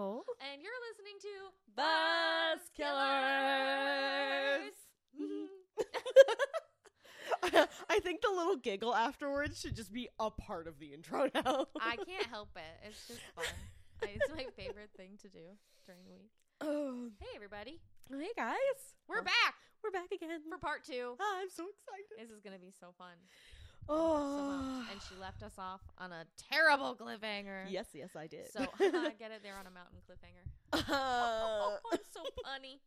Nicole. and you're listening to Buzz Killers. I think the little giggle afterwards should just be a part of the intro now. I can't help it. It's just fun. It's my favorite thing to do during the week. Oh, Hey, everybody. hey guys, We're Oh, back We're back again. for part two. I'm so excited. This is going to be so fun. Oh. And she left us off on a terrible cliffhanger. yes, yes, I did. So I get it. They're on a mountain cliffhanger. Uh, I'm so funny.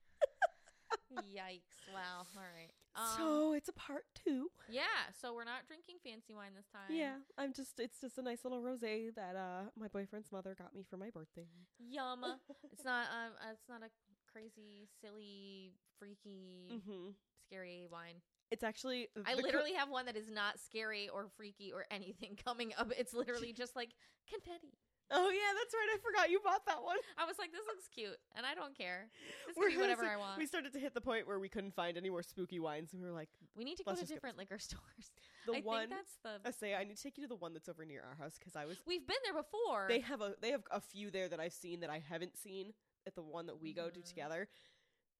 Yikes. Wow. All right. Um, so it's a part two. yeah. So we're not drinking fancy wine this time. Yeah, I'm just. It's just a nice little rosé that uh my boyfriend's mother got me for my birthday. Yum. it's not um uh, it's not a crazy, silly, freaky, Mm-hmm. scary wine. It's actually. I co- literally have one that is not scary or freaky or anything coming up. It's literally just like confetti. Oh yeah, that's right. I forgot you bought that one. I was like, this looks cute, and I don't care. This We're can be whatever I want. We started to hit the point where we couldn't find any more spooky wines, and we were like, we need to go to different liquor stores. the I one. think that's the. I say I need to take you to the one that's over near our house because I was. We've been there before. They have a they have a few there that I've seen that I haven't seen at the one that we go to Mhm. together,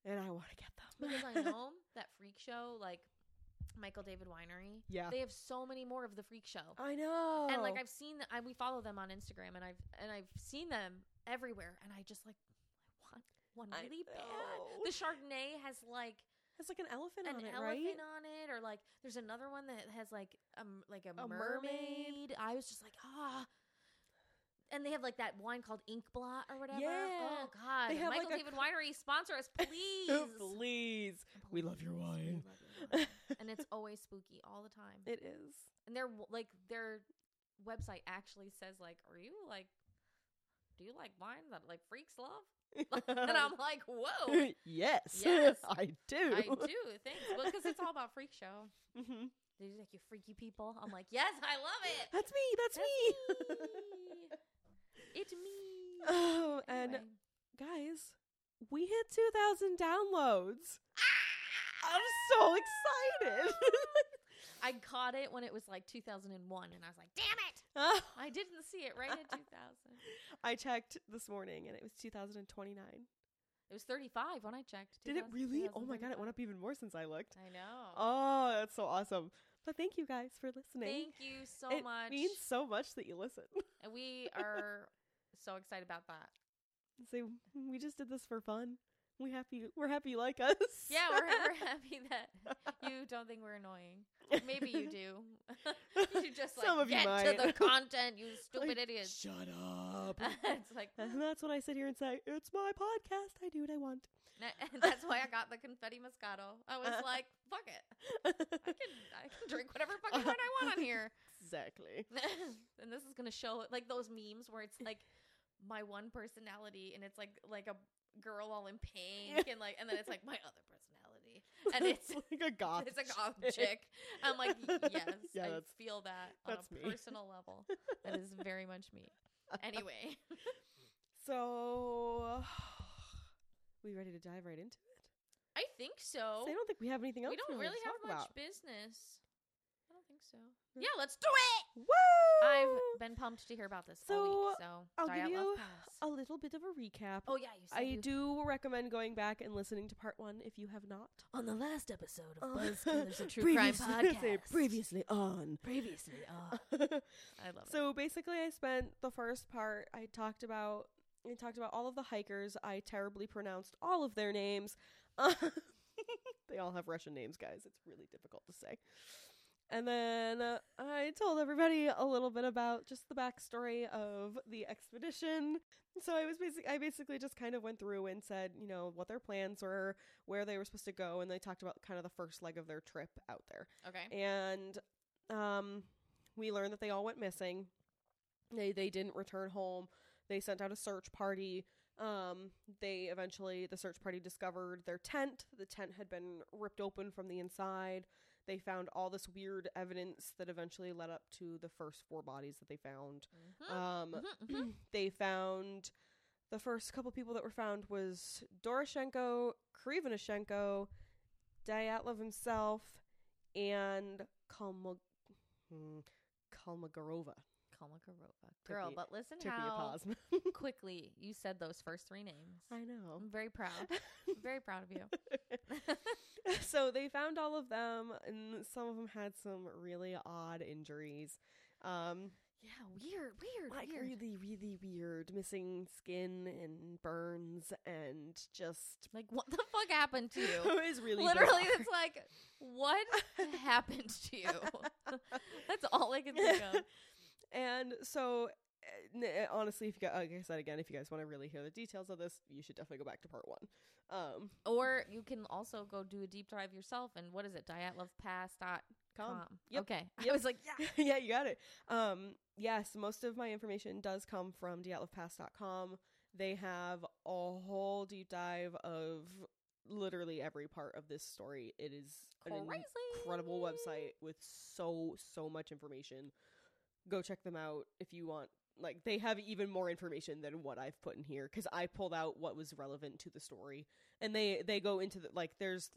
and I want to get them because I know that freak show, like Michael David Winery. Yeah, They have so many more of the freak show. I know. and like I've seen, I, we follow them on Instagram, and I've and I've seen them everywhere, and I just like I want one really bad. The Chardonnay has like it's like an elephant an on it, elephant right? on it, or like there's another one that has like um like a, A mermaid. mermaid. I was just like ah. And they have like that wine called Ink Blot or whatever. Yeah. Oh God! They have, Michael like, a David Winery sponsor us, please. Please, we love your wine. love and it's always spooky all the time. it is. and their like their website actually says like, "Are you like, do you like wine that like freaks love?" and I'm like, "Whoa, yes, Yes. I do. I do." Thanks, well, because it's all about freak show. Mhm. They're like, "You freaky people." I'm like, "Yes, I love it." That's me. That's, That's me. me. It's me. oh, and guys, we hit 2,000 downloads. Ah! I'm so excited. I caught it when it was like 2001, and I was like, "Damn it!" Oh, I didn't see it right in 2000. I checked this morning and it was 2029. It was 35 when I checked. Did it really? Oh my god, it went up even more since I looked. I know. Oh, that's so awesome. But thank you guys for listening. Thank you so it much. It means so much that you listen. and we are so excited about that. so we just did this for fun. We happy we're happy you like us. Yeah, we're, we're happy that you don't think we're annoying. Maybe you do. you just like Some of you get might. to the content, you stupid Like, idiots. Shut up. it's like and that's when I sit here and say, It's my podcast. I do what I want. and that's why I got the confetti moscato. I was like, fuck it. I can I can drink whatever fucking wine I want on here. exactly. and this is gonna show like those memes where it's like my one personality and it's like like a girl all in pink and like and then it's like my other personality and it's like a goth. it's a goth chick. chick. I'm like yes, Yeah, I feel that on a me. personal level. That is very much me. Anyway, So, we ready to dive right into it? I think so. So I don't think we have anything else. we don't really to have much about. business. I don't think so. Mm. Yeah, let's do it. Woo! I've been pumped to hear about this all So, week. So I'll Diet give you a little bit of a recap. Oh yeah, you said I you- do recommend going back and listening to part one if you have not. on the last episode of Uh, Buzzkillers, a true crime podcast. previously on. previously, on. I love it. so basically, I spent the first part. I talked about. I talked about all of the hikers. I terribly pronounced all of their names. they all have Russian names, guys. It's really difficult to say. And then uh, I told everybody a little bit about just the backstory of the expedition. So I was basic I basically just kind of went through and said, you know, what their plans were, where they were supposed to go, and they talked about kind of the first leg of their trip out there. Okay. And um we learned that they all went missing. They they didn't return home. They sent out a search party. Um they eventually the search party discovered their tent. The tent had been ripped open from the inside. They found all this weird evidence that eventually led up to the first four bodies that they found. Mhm. Um, Mhm, mhm. they found the first couple people that were found was Doroshenko, Krivonishenko, Dyatlov himself, and Kalma, Kolmakarova. Girl, me- but listen Took me a how quickly you said those first three names. I know. I'm very proud. I'm very proud of you. so they found all of them, and some of them had some really odd injuries. Um, yeah, weird, weird, like weird. really, really weird, missing skin and burns, and just Like, what the fuck happened to you? it was really Literally, bizarre. it's like, what happened to you? That's all I can think of. And so. uh, n- uh, Honestly, if you guys, like I said again, if you guys want to really hear the details of this, you should definitely go back to part one. Um, Or you can also go do a deep dive yourself. And what is it? Dyatlovpass.com. com. Yep. Okay. I was like, yeah. yeah, you got it. Um, yes, most of my information does come from dyatlovpass.com. They have a whole deep dive of literally every part of this story. It is an incredible website with so so much information. Go check them out if you want. Like they have even more information than what I've put in here because I pulled out what was relevant to the story, and they they go into the like there's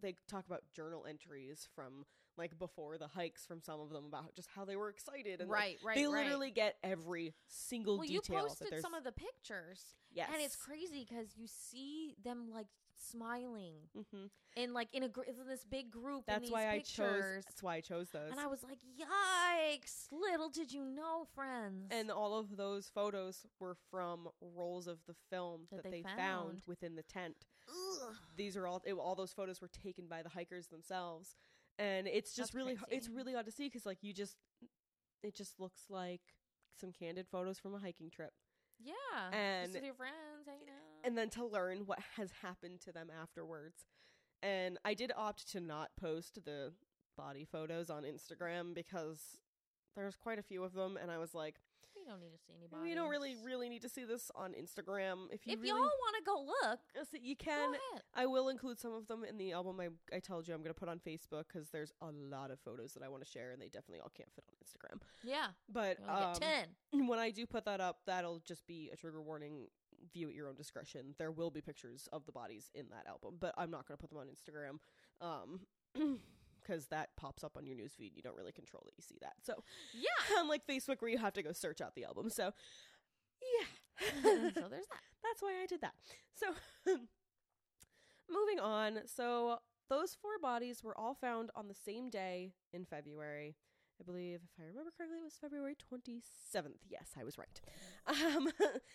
they talk about journal entries from like before the hikes from some of them about just how they were excited and like, Right, right, they right. literally get every single well, you detail that posted some of the pictures. yes And it's crazy because you see them like smiling hmm in like in a gr- in this big group. in that's why I chose that's why I chose those And I was like, yikes! Little did you know, friends. And all of those photos were from rolls of the film That that, they they, found. found. within the tent. Ugh. These are all it, all those photos were taken by the hikers themselves, and it's just That's really h- it's really odd to see because like you just it just looks like some candid photos from a hiking trip, yeah, and- just with your friends hanging out. and then to learn what has happened to them afterwards. And I did opt to not post the body photos on Instagram because there's quite a few of them, and I was like, don't need to see anybody. we don't really really need to see this on Instagram. If you If really y'all want to go look, you can. I will include some of them in the album. I I told you I'm going to put on Facebook because there's a lot of photos that I want to share, and they definitely all can't fit on Instagram. Yeah, But um, ten. when I do put that up, that'll just be a trigger warning. View at your own discretion. There will be pictures of the bodies in that album, but I'm not going to put them on Instagram. Um. Because that pops up on your newsfeed, you don't really control that you see that. So, Yeah. unlike Facebook, where you have to go search out the album. So, yeah. so there's that. that's why I did that. So, moving on. So, those four bodies were all found on the same day in February. I believe, if I remember correctly, it was February 27th. Yes, I was right. Um,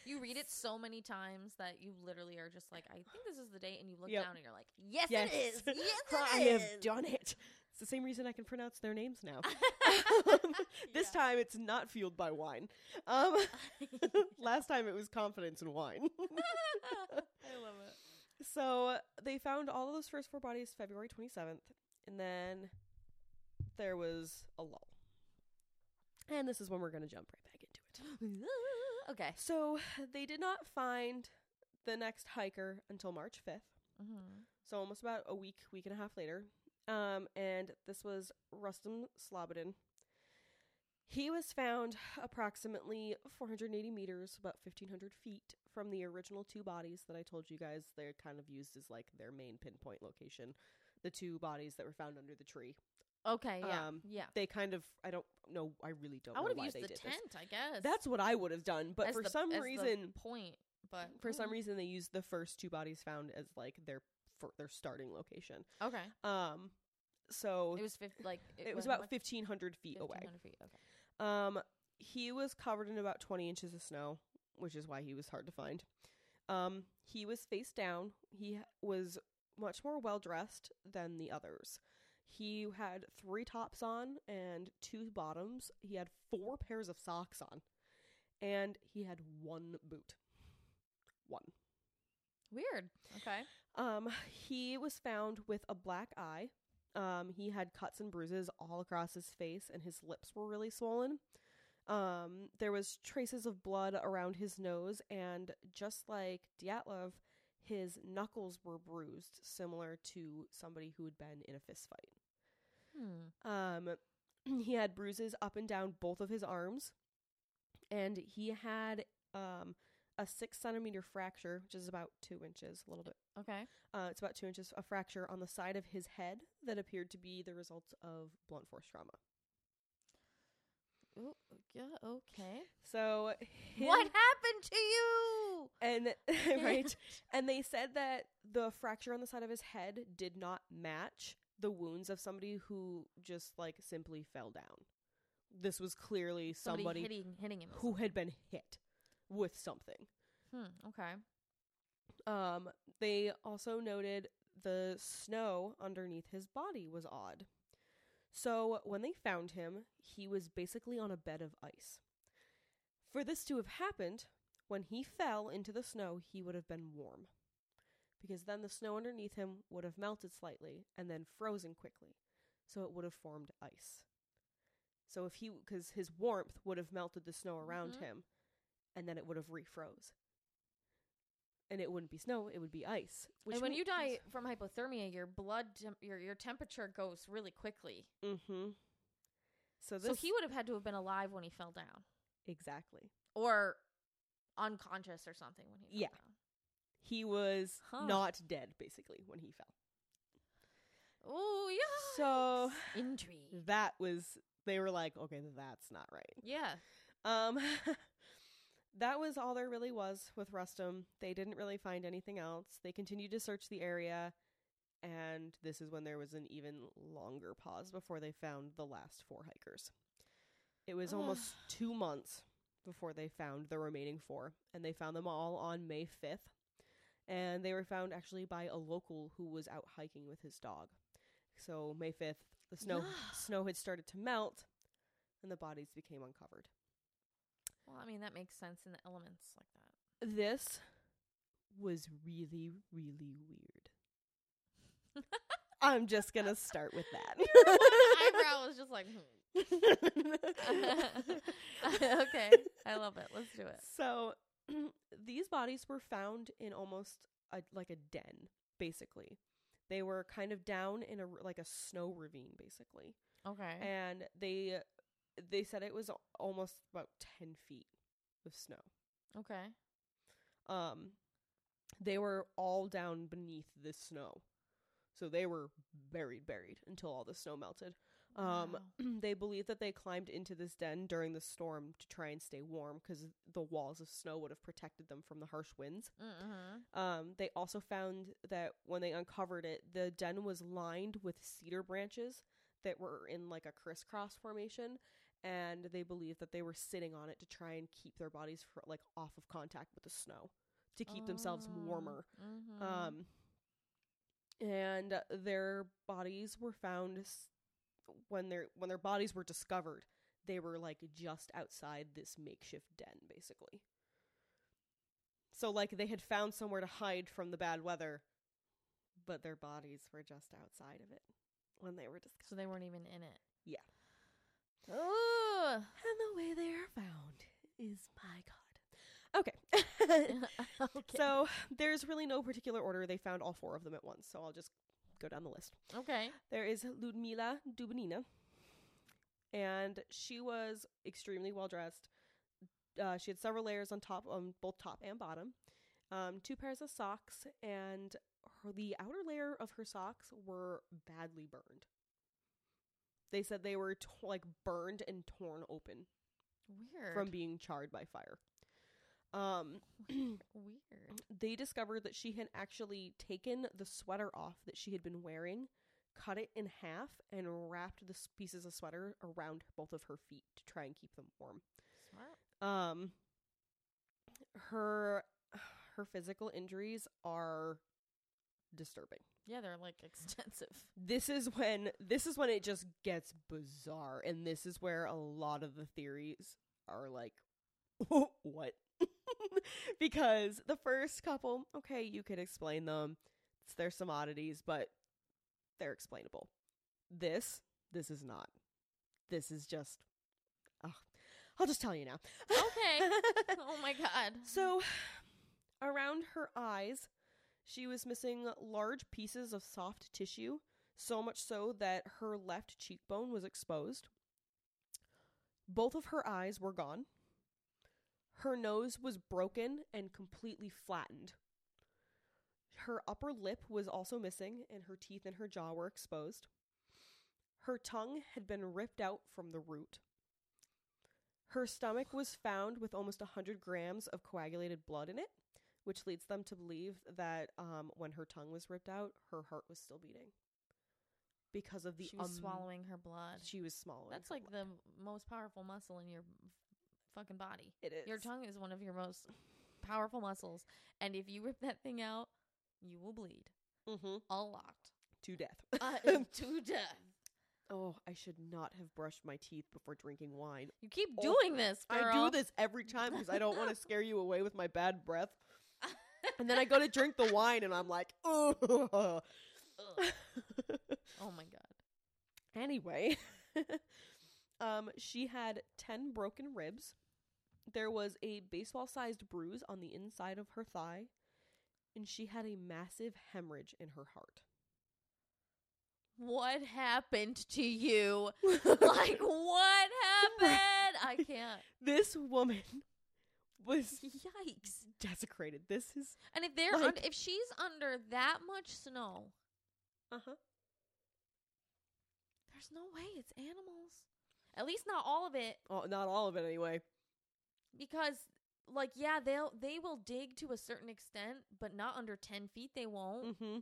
You read it so many times that you literally are just like, I think this is the date, and you look Yep. down and you're like, yes, yes. it is. Yes, I it have done it. The same reason I can pronounce their names now. this Yeah. time it's not fueled by wine. Um, last time it was confidence in wine. I love it. So they found all of those first four bodies February 27th, and then there was a lull. And this is when we're going to jump right back into it. okay. So they did not find the next hiker until March 5th. Mm-hmm. So almost about a week, week and a half later. Um, and this was Rustam Slobodin. He was found approximately 480 meters, about 1,500 feet from the original two bodies that I told you guys they're kind of used as like their main pinpoint location. The two bodies that were found under the tree. Okay. Yeah. Um, yeah. They kind of, I don't know, I really don't I know would have why used they the did tent, this. I guess. That's what I would have done, but as for the- some as the reason, point. But for some mm, reason, they used the first two bodies found as like their for their starting location. okay. Um, so It was 50, like it was about 1,500 feet away. 1,500 feet. Okay. Um, he was covered in about 20 inches of snow, which is why he was hard to find. Um, he was face down. He h- was much more well dressed than the others. He had three tops on and two bottoms. He had four pairs of socks on, and he had one boot. One. Weird. Okay. Um, he was found with a black eye. Um, he had cuts and bruises all across his face, and his lips were really swollen. Um, there was traces of blood around his nose, and just like Dyatlov, his knuckles were bruised, similar to somebody who had been in a fist fight. Hmm. Um, he had bruises up and down both of his arms, and he had um a six centimeter fracture, which is about two inches, a little bit. Okay. Uh, it's about two inches, a fracture on the side of his head that appeared to be the result of blunt force trauma. Ooh, yeah, okay. So him- What happened to you? and right and they said that the fracture on the side of his head did not match the wounds of somebody who just like simply fell down. This was clearly Somebody, somebody, hitting hitting him. who had been hit with something. Hmm, okay. Um, they also noted the snow underneath his body was odd. So when they found him, he was basically on a bed of ice. For this to have happened, when he fell into the snow, he would have been warm. Because then the snow underneath him would have melted slightly and then frozen quickly. So it would have formed ice. So if he, because his warmth would have melted the snow around Mhm. him and then it would have refroze and it wouldn't be snow; it would be ice. and when you die from hypothermia, your blood temp- your your temperature goes really quickly. mm-hmm. So this so he would have had to have been alive when he fell down, exactly. or unconscious or something when he fell Yeah. down. He was Huh. not dead basically when he fell. Oh yeah. So intrigue. that was they were like, okay, that's not right. Yeah. Um, that was all there really was with Rustum. They didn't really find anything else. They continued to search the area, and this is when there was an even longer pause before they found the last four hikers. It was almost two months before they found the remaining four, and they found them all on May 5th. And they were found actually by a local who was out hiking with his dog. So, May 5th, the snow snow had started to melt, and the bodies became uncovered. Well, I mean that makes sense in the elements like that. This was really, really weird. I'm just gonna start with that. Eyebrow was just like, hmm. okay, I love it. Let's do it. So, these bodies were found in almost a, like a den, basically. They were kind of down in a like a snow ravine, basically, Okay. and they they said it was almost about ten feet of snow. okay. um they were all down beneath this snow so they were buried buried until all the snow melted um Wow. they believe that they climbed into this den during the storm to try and stay warm because the walls of snow would have protected them from the harsh winds Mm-hmm. um they also found that when they uncovered it the den was lined with cedar branches that were in like a crisscross formation and they believe that they were sitting on it to try and keep their bodies fr- like off of contact with the snow to keep themselves warmer Mm-hmm. um and their bodies were found s- when their when their bodies were discovered they were like just outside this makeshift den basically so like they had found somewhere to hide from the bad weather but their bodies were just outside of it when they were discovered so they weren't even in it. Yeah. Ooh. and the way they are found is my god okay okay. so there's really no particular order they found all four of them at once so i'll just go down the list okay. There is Ludmila Dubinina, and she was extremely well dressed. Uh, she had several layers on top, on both top and bottom, um, two pairs of socks, and her, the outer layer of her socks were badly burned. They said they were to- like burned and torn open Weird. from being charred by fire. Um, Weird. they discovered that she had actually taken the sweater off that she had been wearing, cut it in half, and wrapped the pieces of sweater around both of her feet to try and keep them warm. Smart. Um, her her physical injuries are disturbing. Yeah, they're like extensive. This is when this is when it just gets bizarre, and this is where a lot of the theories are like, what? because the first couple, okay, you could explain them. It's, there's some oddities, but they're explainable. This, this is not. This is just. Oh, I'll just tell you now. Okay. oh my god. So, around her eyes, she was missing large pieces of soft tissue, so much so that her left cheekbone was exposed. Both of her eyes were gone. Her nose was broken and completely flattened. Her upper lip was also missing, and her teeth and her jaw were exposed. Her tongue had been ripped out from the root. Her stomach was found with almost 100 grams of coagulated blood in it, which leads them to believe that um, when her tongue was ripped out, her heart was still beating. Because of the she was um, swallowing her blood. She was swallowing. That's like blood. the most powerful muscle in your fucking body. it is Your tongue is one of your most powerful muscles, and if you rip that thing out, you will bleed hmm a lot to death. uh, to death. oh, I should not have brushed my teeth before drinking wine. You keep Oh, doing this, girl. I do this every time because I don't want to scare you away with my bad breath. And then I go to drink the wine, and I'm like, oh. Oh my god. Anyway, um, she had 10 broken ribs. There was a baseball sized bruise on the inside of her thigh, and she had a massive hemorrhage in her heart. What happened to you? like what happened? I can't. this woman was Yikes. desecrated. This is. And if they're Like- un- if she's under that much snow, Uh huh. there's no way it's animals. At least not all of it Oh, not all of it anyway. because like yeah, they'll they will dig to a certain extent, but not under 10 feet they won't. Mm-hmm.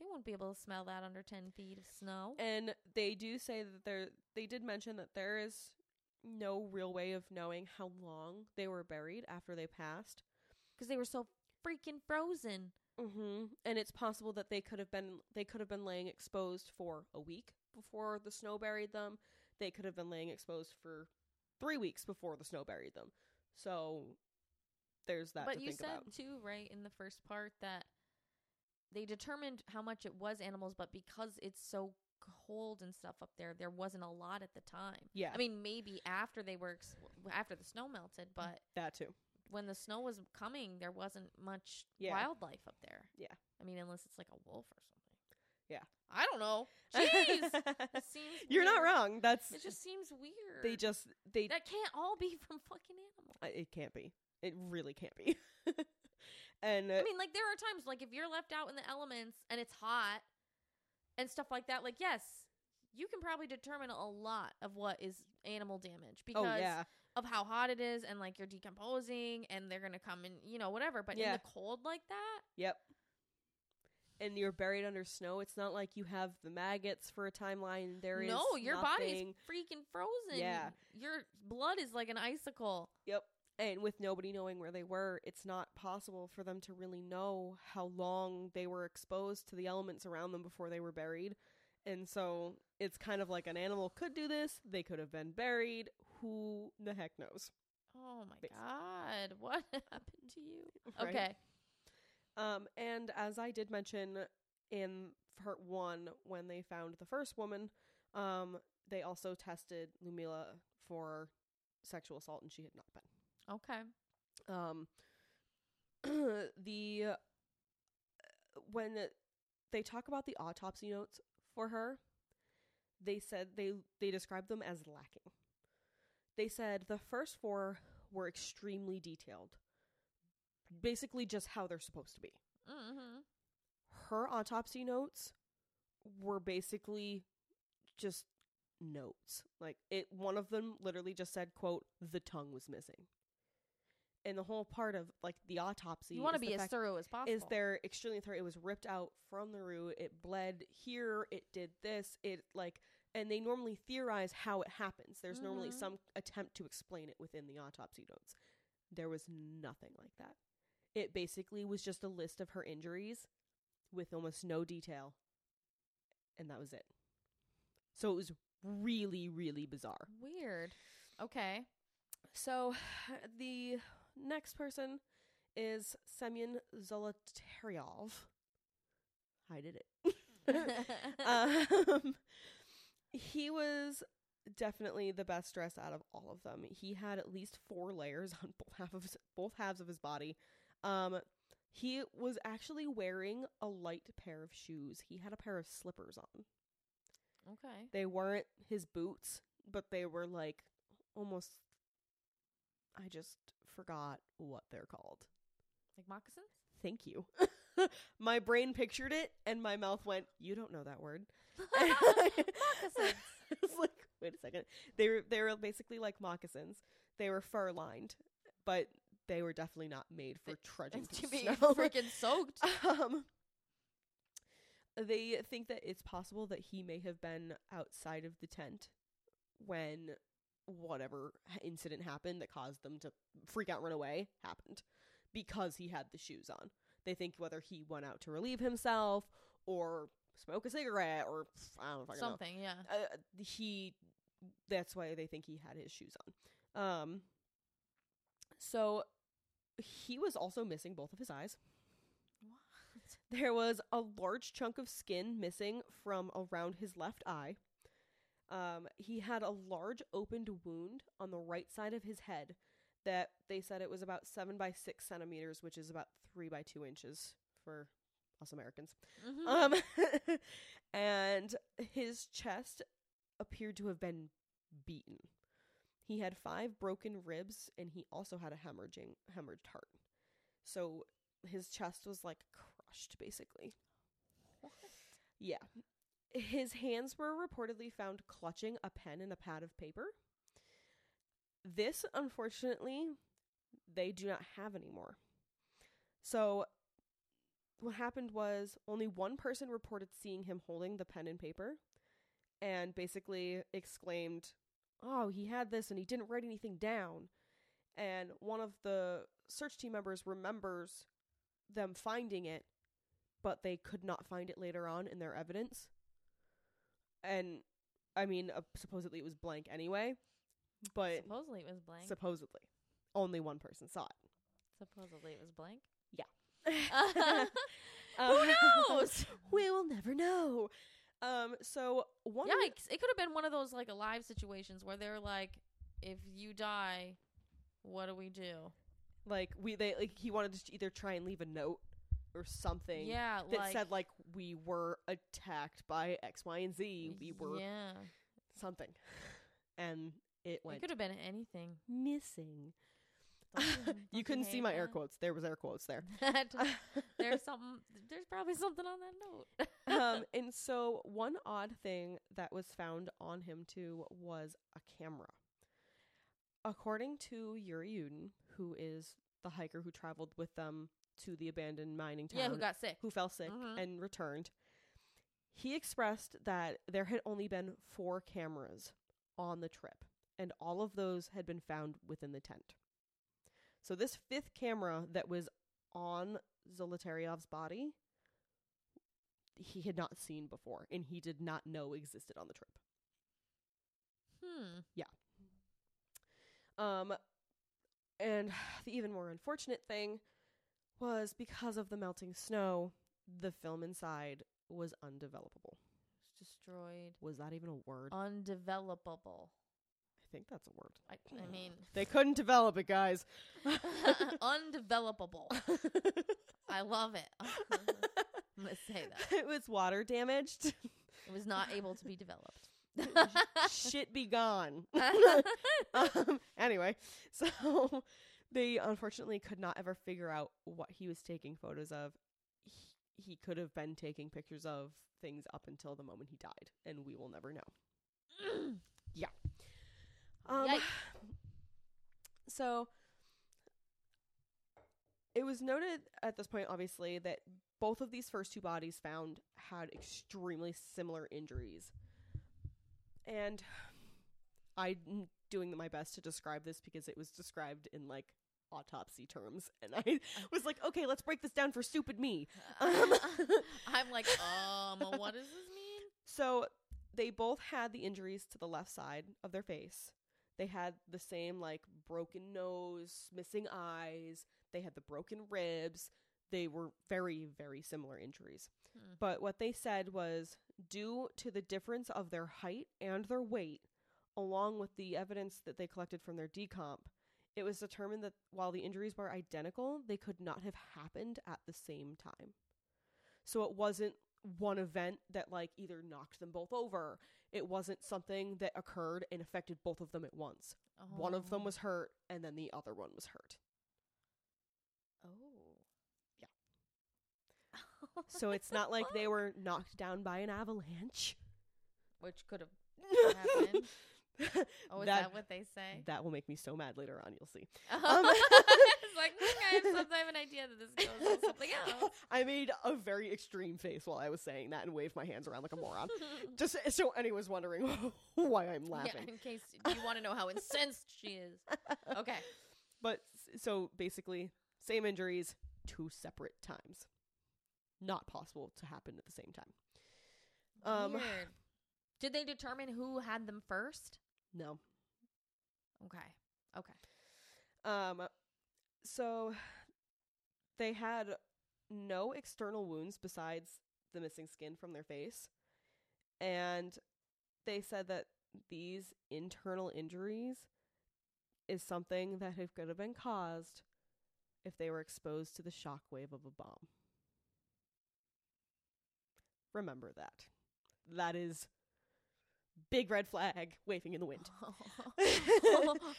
They won't be able to smell that under 10 feet of snow. And they do say that there. They did mention that there is no real way of knowing how long they were buried after they passed. Cuz they were so freaking frozen. Mm-hmm. And it's possible that they could have been they could have been laying exposed for a week before the snow buried them. They could have been laying exposed for three weeks before the snow buried them. So there's that but to you think said about. too, right, in the first part that they determined how much it was animals, but because it's so cold and stuff up there, there wasn't a lot at the time. Yeah, I mean, maybe after they were ex- after the snow melted, but that too. when the snow was coming, there wasn't much Yeah. wildlife up there. Yeah. I mean, unless it's like a wolf or something. Yeah. I don't know. Jeez, it seems You're not wrong. That's It just seems weird. they just they that can't all be from fucking animals. I- it can't be. It really can't be. and uh, I mean, like there are times like if you're left out in the elements and it's hot and stuff like that, like yes, you can probably determine a lot of what is animal damage oh, because oh yeah, of how hot it is and like you're decomposing and they're gonna come and you know whatever. But in the cold like that, yep. And you're buried under snow. It's not like you have the maggots for a timeline. There is no, your body's nothing. freaking frozen. Yeah. your blood is like an icicle. Yep. And with nobody knowing where they were, it's not possible for them to really know how long they were exposed to the elements around them before they were buried. And so it's kind of like an animal could do this. They could have been buried. Who the heck knows? Oh my Basically. god, what happened to you? Right? Okay, Um, and as I did mention in part one, when they found the first woman, um, they also tested Lumila for sexual assault, and she had not been. okay. Um, the uh, when they talk about the autopsy notes for her, they said they they described them as lacking. They said the first four were extremely detailed, basically just how they're supposed to be Mm-hmm. her autopsy notes were basically just notes. Like it one of them literally just said, quote, the tongue was missing. And the whole part of like the autopsy You want to be as thorough as possible. is they're extremely thorough. It was ripped out from the root, it bled here, it did this, it like and they normally theorize how it happens. There's normally Mhm. some attempt to explain it within the autopsy notes. There was nothing like that. It basically was just a list of her injuries with almost no detail. And that was it. So it was really, really bizarre. Weird. Okay. So the next person is Semyon Zolotaryov. I did it. um, he was definitely the best dressed out of all of them. He had at least four layers on both half of his, both halves of his body. Um, he was actually wearing a light pair of shoes. He had a pair of slippers on. okay. They weren't his boots, but they were like almost. I just forgot what they're called. Like moccasins? Thank you. my brain pictured it, and my mouth went, "You don't know that word." I moccasins. was like, Wait a second. They were they were basically like moccasins. They were fur lined, but they were definitely not made for trudging to through be snow. freaking soaked. um, they think that it's possible that he may have been outside of the tent when whatever incident happened that caused them to freak out and run away happened because he had the shoes on. They think whether he went out to relieve himself or smoke a cigarette or I don't know Something, yeah. uh, he that's why they think he had his shoes on um so he was also missing both of his eyes What? there was a large chunk of skin missing from around his left eye um he had a large opened wound on the right side of his head that they said it was about seven by six centimeters which is about three by two inches for us americans Mhm. um, and his chest appeared to have been beaten. He had five broken ribs, and he also had a hemorrhaging hemorrhaged heart. So his chest was like crushed, basically. What? Yeah. His hands were reportedly found clutching a pen and a pad of paper. This, unfortunately, they do not have anymore. So, what happened was only one person reported seeing him holding the pen and paper and basically exclaimed, Oh, he had this and he didn't write anything down. And one of the search team members remembers them finding it, but they could not find it later on in their evidence. And I mean, uh, supposedly it was blank anyway, but Supposedly it was blank. supposedly only one person saw it. Supposedly it was blank. Um, Who knows? we will never know. Um, so one of the- Yikes! It could have been one of those like alive situations where they're like, "If you die, what do we do?" like we they like he wanted to either try and leave a note or something Yeah, that like said like we were attacked by X, Y, and Z. We were Yeah, something, and it it went could have been anything. missing. You- couldn't see my air quotes. There was air quotes there. there's something. There's probably something on that note. um, and so one odd thing that was found on him too was a camera. According to Yuri Yudin, who is the hiker who traveled with them to the abandoned mining town, yeah, who got sick? who fell sick Mhm. and returned, he expressed that there had only been four cameras on the trip, and all of those had been found within the tent. So this fifth camera that was on Zolotaryov's body, he had not seen before, and he did not know existed on the trip. Hmm. Yeah. Um, and the even more unfortunate thing was because of the melting snow, the film inside was undevelopable. It's destroyed. Was that even a word? Undevelopable. I think that's a word. I, I mean, They couldn't develop it, guys. undevelopable. I love it. I'm gonna say that it was water damaged. it was not able to be developed. Shit be gone. um, anyway, so they unfortunately could not ever figure out what he was taking photos of. He, he could have been taking pictures of things up until the moment he died, and we will never know. Yeah. Um, Yikes. so it was noted at this point, obviously, that both of these first two bodies found had extremely similar injuries. And I'm doing my best to describe this because it was described in like autopsy terms. And I was like, okay, let's break this down for stupid me. Um, I'm like, um, what does this mean? So they both had the injuries to the left side of their face. They had the same like broken nose, missing eyes. They had the broken ribs. They were very, very similar injuries. Hmm. But what they said was due to the difference of their height and their weight, along with the evidence that they collected from their decomp, it was determined that while the injuries were identical, they could not have happened at the same time. So it wasn't one event that like either knocked them both over. It wasn't something that occurred and affected both of them at once. One of them Oh. was hurt and then the other one was hurt. Oh. Yeah. So it's not like they were knocked down by an avalanche. Which could have happened. Oh, is That- that, what they say? that will make me so mad later on. You'll see. it's like "Mm, I have some type of idea that this goes something else. I made a very extreme face while I was saying that and waved my hands around like a moron. Just so anyone's wondering why I'm yeah, laughing. in case you want to know how incensed she is. Okay. But so basically, same injuries, two separate times. Not possible to happen at the same time. Um, Weird. Did they determine who had them first? No. Okay. Okay. Um, so they had no external wounds besides the missing skin from their face, and they said that these internal injuries is something that could have been caused if they were exposed to the shockwave of a bomb. Remember that. That is big red flag waving in the wind.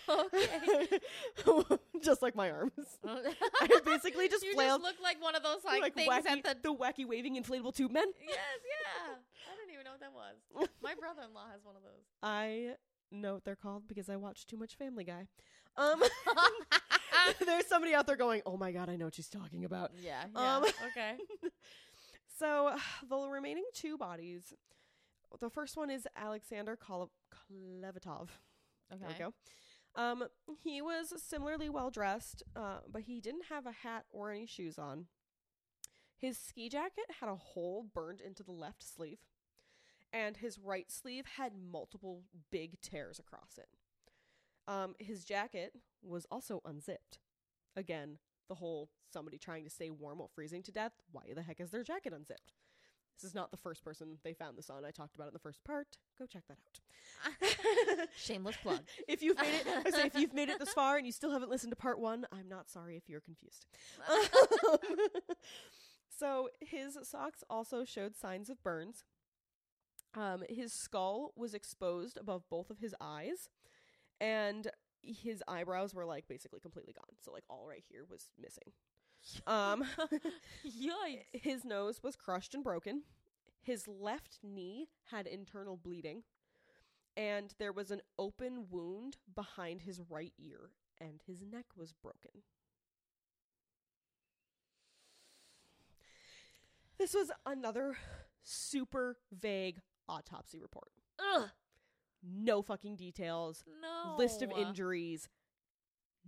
okay. just like my arms. I basically just you flailed just look like one of those like, like things wacky, at the the wacky waving inflatable tube men. Yes, yeah. I didn't even know what that was. My brother-in-law has one of those. I know what they're called because I watch too much Family Guy. Um, there's somebody out there going, "Oh my god, I know what she's talking about." yeah, yeah. Um, okay. So the remaining two bodies, the first one is Alexander Kol- Klevetov. Okay. There we go. Um, he was similarly well dressed, uh, but he didn't have a hat or any shoes on. His ski jacket had a hole burned into the left sleeve, and his right sleeve had multiple big tears across it. Um, his jacket was also unzipped. Again, the whole somebody trying to stay warm while freezing to death. Why the heck is their jacket unzipped? This is not the first person they found this on. I talked about it in the first part. Go check that out. Shameless plug. if you've made it, I say if you've made it this far and you still haven't listened to part one, I'm not sorry if you're confused. so his socks also showed signs of burns. Um, his skull was exposed above both of his eyes, and his eyebrows were like basically completely gone. So like all right here was missing. Um, Yikes. his nose was crushed and broken. His left knee had internal bleeding. And there was an open wound behind his right ear, and his neck was broken. This was another super vague autopsy report. Ugh. No fucking details, No. list of injuries,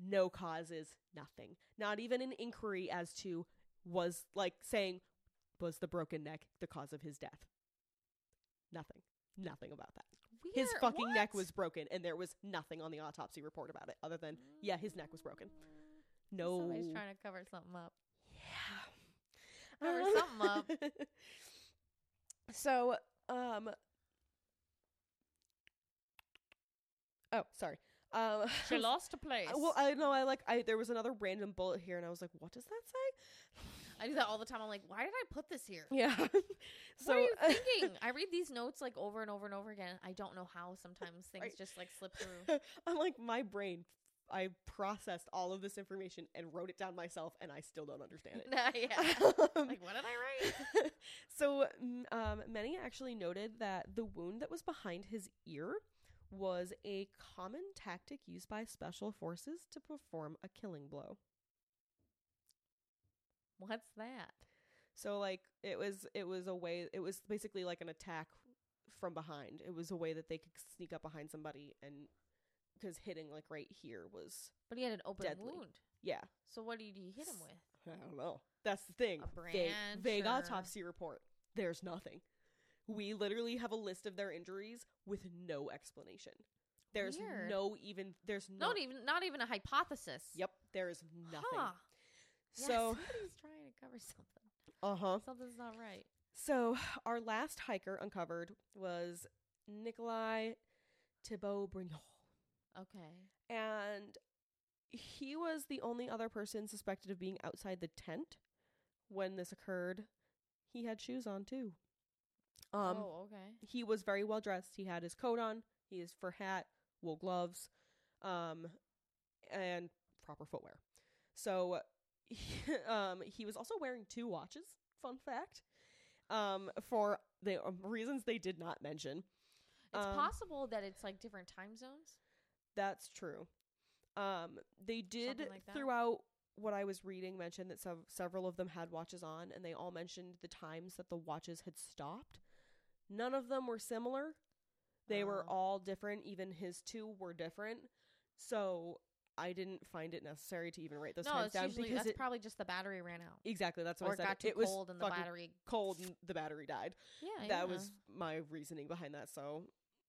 no causes, nothing. Not even an inquiry as to was like saying was the broken neck the cause of his death. Nothing. Nothing about that. His Weird. fucking neck was broken and there was nothing on the autopsy report about it other than yeah, his neck was broken. No. Somebody's trying to cover something up. yeah. Cover Um, something up. so, um Oh, sorry. Um She lost a place. Well, I know I like I there was another random bullet here and I was like, what does that say? I do that all the time. I'm like, why did I put this here? Yeah. what are so you thinking? I read these notes like over and over and over again. I don't know how sometimes things Right. just like slip through. I'm like my brain I processed all of this information and wrote it down myself and I still don't understand it. Nah, yeah. Um, like, what did I write? so um, many actually noted that the wound that was behind his ear was a common tactic used by special forces to perform a killing blow. What's that? So like it was it was a way it was basically like an attack from behind. It was a way that they could sneak up behind somebody and because hitting like right here was But he had an open Deadly. wound. yeah. So what did he hit him with? I don't know. That's the thing. A Vague, vague autopsy report. There's nothing. We literally have a list of their injuries with no explanation. There's Weird. no even there's no Not even not even a hypothesis. Yep, there is nothing. Huh. Yeah, So, somebody's trying to cover something. uh-huh. Something's not right. So, our last hiker uncovered was Nikolai Thibeaux Brignolle. Okay. And he was the only other person suspected of being outside the tent when this occurred. He had shoes on too. Um oh, okay. he was very well dressed. He had his coat on, he his fur hat, wool gloves, um and proper footwear. So he, um he was also wearing two watches, fun fact. Um for the um, reasons they did not mention. It's Um, possible that it's like different time zones. That's true. Um, they did like throughout what I was reading mention that sev- several of them had watches on, and they all mentioned the times that the watches had stopped. None of them were similar. They were Oh. all different. Even his two were different. So I didn't find it necessary to even write those no, times it's down usually because that's it probably just the battery ran out. exactly that's what or I it said. got too it was cold and the battery. cold and the battery died. Yeah, that yeah. was my reasoning behind that. So.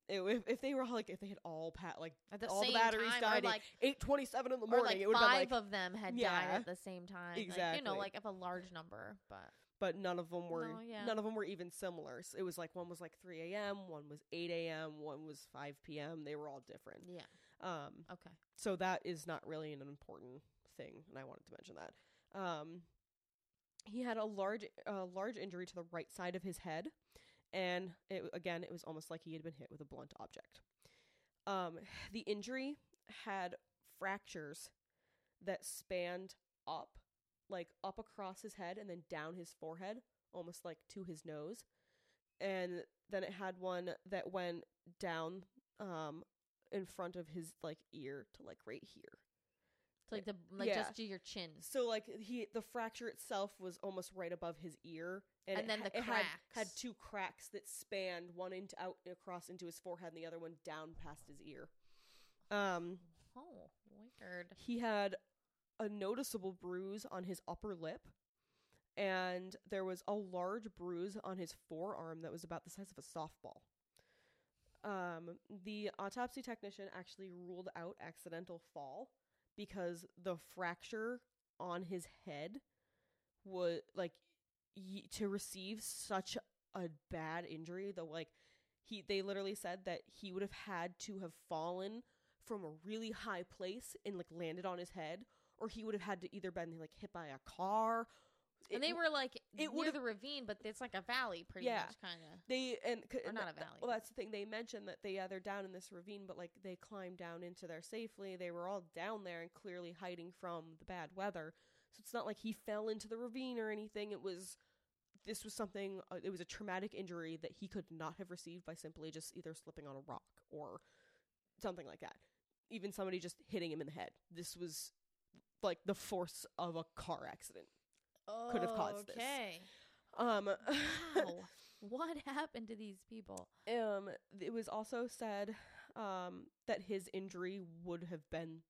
It, if, if they were all, like if they had all pat like the all the batteries time, died at like eight twenty seven in the or morning, like it would five like of them had died at the same time. Like, you know, like if a large number, but but none of them were No, yeah. none of them were even similar. So it was like one was like 3 a.m., one was 8 a.m., one was 5 p.m. They were all different. yeah, Um, okay. so that is not really an important thing, and I wanted to mention that. Um, he had a large a large injury to the right side of his head, and it again it was almost like he had been hit with a blunt object. Um, the injury had fractures that spanned up, like up across his head and then down his forehead, almost like to his nose, and then it had one that went down um in front of his like ear to like right here. So like the like Yeah. just to your chin, So like he the fracture itself was almost right above his ear, and, And then ha- the it had, had two cracks that spanned one into out across into his forehead, and the other one down past his ear. Um, oh weird. he had a noticeable bruise on his upper lip, and there was a large bruise on his forearm that was about the size of a softball. Um, the autopsy technician actually ruled out accidental fall because the fracture on his head would like y- to receive such a bad injury the like he they literally said that he would have had to have fallen from a really high place and like landed on his head or he would have had to either been like hit by a car. And It they were like it near the ravine, but it's like a valley, pretty Yeah. much, kind of. they and, c- Or not a valley. well that's the thing. They mentioned that they yeah they're down in this ravine but like they climbed down into there safely. They were all down there and clearly hiding from the bad weather. So it's not like he fell into the ravine or anything. It was this was something uh, it was a traumatic injury that he could not have received by simply just either slipping on a rock or something like that. Even somebody just hitting him in the head. This was like the force of a car accident could have caused this. Okay. um Wow. what happened to these people? Um, it was also said um that his injury would have been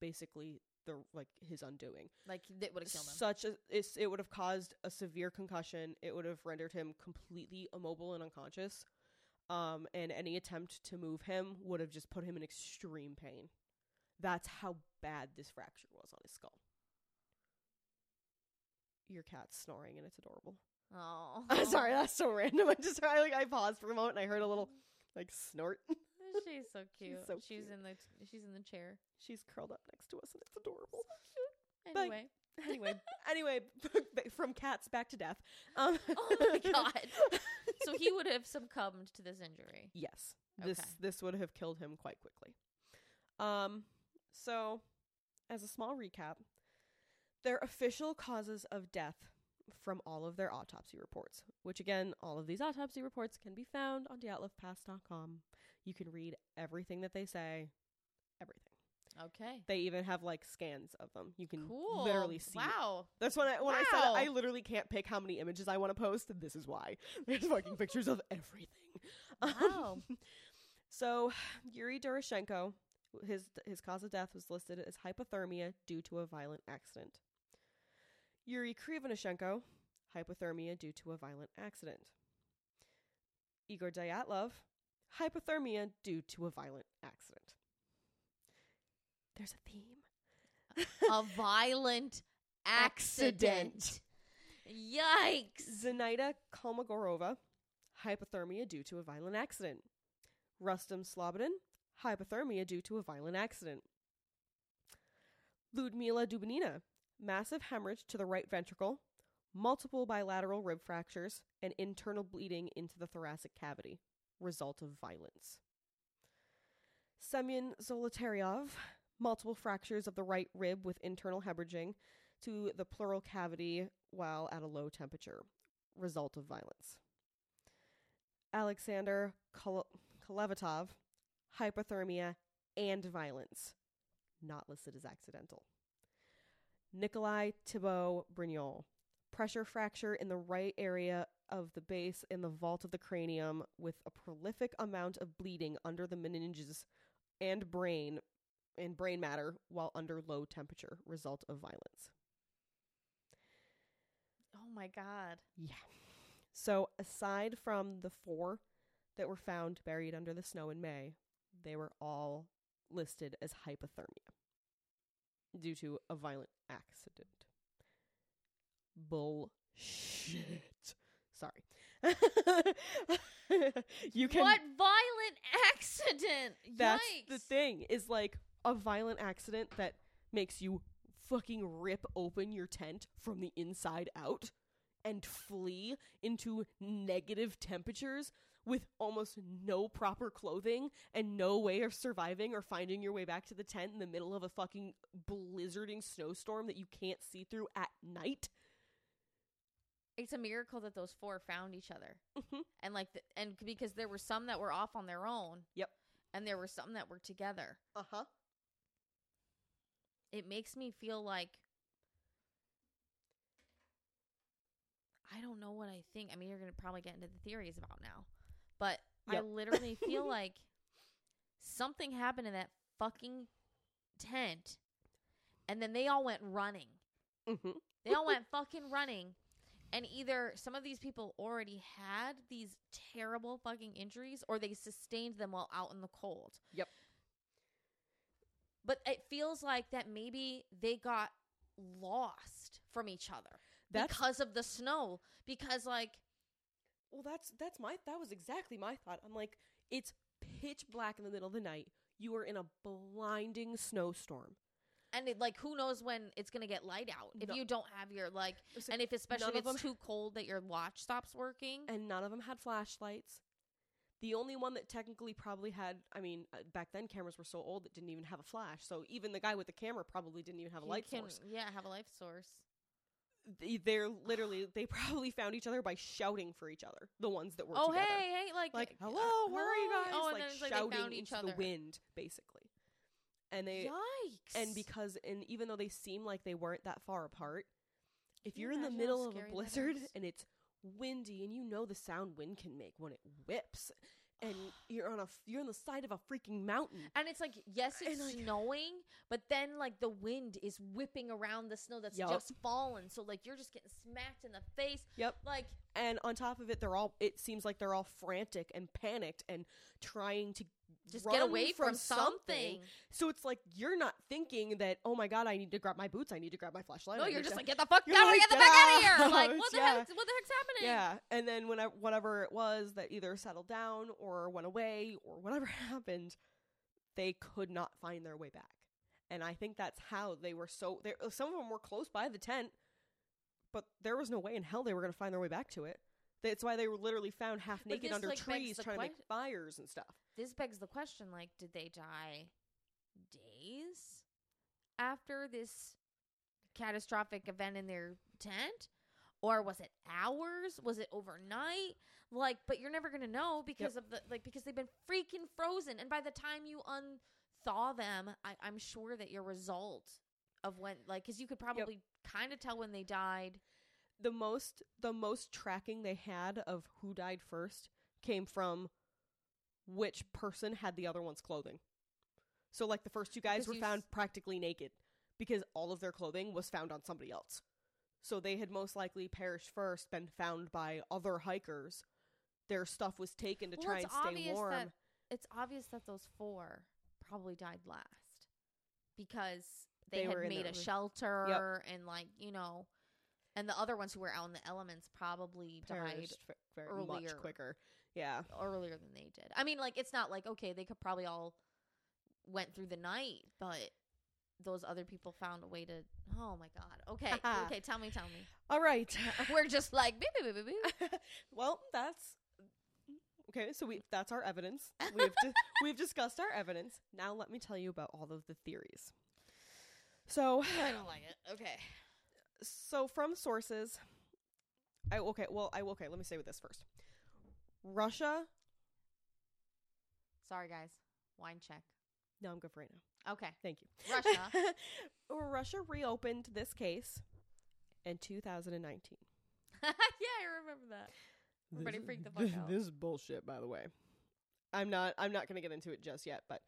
basically the like his undoing. Like that would have killed him. Such a it's, it would have caused a severe concussion. It would have rendered him completely immobile and unconscious. Um, and any attempt to move him would have just put him in extreme pain. That's how bad this fracture was on his skull. Your cat's snoring and it's adorable. oh, Sorry, that's so random. I just I like I paused for a moment and I heard a little like snort. She's so cute. so she's cute. in the she's in the chair. She's curled up next to us and it's adorable. But- Anyway. anyway, anyway, from cats back to death. Um, oh my god. so he would have succumbed to this injury. yes, this Okay. this would have killed him quite quickly. Um, so as a small recap, their official causes of death from all of their autopsy reports, which again, all of these autopsy reports can be found on DyatlovPass.com. You can read everything that they say, everything. Okay. They even have like scans of them. You can Cool. literally see. Wow. That's when I when I said. I literally can't pick how many images I want to post. This is why. There's fucking pictures of everything. Um, Wow. so Yuri Doroshenko, his his cause of death was listed as hypothermia due to a violent accident. Yuri Krivonishenko, hypothermia due to a violent accident. Igor Dyatlov, hypothermia due to a violent accident. There's a theme. a violent accident. Yikes. Zenaida Kolmogorova, hypothermia due to a violent accident. Rustam Slobodin, hypothermia due to a violent accident. Ludmila Dubinina, massive hemorrhage to the right ventricle, multiple bilateral rib fractures, and internal bleeding into the thoracic cavity, result of violence. Semyon Zolotaryov, multiple fractures of the right rib with internal hemorrhaging to the pleural cavity while at a low temperature, result of violence. Alexander Kol- Klevatov, hypothermia, and violence. Not listed as accidental. Nikolai Thibeaux Brignolle, pressure fracture in the right area of the base in the vault of the cranium with a prolific amount of bleeding under the meninges and brain and brain matter while under low temperature result of violence. Oh my god. Yeah. So aside from the four that were found buried under the snow in May, they were all listed as hypothermia due to a violent accident. Bullshit. Sorry. you can what violent accident? That's Yikes. the thing is like a violent accident that makes you fucking rip open your tent from the inside out and flee into negative temperatures with almost no proper clothing and no way of surviving or finding your way back to the tent in the middle of a fucking blizzarding snowstorm that you can't see through at night. It's a miracle that those four found each other. Mhm. And like the, and because there were some that were off on their own. Yep. And there were some that were together. Uh-huh. It makes me feel like I don't know what I think. I mean, you're going to probably get into the theories about now. But I literally feel like something happened in that fucking tent and then they all went running. Mhm. They all went fucking running. And either some of these people already had these terrible fucking injuries or they sustained them while out in the cold. Yep. But it feels like that maybe they got lost from each other That's because of the snow. Because, like, Well, that's that's my that was exactly my thought. I'm like, it's pitch black in the middle of the night. You are in a blinding snowstorm. and it, like, who knows when it's going to get light out if No. you don't have your, like, So- and if especially if it's too cold that your watch stops working. and none of them had flashlights. The only one that technically probably had, I mean, uh, back then cameras were so old that didn't even have a flash. So even the guy with the camera probably didn't even have a You light can- source. Yeah, have a light source. They- They're literally, they probably found each other by shouting for each other. The ones that were Oh, together. hey, hey, like, like, uh, hello, where are you guys? Oh, and like then it's like they shouting found each into other. the wind, basically. And they, Yikes! and because and even though they seem like they weren't that far apart if you you're in the middle of a blizzard and it's windy and you know the sound wind can make when it whips and you're on a you're on the side of a freaking mountain And it's like, yes, it's like- snowing, but then like the wind is whipping around the snow that's Yup. just fallen. So like you're just getting smacked in the face. Yep. Like and on top of it they're all it seems like they're all frantic and panicked and trying to just run get away from, something. so it's like you're not thinking that oh my god i need to grab my boots i need to grab my flashlight No, you're just to- like, get the fuck You're down, like, get the "Get fuck out of here. Like, what the Yeah. heck? What the heck's happening? Yeah, and then when I, whatever it was that either settled down or went away or whatever happened, they could not find their way back. And I think that's how they were so. There, some of them were close by the tent, but there was no way in hell they were going to find their way back to it. That's why they were literally found half naked this, under like, trees trying to make fires and stuff. This begs the question: like, did they die days after this catastrophic event in their tent? Or was it hours? Was it overnight? Like, but you're never gonna know because of the like because they've been freaking frozen. And by the time you unthaw them, I, I'm sure that your result of when like because you could probably kind of tell when they died. The most, the most tracking they had of who died first came from which person had the other one's clothing. So, like the first two guys Because were found s- practically naked because all of their clothing was found on somebody else. So they had most likely perished first, been found by other hikers. Their stuff was taken to Well, try and stay warm. that- It's obvious that those four probably died last because they, They had were made a re- shelter and like you know, and the other ones who were out in the elements probably died perished ve- very much quicker. Yeah. earlier than they did. I mean, like it's not like okay, they could probably all went through the night, but those other people found a way to. Oh my god. Okay, okay. Tell me, tell me. All right. We're just like beep, beep, beep, beep, well, that's okay. So we that's our evidence. We've di- we've discussed our evidence. Now let me tell you about all of the theories. So I don't like it. Okay. so from sources, I okay. Well, I okay. Let me say with this first. Russia Sorry, guys. Wine check. No, I'm good for right now. Okay. Thank you. Russia. Russia reopened this case in 2019. yeah, I remember that. Everybody freaked the fuck out. This is bullshit, by the way. I'm not. I'm not going to get into it just yet, but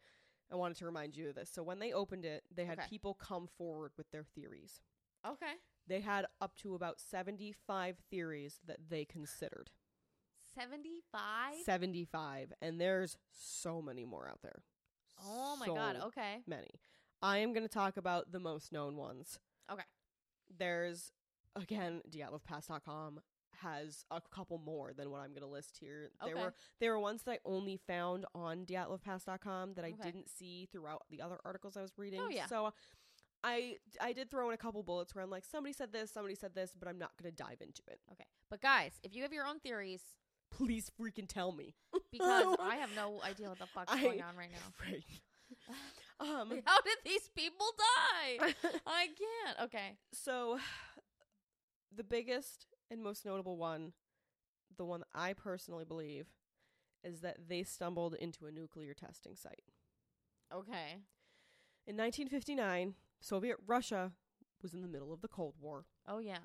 I wanted to remind you of this. So when they opened it, they had Okay. people come forward with their theories. Okay. They had up to about 75 theories that they considered. 75? 75, and there's so many more out there. Oh my god. Okay. many. I am going to talk about the most known ones. Okay. There's again, DyatlovPass.com has a couple more than what I'm going to list here. There Okay. were there were ones that I only found on DyatlovPass.com that I Okay. didn't see throughout the other articles I was reading. Oh, yeah. So I I did throw in a couple bullets where I'm like somebody said this, somebody said this, but I'm not going to dive into it. Okay. But guys, if you have your own theories, Please freaking tell me. because I have no idea what the fuck's I- going on right now. Right. um How did these people die? I can't. Okay. So, the biggest and most notable one, the one that I personally believe, is that they stumbled into a nuclear testing site. Okay. In 1959, Soviet Russia was in the middle of the Cold War. Oh yeah.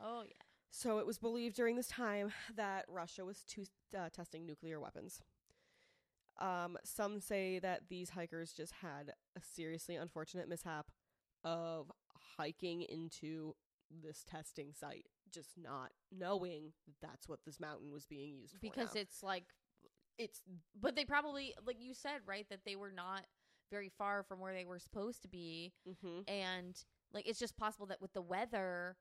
Oh yeah. So it was believed during this time that Russia was to, uh, testing nuclear weapons. Um, some say that these hikers just had a seriously unfortunate mishap of hiking into this testing site, just not knowing that that's what this mountain was being used for. Because now. it's like it's but they probably like you said, right, that they were not very far from where they were supposed to be hmm and like it's just possible that with the weather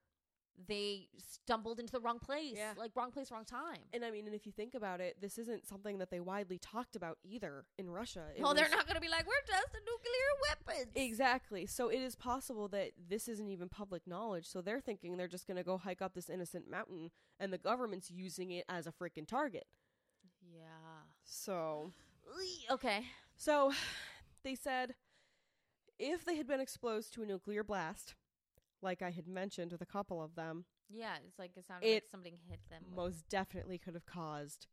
they stumbled into the wrong place. Yeah. Like wrong place, wrong time. and I mean, and if you think about it, this isn't something that they widely talked about either in Russia. It no, they're not going to be like, we're testing nuclear weapons. Exactly. So it is possible that this isn't even public knowledge. So they're thinking they're just going to go hike up this innocent mountain and the government's using it as a freaking target. Yeah. So Okay. so they said if they had been exposed to a nuclear blast, like I had mentioned with a couple of them, Yeah, it's like it sounded like It something hit them. with- most definitely could have caused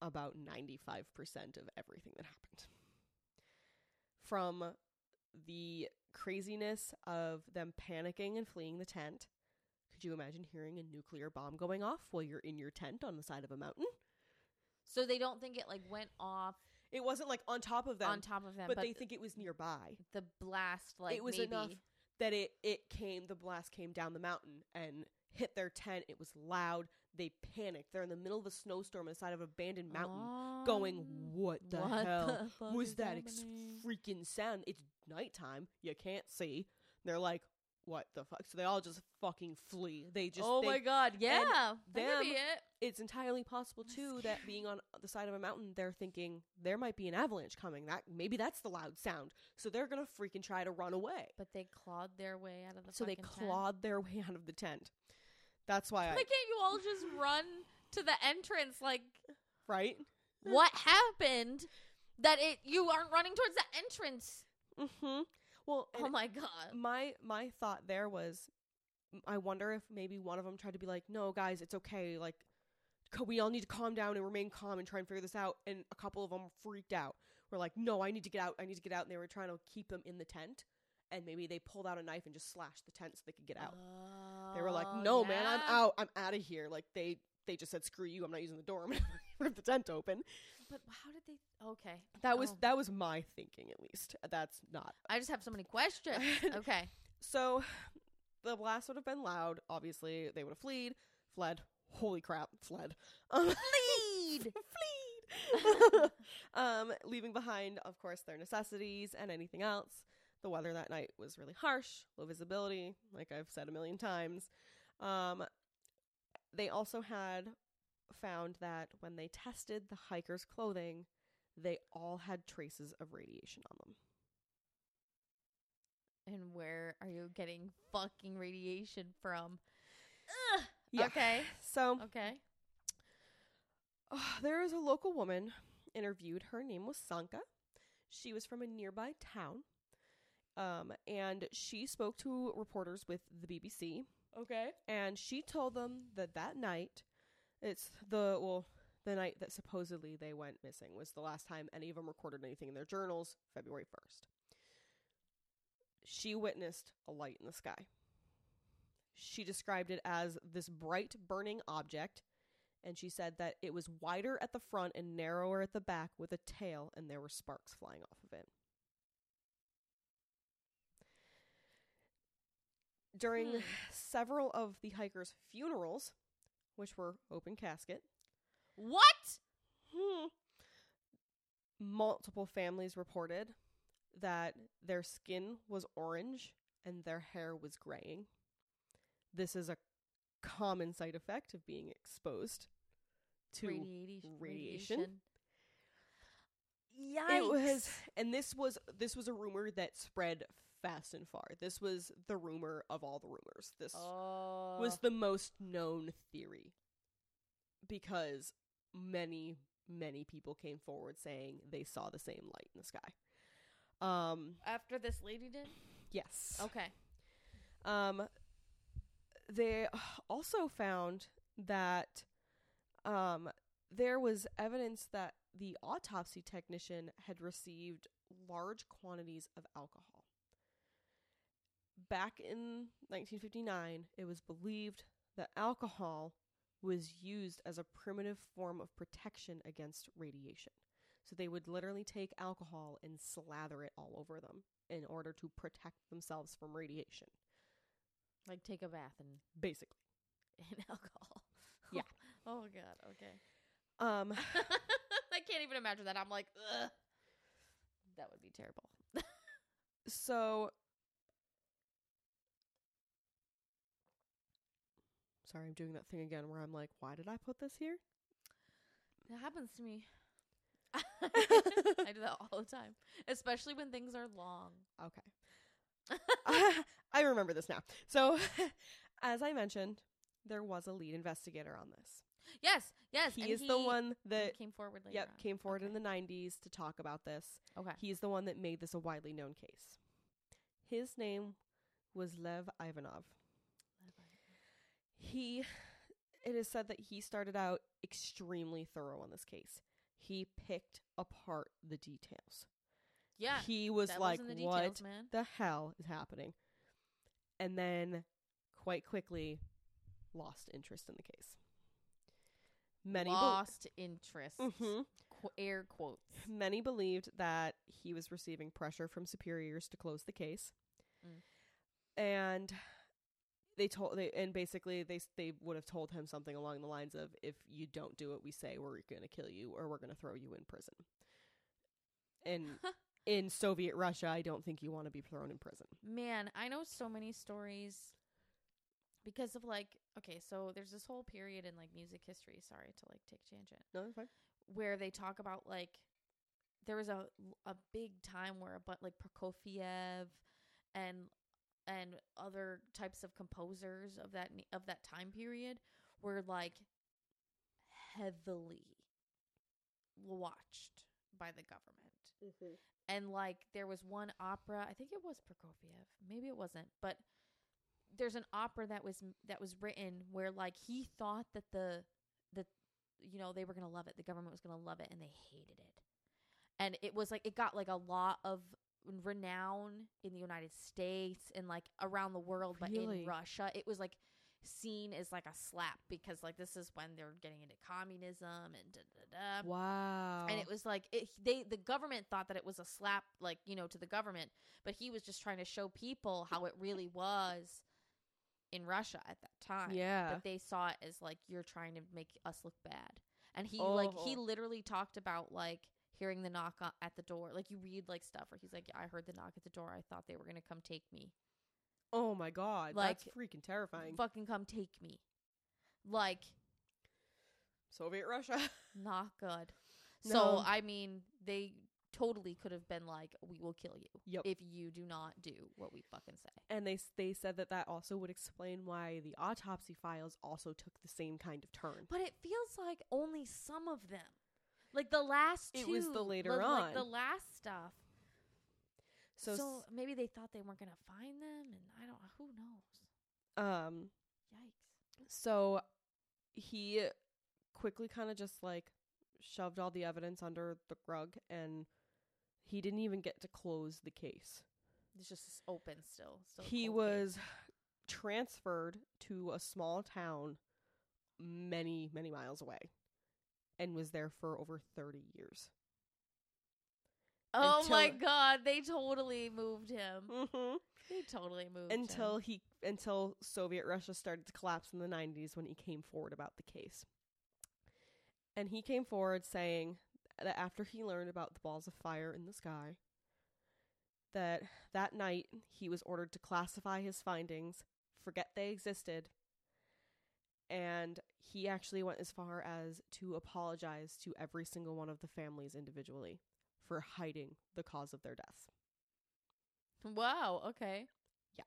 about 95% of everything that happened. From the craziness of them panicking and fleeing the tent. Could you imagine hearing a nuclear bomb going off while you're in your tent on the side of a mountain? so they don't think it like went off It wasn't like on top of them, on top of them, but, but, they think it was nearby. the blast like it was enough that it it came the blast came down the mountain and hit their tent. It was loud. They panicked. They're in the middle of a snowstorm on the side of an abandoned mountain. going, Um, what the what hell the was that ex- happening?" freaking sound? It's nighttime. You can't see. They're like, what the fuck? So they all just fucking flee. They just, oh they- my god, yeah, them- be it. it's entirely possible too that being on the side of a mountain, they're thinking there might be an avalanche coming. That maybe that's the loud sound. So they're gonna freaking try to run away. But they clawed their way out of the. So they fucking tent. clawed their way out of the tent. That's why Why I can't you all just run to the entrance? Like, right. what happened that it you aren't running towards the entrance? Mm-hmm. Well, Oh my god. my my thought there was I wonder if maybe one of them tried to be like, "No, guys, it's okay. Like we all need to calm down and remain calm and try and figure this out." And a couple of them freaked out. Were like, "No, I need to get out. I need to get out." And they were trying to keep them in the tent. And maybe they pulled out a knife and just slashed the tent so they could get out. they were like, Oh, "No, man, I'm out. I'm out of here." Like they they just said, "Screw you. I'm not using the door. I'm gonna rip the tent open." But how did they? Okay, That was Oh. that was my thinking at least. That's not I just have so many questions. okay, So the blast would have been loud. Obviously, they would have fled, fled. Holy crap, fled. Um, Fleed! fled. um, leaving behind, of course, their necessities and anything else. The weather that night was really harsh, low visibility, like I've said a million times. Um, they also had found that when they tested the hikers' clothing, they all had traces of radiation on them. and where are you getting fucking radiation from? Ugh. Yeah. Okay. So Okay. Uh, there is a local woman interviewed. Her name was Sanka. She was from a nearby town. Um, and she spoke to reporters with the BBC. Okay. And she told them that that night, it's the, well, the night that supposedly they went missing was the last time any of them recorded anything in their journals, February 1st. She witnessed a light in the sky. She described it as this bright burning object, and she said that it was wider at the front and narrower at the back with a tail, and there were sparks flying off of it. During Hmm. several of the hikers' funerals, which were open casket, What? Hmm. Multiple families reported that their skin was orange and their hair was graying. This is a common side effect of being exposed to radiation. radiation. Yikes. it was and this was this was a rumor that spread fast and far. This was the rumor of all the rumors. This Oh. was the most known theory because many many people came forward saying they saw the same light in the sky um after this lady did. yes Okay. um they also found that um there was evidence that the autopsy technician had received large quantities of alcohol back in 1959 it was believed that alcohol was used as a primitive form of protection against radiation so they would literally take alcohol and slather it all over them in order to protect themselves from radiation Like take a bath and basically in alcohol. Yeah. oh god. Okay. um I can't even imagine that. I'm like, ugh. That would be terrible. so sorry i'm doing that thing again where i'm like why did i put this here That happens to me. I do that all the time, especially when things are long. okay i remember this now so as i mentioned there was a lead investigator on this Yes, yes. he is the one that came forward later. yep on. came forward in the 90s to talk about this Okay. he's the one that made this a widely known case his name was lev ivanov he it is said that he started out extremely thorough on this case he picked apart the details Yeah. he was like the what man. the hell is happening and then quite quickly lost interest in the case many Lost interest. Mhm. Qu- air quotes. many believed that he was receiving pressure from superiors to close the case Mm. and they told they and basically they s- they would have told him something along the lines of if you don't do what we say we're going to kill you or we're going to throw you in prison. And in soviet russia i don't think you want to be thrown in prison. Man, I know so many stories because of like okay, so there's this whole period in like music history, sorry to like take a tangent, no that's fine. where they talk about like there was a a big time where but like Prokofiev and and other types of composers of that of that time period were like heavily watched by the government. Mm-hmm. And like there was one opera i think it was prokofiev maybe it wasn't but there's an opera that was that was written where like he thought that the that you know they were gonna love it the government was gonna love it and they hated it. And it was like it got like a lot of renown in the united states and like around the world but in russia it was like seen as like a slap because like this is when they're getting into communism and da da da. Wow. And it was like it, they the government thought that it was a slap like you know to the government but he was just trying to show people how it really was in russia at that time. Yeah. But they saw it as like you're trying to make us look bad. And he like he Oh. literally talked about like hearing the knock at the door like you read like stuff where he's like i heard the knock at the door i thought they were gonna come take me oh my god like, that's freaking terrifying fucking come take me like soviet russia not good No. so i mean they totally could have been like we will kill you Yep. if you do not do what we fucking say. and they they said that that also would explain why the autopsy files also took the same kind of turn. But it feels like only some of them. Like the last two. It was the later like, on. Like the last stuff. So, So, s- maybe they thought they weren't going to find them and I don't who knows. um Yikes. so he quickly kind of just like shoved all the evidence under the rug and he didn't even get to close the case. It's just open still. still a he cold was transferred to a small town many, many miles away and was there for over 30 years. Oh my god, they totally moved him. Mm-hmm. They totally moved Until him. he until Soviet Russia started to collapse in the 90s when he came forward about the case. And he came forward saying that after he learned about the balls of fire in the sky that that night he was ordered to classify his findings, forget they existed, and he actually went as far as to apologize to every single one of the families individually for hiding the cause of their deaths. Wow, okay. Yeah.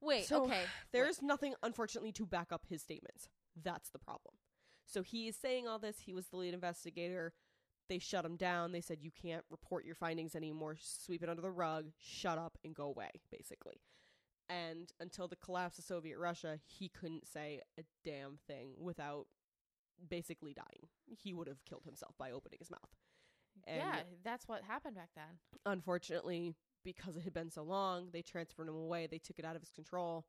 Wait, So, okay. There's nothing, unfortunately, to back up his statements. That's the problem. So he is saying all this. He was the lead investigator. They shut him down. They said, You can't report your findings anymore. Sweep it under the rug. Shut up and go away, basically. And until the collapse of Soviet Russia, he couldn't say a damn thing without basically dying. He would have killed himself by opening his mouth. And yeah, that's what happened back then. unfortunately, because it had been so long, they transferred him away. They took it out of his control.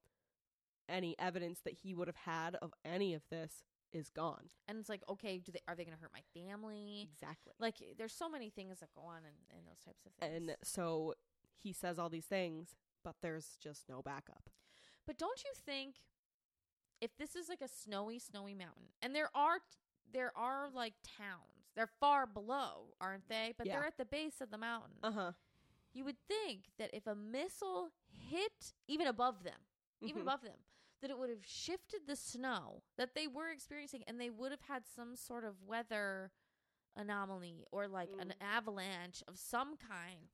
Any evidence that he would have had of any of this is gone. And it's like, okay, do they are they going to hurt my family? Exactly. Like there's so many things that go on in, in those types of things. And so he says all these things, but there's just no backup. But don't you think if this is like a snowy, snowy mountain, and there are there are like towns, they're far below, aren't they? But Yeah. they're at the base of the mountain. Uh huh. You would think that if a missile hit even above them, Mm-hmm. even above them, that it would have shifted the snow that they were experiencing, and they would have had some sort of weather anomaly or like an Mm. avalanche of some kind.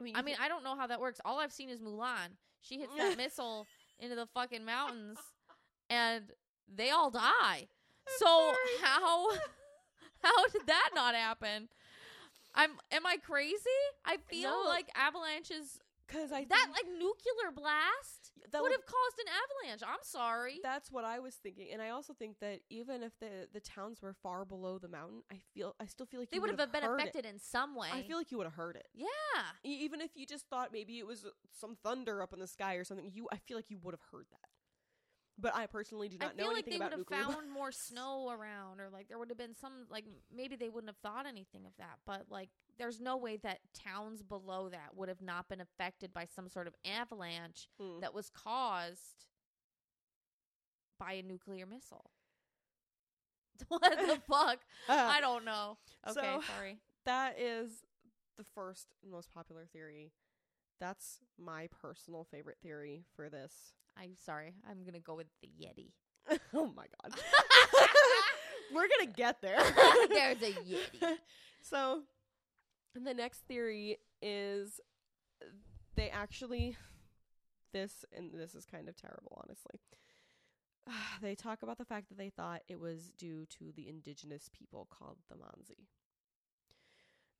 I mean, I mean, I don't know how that works. All I've seen is Mulan. She hits that missile into the fucking mountains, and they all die. so how how did that not happen? I'm am I crazy? I feel No. like avalanches because I that like nuclear blast that would have caused an avalanche. I'm sorry. That's what I was thinking, and I also think that even if the the towns were far below the mountain, I feel I still feel like they you would would have been heard it. affected in some way. I feel like you would have heard it. yeah. E- even if you just thought maybe it was some thunder up in the sky or something, you I feel like you would have heard that. But I personally do I not know feel like anything they about would have nuclear. found more snow around, or like there would have been some like maybe they wouldn't have thought anything of that. But like, there's no way that towns below that would have not been affected by some sort of avalanche Mm. that was caused by a nuclear missile. what the fuck? I don't know. Okay, So- sorry. that is the first and most popular theory. That's my personal favorite theory for this. I'm sorry. I'm gonna go with the Yeti. oh my god. We're gonna get there. There's a Yeti. so the next theory is they actually this and this is kind of terrible honestly they talk about the fact that they thought it was due to the indigenous people called the mansi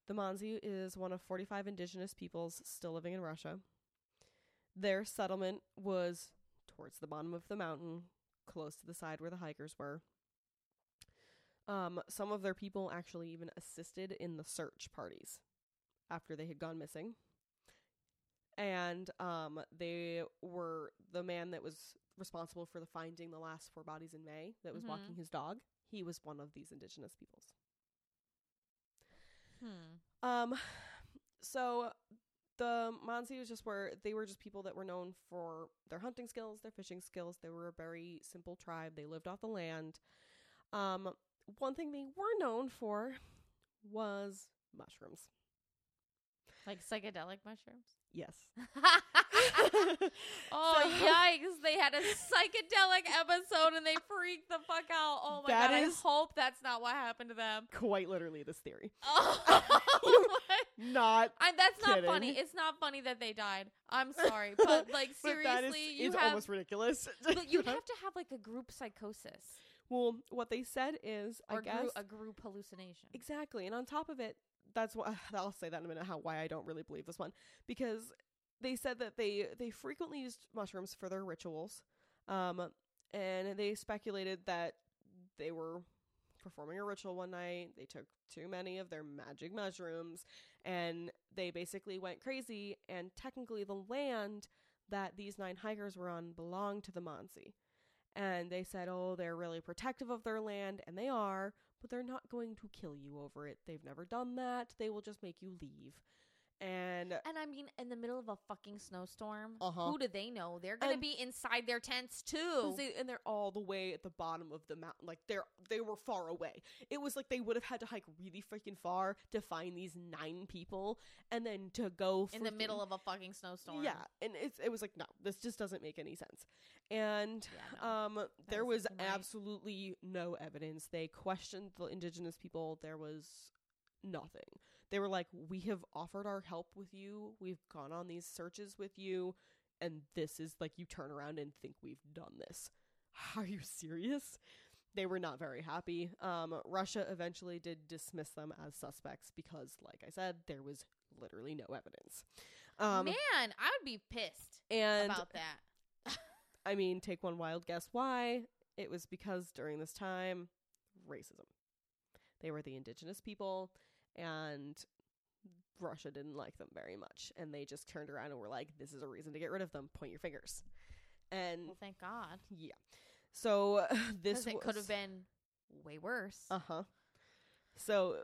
the mansi is one of 45 indigenous peoples still living in russia their settlement was towards the bottom of the mountain close to the side where the hikers were um, some of their people actually even assisted in the search parties after they had gone missing. And um, they were the man that was responsible for the finding the last four bodies in May that was Mhm. walking his dog. He was one of these indigenous peoples. Hmm. Um, so the Mansi was just where they were just people that were known for their hunting skills, their fishing skills. They were a very simple tribe. They lived off the land. Um, one thing they were known for was mushrooms. Like psychedelic mushrooms. Yes. oh So- yikes! They had a psychedelic episode and they freaked the fuck out. Oh my god! I hope that's not what happened to them. Quite literally this theory. Oh, Not I, that's not Kidding. funny. It's not funny that they died. I'm sorry, but like but seriously, is, you is have. almost ridiculous. but you'd have to have like a group psychosis well, what they said is, or I guess, group, a group hallucination. Exactly. And on top of it, that's why I'll say that in a minute how why I don't really believe this one because they said that they they frequently used mushrooms for their rituals. Um and they speculated that they were performing a ritual one night. They took too many of their magic mushrooms and they basically went crazy. And technically, the land that these nine hikers were on belonged to the Mansi. And they said, oh, they're really protective of their land, and they are, but they're not going to kill you over it. They've never done that. They will just make you leave. And And I mean, in the middle of a fucking snowstorm, Uh-huh. who do they know? They're gonna And- be inside their tents too. they, and they're all the way at the bottom of the mountain. Like they're they were far away. It was like they would have had to hike really freaking far to find these nine people, and then to go in the freaking- middle of a fucking snowstorm. Yeah, and it's it was like no, this just doesn't make any sense. And Yeah, no. um, there was right. absolutely no evidence. They questioned the indigenous people. There was nothing. They were like, "We have offered our help with you. We've gone on these searches with you, and this is like you turn around and think we've done this. Are you serious?" They were not very happy. Um, Russia eventually did dismiss them as suspects because, like I said, there was literally no evidence. Um, Man, I would be pissed and about that. I mean, take one wild guess why. It was because during this time, racism. They were the indigenous people, and Russia didn't like them very much. And they just turned around and were like, this is a reason to get rid of them. Point your fingers. And Well, thank God. yeah. So this it could have been way worse. Uh huh. So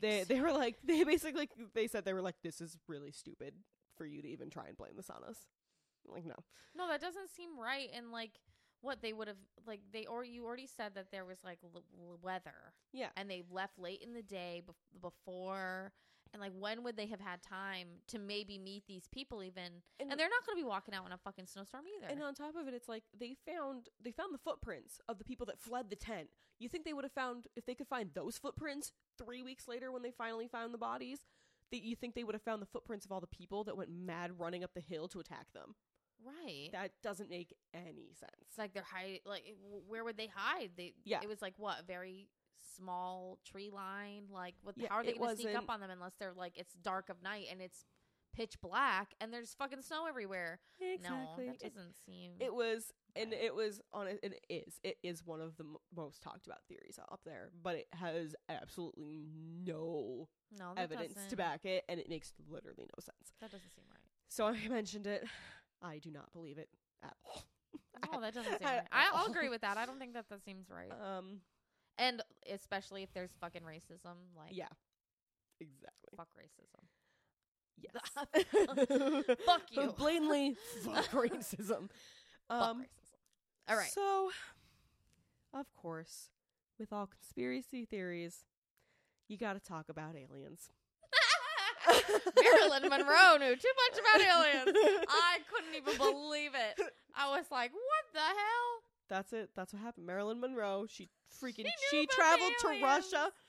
they they were like they basically they said they were like this is really stupid for you to even try and blame this on us. I'm like no. No, that doesn't seem right. And like, what they would have like they or you already said that there was like l- l- weather. Yeah. And they left late in the day bef- before. And like, when would they have had time to maybe meet these people even? And- And, they're not going to be walking out in a fucking snowstorm either. And on top of it, it's like they found they found the footprints of the people that fled the tent. You think they would have found if they could find those footprints three weeks later when they finally found the bodies? That you think they would have found the footprints of all the people that went mad running up the hill to attack them? Right. That doesn't make any sense. it's like they're hiding. Like, where would they hide? They Yeah. It was like what a very small tree line. Like, what? Yeah, how are they going to sneak up on them unless they're like it's dark of night and it's pitch black and there's fucking snow everywhere? Exactly. No, that It- doesn't seem. It was, and it was on. it- And it is. It is one of the m- most talked about theories up there, but it has absolutely no no evidence to doesn't- back it, and it makes literally no sense. That doesn't seem right. So I mentioned it. I do not believe it at all. No, that doesn't seem right. I, I'll agree with that. I don't think that that seems right. Um. And especially if there's fucking racism, like Yeah. Exactly. fuck racism. Yes. Fuck you. Blatantly fuck racism. fuck Um. racism. All right. So, of course, with all conspiracy theories, you got to talk about aliens. Marilyn Monroe knew too much about aliens. I couldn't even believe it. I was like, what the hell? That's it. That's what happened. Marilyn Monroe. She freaking knew she, traveled to. Russia.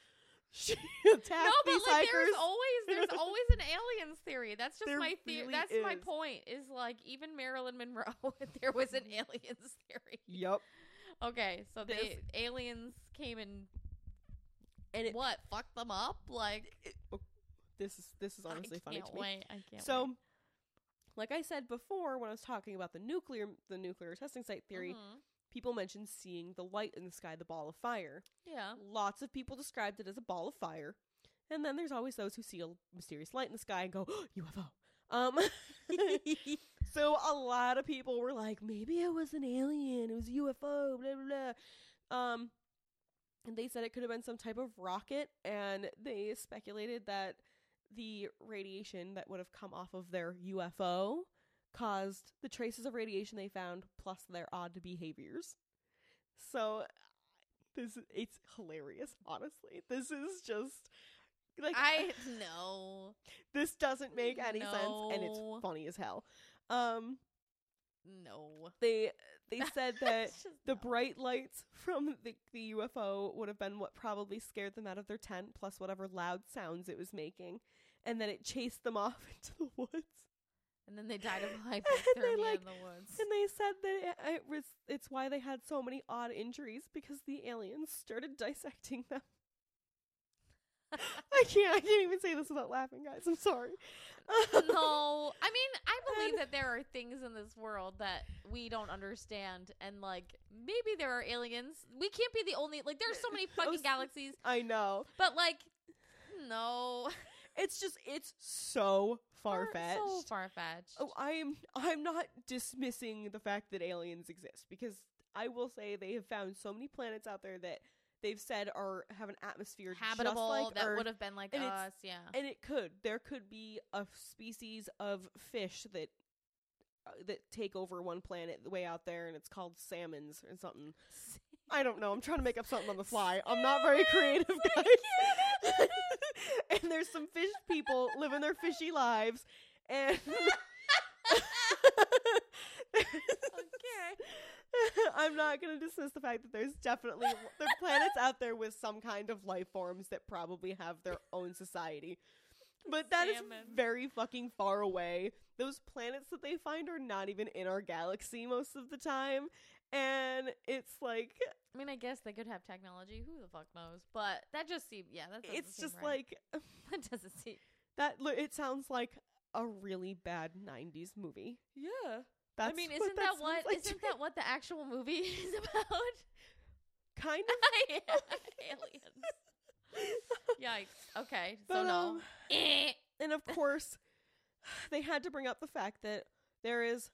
She attacked no, but these like hikers. there's always there's always an aliens theory. That's just There my theory. really That's my point. Is like even Marilyn Monroe, there was an aliens theory. Yep. Okay, so This- the aliens came and And it, what fucked them up? Like this is this is honestly funny to me. wait. I can't. So, wait. like I said before, when I was talking about the nuclear the nuclear testing site theory, Mhm. people mentioned seeing the light in the sky, the ball of fire. yeah, Lots of people described it as a ball of fire. And then there's always those who see a mysterious light in the sky and go, UFO. Um So a lot of people were like, maybe it was an alien, it was a UFO, blah blah blah. Um and they said it could have been some type of rocket, and they speculated that the radiation that would have come off of their UFO caused the traces of radiation they found plus their odd behaviors. So this it's hilarious, honestly. This is just like I know. this doesn't make any sense and it's funny as hell. Um No. they they said that the no. bright lights from the, the UFO would have been what probably scared them out of their tent, plus whatever loud sounds it was making, and then it chased them off into the woods. And then they died of hypothermia like- in the woods. And they said that it, it was it's why they had so many odd injuries because the aliens started dissecting them. I can't. I can't even say this without laughing, guys. I'm sorry. no, I mean, I believe that there are things in this world that we don't understand, and like maybe there are aliens. We can't be the only. Like, there's so many fucking galaxies, I know. but like, no, It's just it's so far fetched. So far fetched. Oh, I'm I'm not dismissing the fact that aliens exist because I will say they have found so many planets out there that they've said are have an atmosphere habitable just like that Earth, would have been like and us. Yeah. and it could there could be a species of fish that uh, that take over one planet way out there, and it's called salmons or something. I don't know. I'm trying to make up something on the fly. I'm not very creative, guys. and there's some fish people living their fishy lives, and okay. I'm not going to dismiss the fact that there's definitely there are planets out there with some kind of life forms that probably have their own society. But that is Salmon. very fucking far away. Those planets that they find are not even in our galaxy most of the time. And it's like I mean, I guess they could have technology. Who the fuck knows? But that just seems yeah. That it's just right. like that doesn't seem. that it sounds like a really bad 90s movie. Yeah. That's I mean, isn't that sounds what? like not that what the actual movie is about? kind of aliens. Yikes. Okay. So But, no. um, Eh. and of course, they had to bring up the fact that there is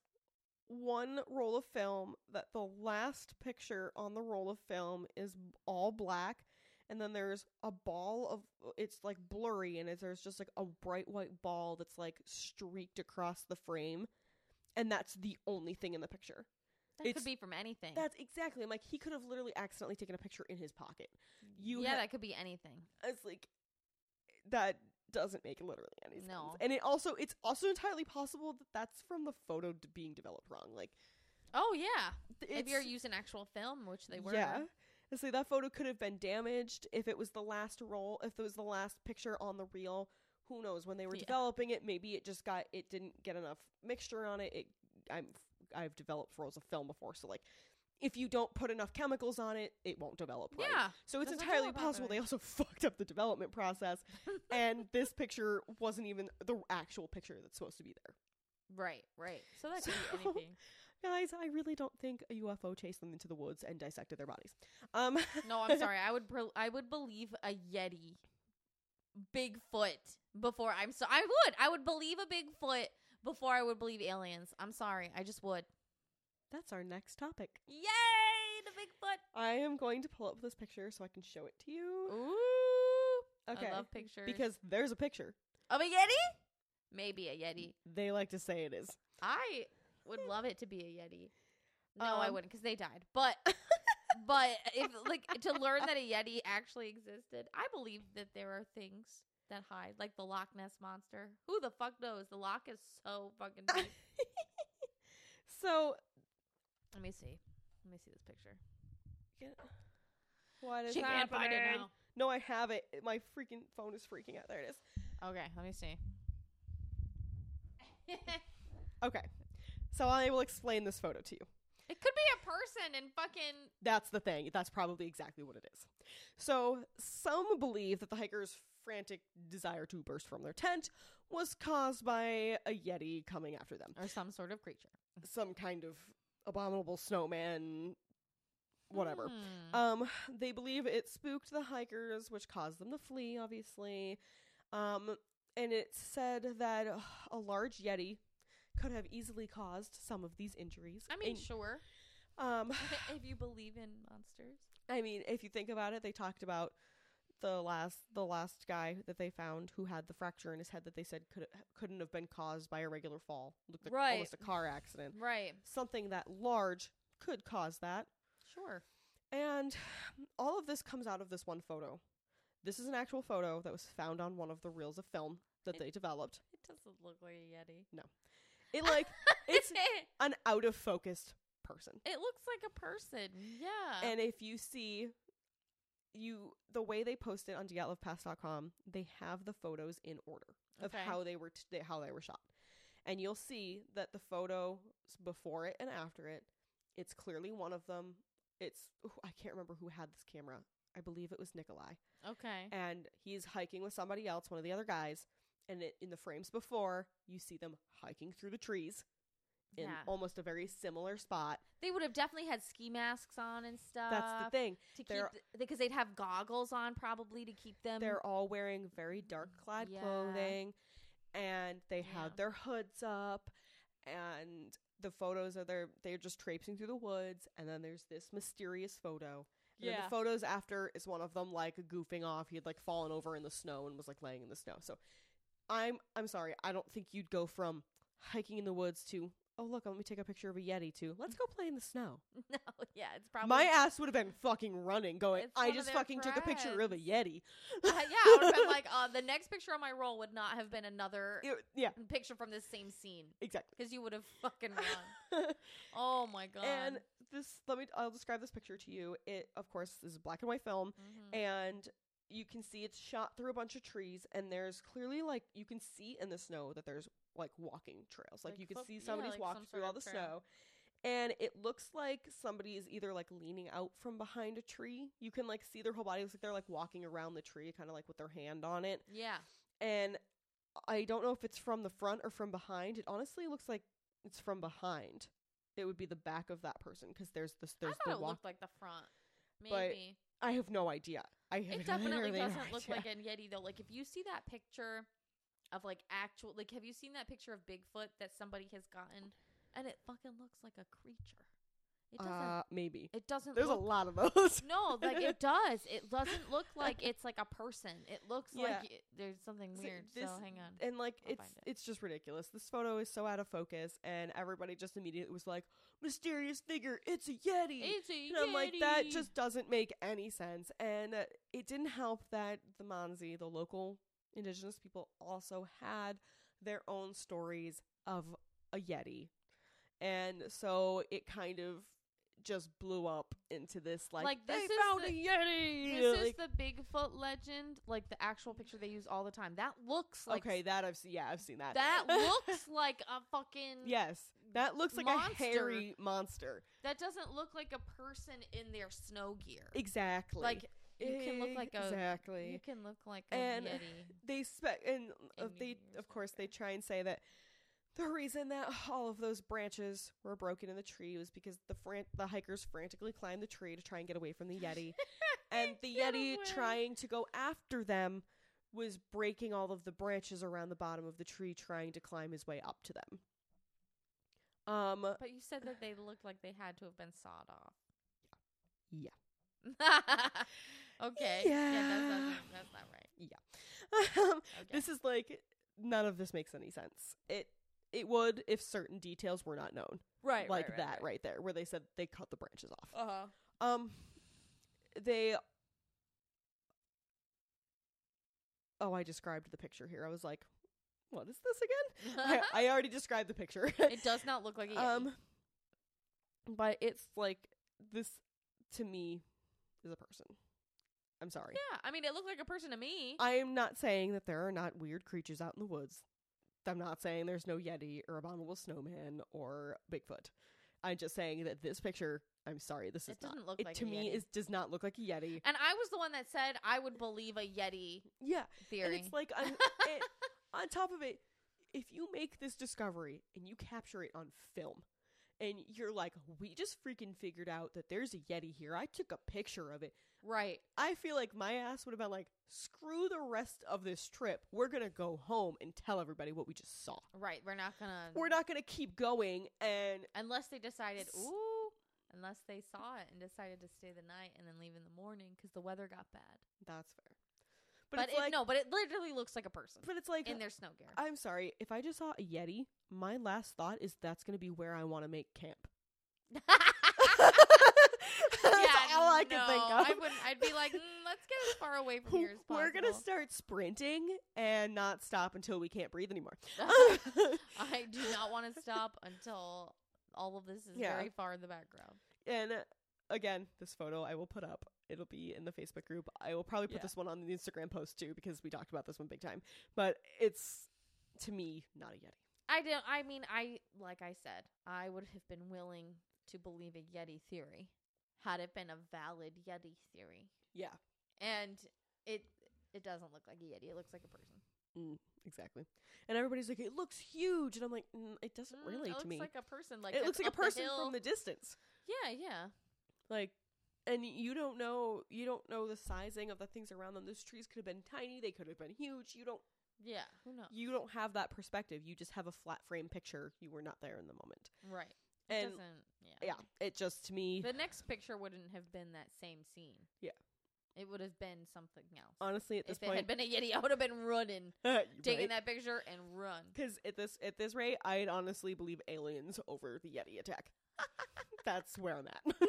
one roll of film that the last picture on the roll of film is all black and then there's a ball of it's like blurry and it's, there's just like a bright white ball that's like streaked across the frame and that's the only thing in the picture That It's- could be from anything. that's exactly I'm like he could have literally accidentally taken a picture in his pocket you yeah, ha- that could be anything. it's like that doesn't make literally any sense. No. And it also it's also entirely possible that that's from the photo d- being developed wrong. Like Oh yeah. if you're using actual film, which they were. yeah. Let's say that photo could have been damaged if it was the last roll, if it was the last picture on the reel. Who knows? When they were Yeah. developing it, maybe it just got it didn't get enough mixture on it. It I'm I've developed rolls of film before, so like if you don't put enough chemicals on it, it won't develop right. Yeah. So it's entirely possible they also fucked up the development process, and this picture wasn't even the actual picture that's supposed to be there. Right. Right. So that could So- be anything. Guys, I really don't think a UFO chased them into the woods and dissected their bodies. Um, No, I'm sorry. I would bel- I would believe a Yeti, Bigfoot before I'm so I would I would believe a Bigfoot before I would believe aliens. I'm sorry. I just would. That's our next topic. Yay, the Bigfoot. I am going to pull up this picture so I can show it to you. Ooh. Okay, I love pictures. because there's a picture. of a Yeti? Maybe a Yeti. They like to say it is. I would love it to be a Yeti. No, I Um, wouldn't because they died. But but if like to learn that a Yeti actually existed, I believe that there are things that hide, like the Loch Ness monster. Who the fuck knows? The Loch is so fucking deep. so, Let me see. Let me see this picture. what is she can't find it happening? now. No, I have it. My freaking phone is freaking out. There it is. Okay, let me see. Okay. So I will explain this photo to you. it could be a person and fucking That's the thing. That's probably exactly what it is. So, some believe that the hikers' frantic desire to burst from their tent was caused by a yeti coming after them. or some sort of creature. Some kind of abominable snowman, whatever. Hmm. Um, they believe it spooked the hikers, which caused them to flee, obviously. Um, and it said that uh, a large yeti could have easily caused some of these injuries. I mean, And, sure. um, if you believe in monsters. I mean, if you think about it, they talked about the last the last guy that they found who had the fracture in his head that they said could couldn't have been caused by a regular fall, looked like Right. almost a car accident. Right. Something that large could cause that, Sure. and all of this comes out of this one photo. This is an actual photo that was found on one of the reels of film that It- they developed. It doesn't look like a Yeti. No. It like it's an out of focused person. it looks like a person. Yeah. And if you see you the way they post it on dyatlovpass.com, they have the photos in order of Okay. how they were t- they, how they were shot. And you'll see that the photo before it and after it, it's clearly one of them. It's ooh, I can't remember who had this camera. I believe it was Nikolai, Okay. and he's hiking with somebody else, one of the other guys. And it, in the frames before, you see them hiking through the trees in Yeah. almost a very similar spot. They would have definitely had ski masks on and stuff. That's the thing. To keep They're- because they'd have goggles on probably to keep them. They're all wearing very dark clad Yeah. clothing and they Yeah. had their hoods up and the photos are there they're just traipsing through the woods and then there's this mysterious photo. And Yeah. the photos after is one of them like goofing off. He had like fallen over in the snow and was like laying in the snow. So I'm I'm sorry. I don't think you'd go from hiking in the woods to oh look, let me take a picture of a yeti too. let's go play in the snow. no, yeah, it's probably My ass would have been fucking running, going, It's I one of just their fucking took a picture of a yeti. Uh, yeah, I would have been like, uh, the next picture on my roll would not have been another It- yeah, picture from this same scene exactly. because you would have fucking run. oh my god. and this, let me, I'll describe this picture to you. It, of course, is a black and white film, Mhm. and you can see it's shot through a bunch of trees, and there's clearly like you can see in the snow that there's like walking trails. Like, Like you can see yeah, somebody's like walked some through all the trail. snow. And it looks like somebody is either like leaning out from behind a tree. You can like see their whole body. It looks like they're like walking around the tree, kind of like with their hand on it. yeah, and I don't know if it's from the front or from behind. It honestly looks like it's from behind. It would be the back of that person because there's this there's I the walk. looked like the front. maybe But I have no idea. I it definitely doesn't look idea. like a yeti though. Like if you see that picture of like actual, like have you seen that picture of Bigfoot that somebody has gotten, and it fucking looks like a creature. It doesn't. Uh, maybe it doesn't. there's a lot of those. No, like it does. It doesn't look like it's like a person. It looks Yeah. like it, there's something So weird. this- so hang on. and like I'll it's it. it's just ridiculous. This photo is so out of focus, and everybody just immediately was like, "Mysterious figure, it's a yeti." It's a And I'm like, that just doesn't make any sense. And uh, it didn't help that the Mansi, the local indigenous people, also had their own stories of a Yeti. And so it kind of just blew up into this like, Like, they is found the- a Yeti. This Like, is the Bigfoot legend, like the actual picture they use all the time. That looks like okay, that I've seen. Yeah, I've seen that. that looks like a fucking yes, that looks like monster. a hairy monster. That doesn't look like a person in their snow gear. Exactly. Like you can look like a exactly. you can look like a And yeti. they spec and uh, they of course they try and say that the reason that all of those branches were broken in the tree was because the fran- the hikers frantically climbed the tree to try and get away from the yeti and the yeti away. trying to go after them was breaking all of the branches around the bottom of the tree trying to climb his way up to them um But you said that they looked like they had to have been sawed off. Yeah. okay. Yeah. that's, Yeah. not, that's not right. um, Okay. this is like none of this makes any sense it it would if certain details were not known right. like that right. there where they said they cut the branches off Uh huh. um they oh i described the picture here i was like what is this again I, I already described the picture it does not look like a yeti. um but it's like this to me is a person i'm sorry yeah, I mean, it looked like a person to me. I am not saying that there are not weird creatures out in the woods. I'm not saying there's no Yeti or abominable snowman or Bigfoot. I'm just saying that this picture, I'm sorry, this It is not. doesn't look it like a to me is does not look like a Yeti. and I was the one that said I would believe a yeti Yeah, theory. and it's like on, it, on top of it, if you make this discovery and you capture it on film, and you're like, we just freaking figured out that there's a Yeti here. I took a picture of it. Right. I feel like my ass would have been like, screw the rest of this trip. We're gonna go home and tell everybody what we just saw. Right. We're not gonna. We're not gonna keep going and unless they decided, S- ooh, unless they saw it and decided to stay the night and then leave in the morning because the weather got bad. that's fair. But, But, it's it, like no, but it literally looks like a person but it's like in their snow gear. I'm sorry, if I just saw a Yeti, my last thought is that's gonna be where I wanna make camp. that's all I can think no, of. I wouldn't. I'd be like, mm, let's get as far away from here as possible. We're gonna start sprinting and not stop until we can't breathe anymore. I do not want to stop until all of this is Yeah. very far in the background. And uh, again, this photo I will put up. It'll be in the Facebook group. I will probably put Yeah. this one on the Instagram post too because we talked about this one big time. But it's to me not a Yeti. I don't. I mean, I like I said, I would have been willing to believe a Yeti theory had it been a valid Yeti theory. Yeah. and it it doesn't look like a yeti. It looks like a person. Mm, exactly. And everybody's like, it looks huge, and I'm like, mm, it doesn't Mm, really it to looks me. like a person. Like it looks like a up the person from the distance. yeah, yeah. Like, and you don't know, you don't know the sizing of the things around them. Those trees could have been tiny. They could have been huge. You don't, Yeah, who knows? you don't have that perspective. You just have a flat frame picture. You were not there in the moment. Right. It And doesn't yeah. yeah, it just to me, The next picture wouldn't have been that same scene. Yeah. It would have been something else. honestly, at this if it had been a Yeti, I would have been running, taking that picture and run. Because at this at this rate, I'd honestly believe aliens over the Yeti attack. That's where I'm at.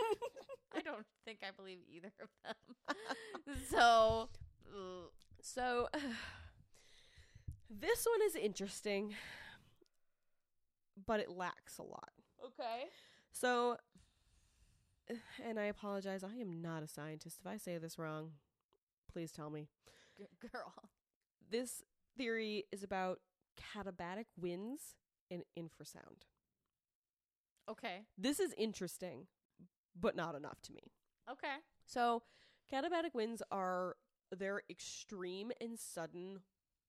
I don't think I believe either of them. so, ugh. so this one is interesting, but it lacks a lot. Okay. So, and I apologize. I am not a scientist. If I say this wrong, please tell me. G- girl. This theory is about katabatic winds and infrasound. Okay. This is interesting, but not enough to me. Okay. So, katabatic winds are they're extreme and sudden,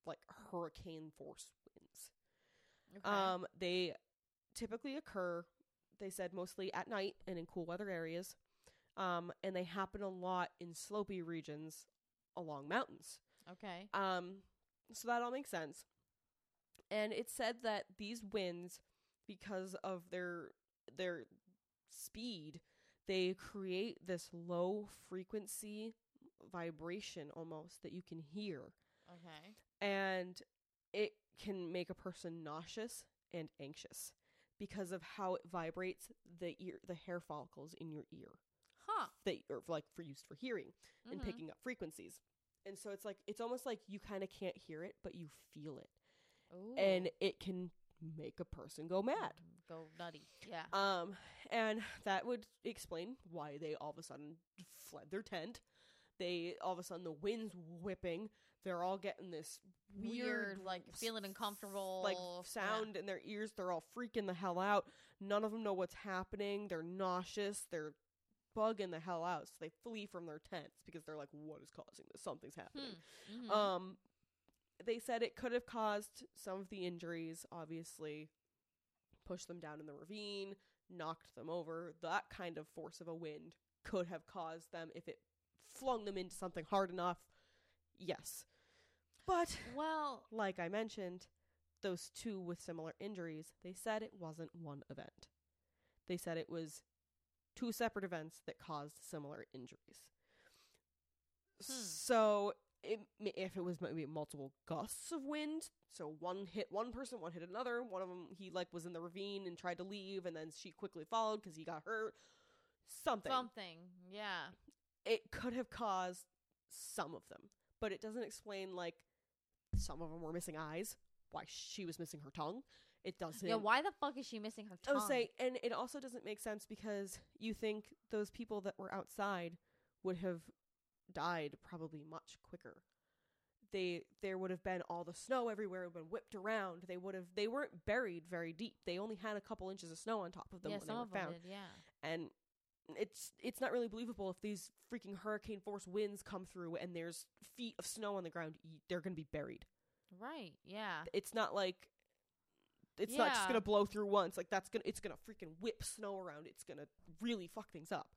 like hurricane force winds. okay. Um, they typically occur, they said mostly at night and in cool weather areas. Um, and they happen a lot in slopey regions along mountains. okay. Um, so that all makes sense. And it said that these winds, because of their their speed, they create this low frequency vibration almost that you can hear, Okay. and it can make a person nauseous and anxious because of how it vibrates the ear the hair follicles in your ear Huh. that are like for used for hearing and Mhm. picking up frequencies. And so it's like it's almost like you kind of can't hear it, but you feel it, and it can make a person go mad. go nutty. Yeah. Um, and that would explain why they all of a sudden fled their tent. They all of a sudden the wind's whipping. They're all getting this weird, Weird, like, feeling uncomfortable. like Yeah. sound in their ears. They're all freaking the hell out. None of them know what's happening. They're nauseous. They're bugging the hell out. So they flee from their tents because they're like, "What is causing this? Something's happening." Hmm. Mhm. Um, they said it could have caused some of the injuries. Obviously, pushed them down in the ravine, knocked them over. That kind of force of a wind could have caused them if it flung them into something hard enough. Yes, but well, like I mentioned, those two with similar injuries, they said it wasn't one event. They said it was two separate events that caused similar injuries. Hmm. So, it, m- if it was maybe multiple gusts of wind, so one hit one person, one hit another. One of them, he like was in the ravine and tried to leave, and then she quickly followed because he got hurt. Something. something. Yeah. It could have caused some of them, but it doesn't explain like some of them were missing eyes, why she was missing her tongue. It doesn't. Yeah. Why the fuck is she missing her I tongue? would say, and it also doesn't make sense because you think those people that were outside would have died probably much quicker. They there would have been all the snow everywhere, would have been whipped around. They would have they weren't buried very deep. They only had a couple inches of snow on top of them yeah, when they were found. did. Yeah. And it's it's not really believable if these freaking hurricane force winds come through and there's feet of snow on the ground. They're going to be buried. Right. Yeah. It's not like it's not just gonna blow through once. Like that's gonna it's gonna freaking whip snow around. It's gonna really fuck things up.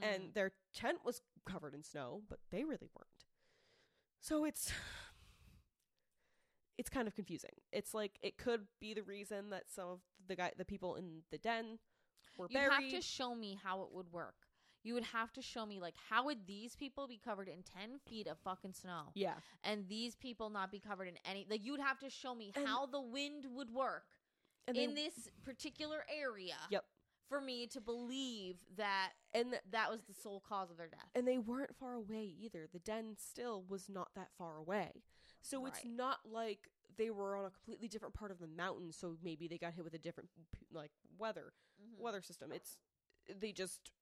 And Hmm. their tent was covered in snow, but they really weren't. So it's it's kind of confusing. It's like it could be the reason that some of the guy the people in the den were you buried. have to show me how it would work. You would have to show me like how would these people be covered in ten feet of fucking snow, yeah. and these people not be covered in any. Like you would have to show me And- how the wind would work in they- this particular area. Yep. For me to believe that and th- that was the sole cause of their death. and they weren't far away either. The den still was not that far away. So it's not like they were on a completely different part of the mountain, so maybe they got hit with a different p- like weather Mhm. weather system. It's they just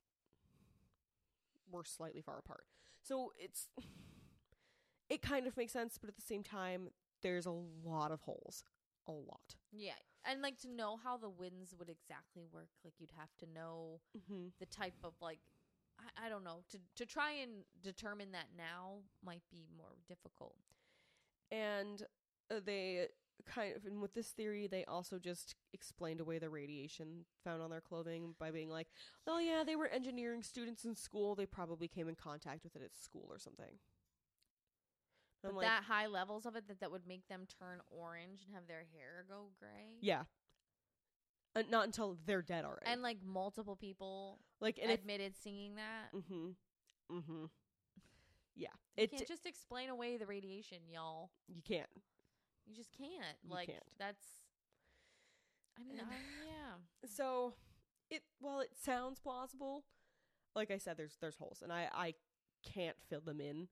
were slightly far apart. So it's it kind of makes sense, but at the same time there's a lot of holes. A lot. Yeah, and like to know how the winds would exactly work, like you'd have to know Mm-hmm. the type of like I, I don't know to to try and determine that now might be more difficult. and uh, they kind of and with this theory they also just explained away the radiation found on their clothing by being like oh yeah they were engineering students in school. They probably came in contact with it at school or something. But like that high levels of it that that would make them turn orange and have their hair go gray. yeah. Uh, not until they're dead already. And like multiple people like and if admitted singing that. mm-hmm. Mm-hmm. Yeah. You it can't just explain away the radiation, y'all. you can't You just can't. You like can't. that's. I mean, I, yeah. so it well it sounds plausible like i said there's there's holes and i i can't fill them in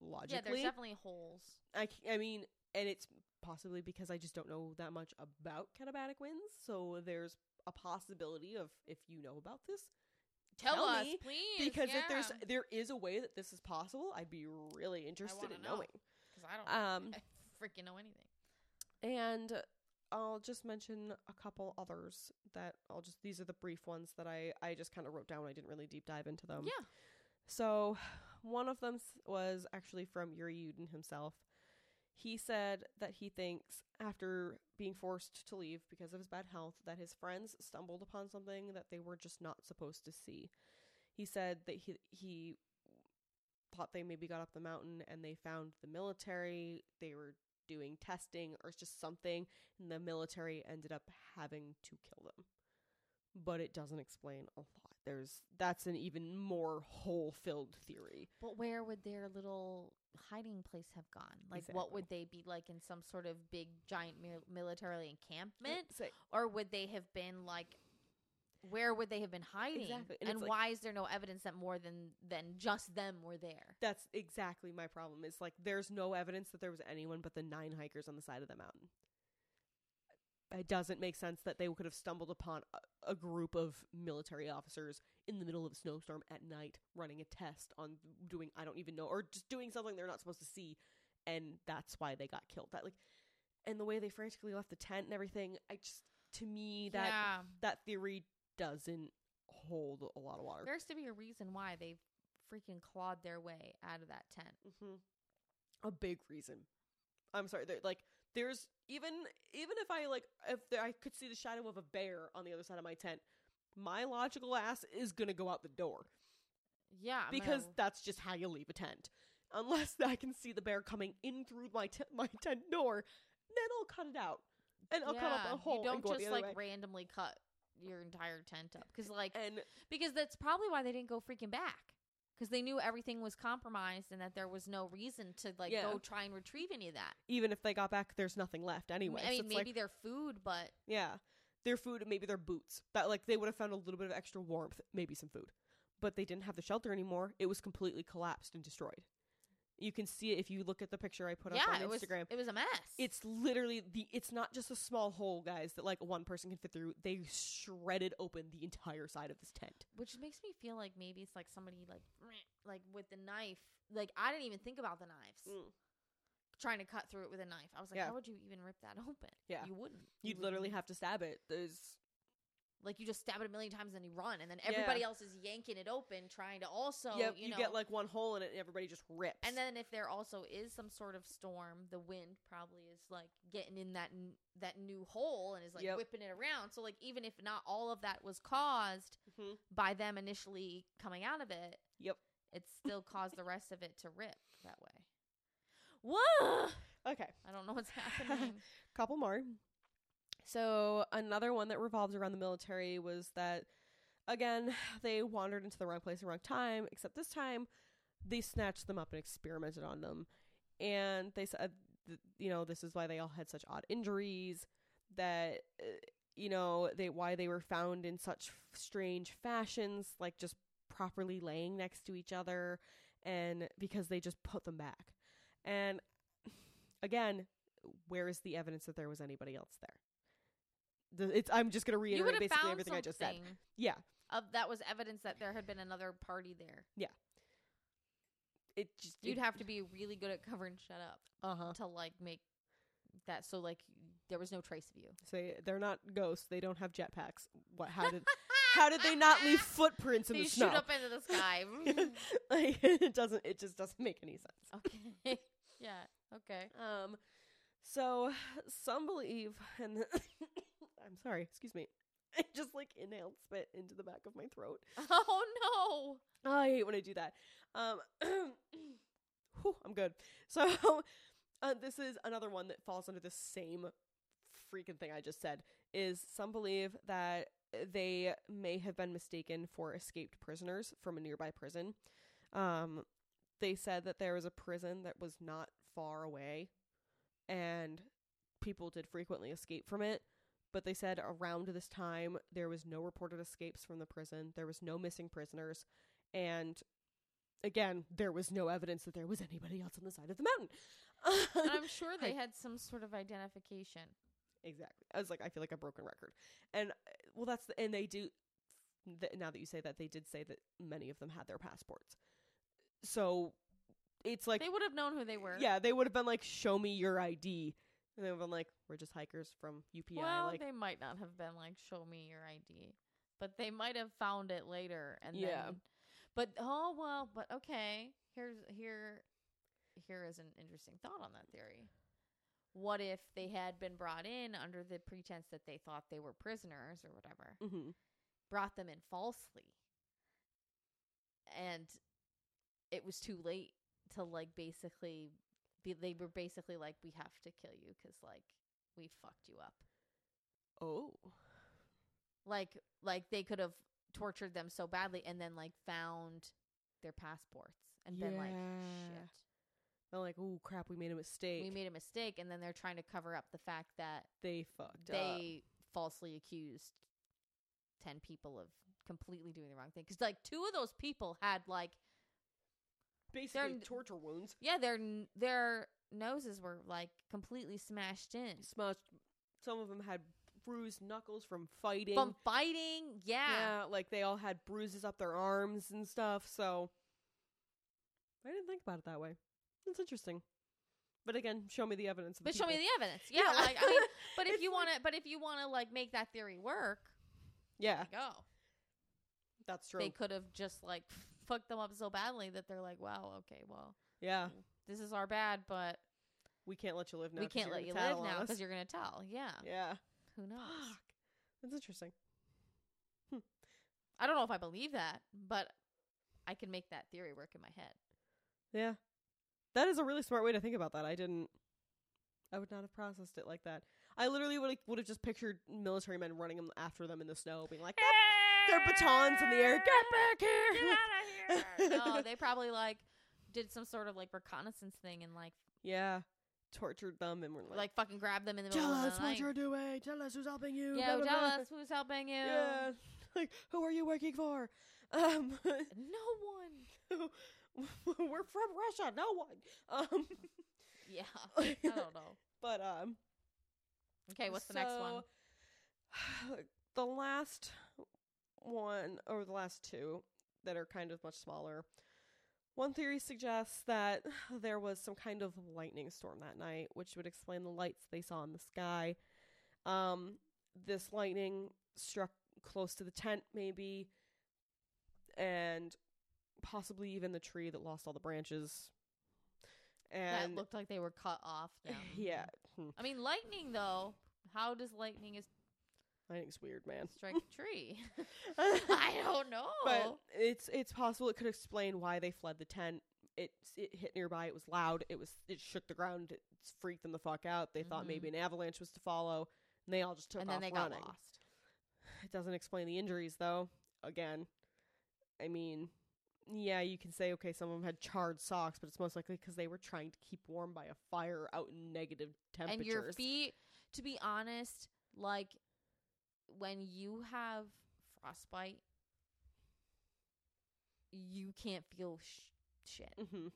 logically Yeah, there's definitely holes. I, I mean, and it's possibly because I just don't know that much about katabatic winds. So there's a possibility of if you know about this, Tell, Tell us, me, please. because if there's there is a way that this is possible, I'd be really interested in know. knowing. 'Cause I don't Um, I freaking know anything. And I'll just mention a couple others that I'll just these are the brief ones that I I just kind of wrote down. I didn't really deep dive into them. yeah. So, one of them s- was actually from Yuri Yudin himself. He said that he thinks, after being forced to leave because of his bad health, that his friends stumbled upon something that they were just not supposed to see. He said that he he thought they maybe got up the mountain and they found the military. They were doing testing or just something, and the military ended up having to kill them. But it doesn't explain a lot. There's that's an even more hole filled theory. But where would their little hiding place have gone? Like, what would they be like in some sort of big, giant mil- military encampment, or would they have been like? Where would they have been hiding? Exactly, and And, it's like- why is there no evidence that more than than just them were there? that's exactly my problem. Is like there's no evidence that there was anyone but the nine hikers on the side of the mountain. It doesn't make sense that they could have stumbled upon a, a group of military officers in the middle of a snowstorm at night running a test on doing I don't even know or just doing something they're not supposed to see and that's why they got killed. That like and the way they frantically left the tent and everything, I just to me that yeah, that theory doesn't hold a lot of water. there has to be a reason why they freaking clawed their way out of that tent. hmm A big reason. I'm sorry. There, like, there's even even if I like if there, I could see the shadow of a bear on the other side of my tent, my logical ass is gonna go out the door Yeah, because that's just how you leave a tent. Unless I can see the bear coming in through my tent my tent door, then I'll cut it out and I'll cut up a hole You don't and go just like way. randomly cut your entire tent up because like And because that's probably why they didn't go freaking back because they knew everything was compromised and that there was no reason to like Yeah. go try and retrieve any of that. even if they got back, there's nothing left anyway. I So mean, it's maybe like, their food, but Yeah. Their food, maybe their boots. That like they would have found a little bit of extra warmth, maybe some food. But they didn't have the shelter anymore. It was completely collapsed and destroyed. You can see it if you look at the picture I put up yeah, on it was Instagram. it was a mess. It's literally the it's not just a small hole, guys, that like one person can fit through. They shredded open the entire side of this tent. which makes me feel like maybe it's like somebody like like with the knife. Like I didn't even think about the knives. Mm. Trying to cut through it with a knife. I was like, Yeah. how would you even rip that open? Yeah. You wouldn't. You'd You literally wouldn't. have to stab it. There's like you just stab it a million times and you run and then Yeah. everybody else is yanking it open trying to also yeah, you, you, know get like one hole in it and everybody just rips. and then if there also is some sort of storm the wind probably is like getting in that n- that new hole and is like Yep. whipping it around so like even if not all of that was caused Mhm. by them initially coming out of it Yep. it still caused the rest of it to rip that way whoa Okay. i don't know what's happening couple more. So another one that revolves around the military was that again they wandered into the wrong place at the wrong time. Except this time they snatched them up and experimented on them, and they said, you know, this is why they all had such odd injuries. That uh, you know they why they were found in such strange fashions, like just properly laying next to each other, and because they just put them back. And again, where is the evidence that there was anybody else there? The, it's I'm just gonna reiterate basically everything I just said. Yeah, of that was evidence that there had been another party there Yeah. it just you'd have to be really good at covering shut up uh huh. to like make that so like there was no trace of you. Say they're not ghosts. They don't have jetpacks. What? How did How did they not leave footprints in They the shoot snow? up into the sky. like it doesn't. It just doesn't make any sense. okay. yeah. Okay. Um, so some believe, and I'm sorry, excuse me. I just like inhaled spit into the back of my throat. Oh no. Oh, I hate when I do that. Um, whew, I'm good. So, uh, this is another one that falls under the same freaking thing I just said. Is some believe that they may have been mistaken for escaped prisoners from a nearby prison. Um, they said that there was a prison that was not far away, and people did frequently escape from it. But they said around this time there was no reported escapes from the prison. There was no missing prisoners, and again, there was no evidence that there was anybody else on the side of the mountain. And I'm sure they had some sort of identification. Exactly. I was like, I feel like a broken record. And uh, well, that's the, and they do. Th- now that you say that, they did say that many of them had their passports. So it's like, they would have known who they were. yeah, they would have been like, "Show me your ID," and they've been like, "We're just hikers from UPI." Well, like, they might not have been like, "Show me your ID," but they might have found it later. And Yeah. Then, but oh well. But okay. Here's here. Here is an interesting thought on that theory. What if they had been brought in under the pretense that they thought they were prisoners or whatever, mhm. brought them in falsely, and it was too late to like basically they were basically like, we have to kill you because like we fucked you up. oh, like like they could have tortured them so badly and then like found their passports and been like shit they're like, "Oh crap, we made a mistake." we made a mistake and then they're trying to cover up the fact that they fucked up. they falsely accused 10 people of completely doing the wrong thing cuz like two of those people had like Basically, n- torture wounds. yeah their their noses were like completely smashed in Smashed. Some of them had bruised knuckles from fighting. from fighting yeah Yeah, like they all had bruises up their arms and stuff. So I didn't think about it that way. That's interesting. But again, show me the evidence. Of the but show me the evidence yeah, Yeah. like i mean but if It's you want to but if you want to like make that theory work Yeah, go that's true. they could have just like fucked them up so badly that they're like, wow, okay, well, yeah, this is our bad, but we can't let you live now. We can't let you live now because you're gonna tell. Yeah, Yeah. who knows? Fuck. That's interesting. Hmm. I don't know if I believe that, but I can make that theory work in my head. Yeah. That is a really smart way to think about that. I didn't. I would not have processed it like that. I literally would would have just pictured military men running after them in the snow, being like, "Get their batons in the air, get back here!" Get out of here! no, they probably like did some sort of like reconnaissance thing and like yeah, tortured them and were like, like, fucking grabbed them in the middle "Tell of the us night. what you're doing. Tell us who's helping you." yeah, blah, tell blah." us who's helping you. Yeah, like who are you working for? Um, No one. we're from Russia. No one. Um, Yeah, I don't know. but um, Okay, what's the next one? The last one, or the last two, that are kind of much smaller. One theory suggests that there was some kind of lightning storm that night, which would explain the lights they saw in the sky. Um, this lightning struck close to the tent, maybe, and possibly even the tree that lost all the branches. And that looked like they were cut off. Them. yeah, hmm, I mean, lightning though. How does lightning is- lightning's weird, man. strike a tree? I don't know. But it's it's possible it could explain why they fled the tent. It it hit nearby. It was loud. It was it shook the ground. It freaked them the fuck out. They thought Mhm. maybe an avalanche was to follow, and they all just took and off then they got running. lost. It doesn't explain the injuries though. Again, I mean, yeah, you can say okay, some of them had charred socks, but it's most likely because they were trying to keep warm by a fire out in negative temperatures. And your feet, to be honest, like when you have frostbite, you can't feel sh- shit. hmm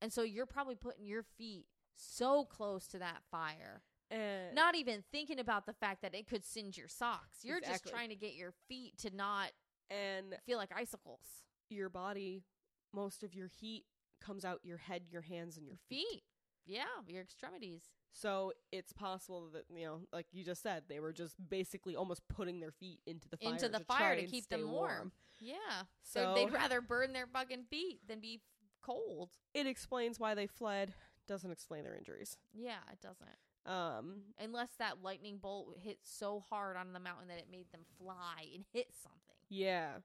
And so you're probably putting your feet so close to that fire, And not even thinking about the fact that it could singe your socks. You're just trying to get your feet to not and feel like icicles. your body, most of your heat comes out your head, your hands, and your feet. Feet. Yeah, your extremities. So it's possible that you know, like you just said, they were just basically almost putting their feet into the fire Into the to fire to keep them warm. Yeah. They're- So they'd rather burn their fucking feet than be cold. it explains why they fled. Doesn't explain their injuries. Yeah, it doesn't. Um, Unless that lightning bolt hit so hard on the mountain that it made them fly and hit something. yeah,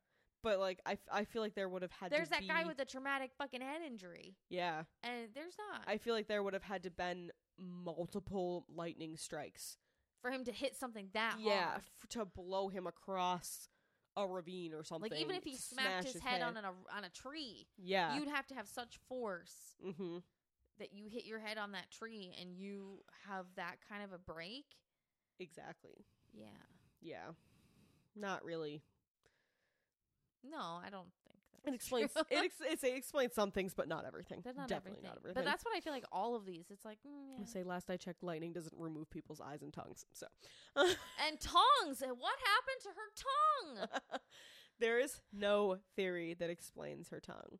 but like I, f- I feel like there would have had. To There's to that guy with the traumatic fucking head injury. Yeah, And there's not. I feel like there would have had to been multiple lightning strikes. for him to hit something that yeah, hard. f- to blow him across a ravine or something. Like even if he smacked smash his, head, on an, a, on a tree, yeah, you'd have to have such force mm-hmm. that you hit your head on that tree and you have that kind of a break. exactly. Yeah. Yeah, not really. No, I don't think It explains true. it, ex- it's- it explains some things, but not everything. That's not Definitely everything. not everything. But that's what I feel like all of these. It's like, mm, I say last I checked, lightning doesn't remove people's eyes and tongues. So and tongues. What happened to her tongue? there is no theory that explains her tongue.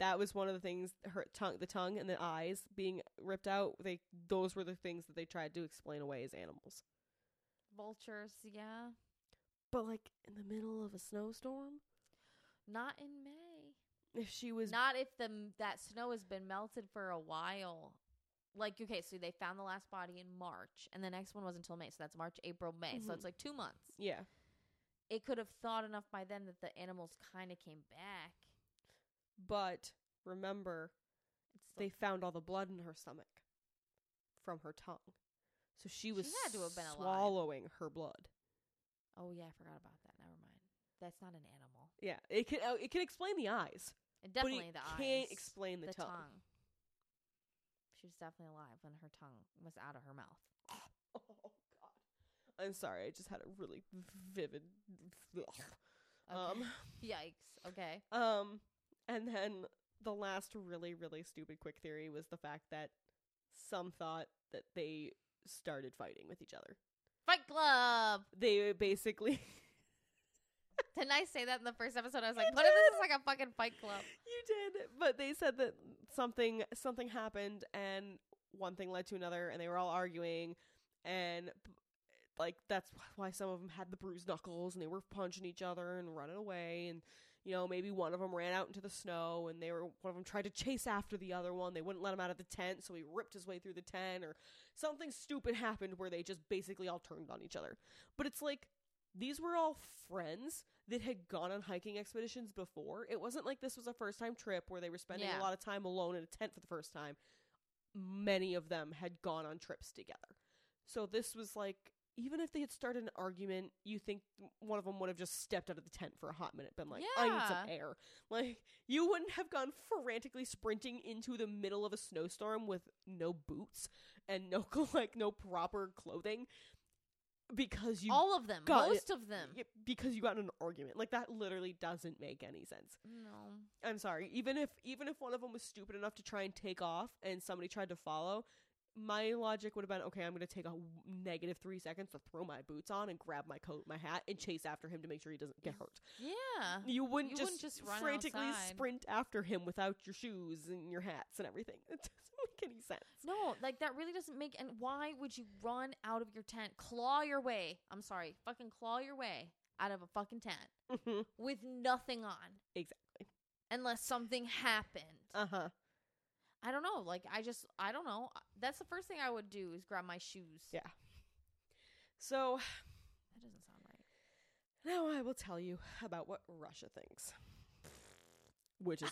That was one of the things her tongue, the tongue and the eyes being ripped out. They those were the things that they tried to explain away as animals. Vultures, yeah. But like in the middle of a snowstorm, Not in May. if she was Not if the that snow has been melted for a while. Like okay, so they found the last body in March, and the next one was until May. So that's March, April, May. So Mhm. it's like two months. yeah, It could have thawed enough by then that the animals kind of came back. but remember they found all the blood in her stomach from her tongue. So she was had to have been alive. swallowing her blood. oh yeah, I forgot about that. Never mind. That's not an animal. Yeah, it can uh, it can explain the eyes, And but definitely it the can't eyes. explain the, the tongue. tongue. She was definitely alive when her tongue was out of her mouth. Oh God, I'm sorry. I just had a really vivid. Um, Yikes. Okay. um, and then the last really really stupid quick theory was the fact that some thought that they started fighting with each other. Fight Club. They basically Didn't I say that in the first episode? I was like, You what if this is like a fucking Fight Club? You did, but they said that something something happened and one thing led to another and they were all arguing and like that's why some of them had the bruised knuckles and they were punching each other and running away and you know maybe one of them ran out into the snow and they were one of them tried to chase after the other one they wouldn't let him out of the tent so he ripped his way through the tent or something stupid happened where they just basically all turned on each other but it's like these were all friends that had gone on hiking expeditions before. It wasn't like this was a first time trip where they were spending Yeah. a lot of time alone in a tent for the first time. Many of them had gone on trips together. So this was like, even if they had started an argument, you think one of them would have just stepped out of the tent for a hot minute, been like, I need some air. Like, you wouldn't have gone frantically sprinting into the middle of a snowstorm with no boots and no, like, no proper clothing because you All of them. got most of them. because you got in an argument. Like that literally doesn't make any sense. No. I'm sorry. Even if even if one of them was stupid enough to try and take off and somebody tried to follow, my logic would have been okay, I'm going to take a negative 3 seconds to throw my boots on and grab my coat, my hat and chase after him to make sure he doesn't get hurt. Yeah. You wouldn't, You just, wouldn't just frantically outside. sprint after him without your shoes and your hats and everything. It doesn't make any sense. No, like that really doesn't make. And why would you run out of your tent, claw your way? I'm sorry, fucking claw your way out of a fucking tent Mhm. with nothing on, exactly. unless something happened. Uh-huh. I don't know. Like I just, I don't know. That's the first thing I would do is grab my shoes. Yeah. So, that doesn't sound right. Now I will tell you about what Russia thinks. Which is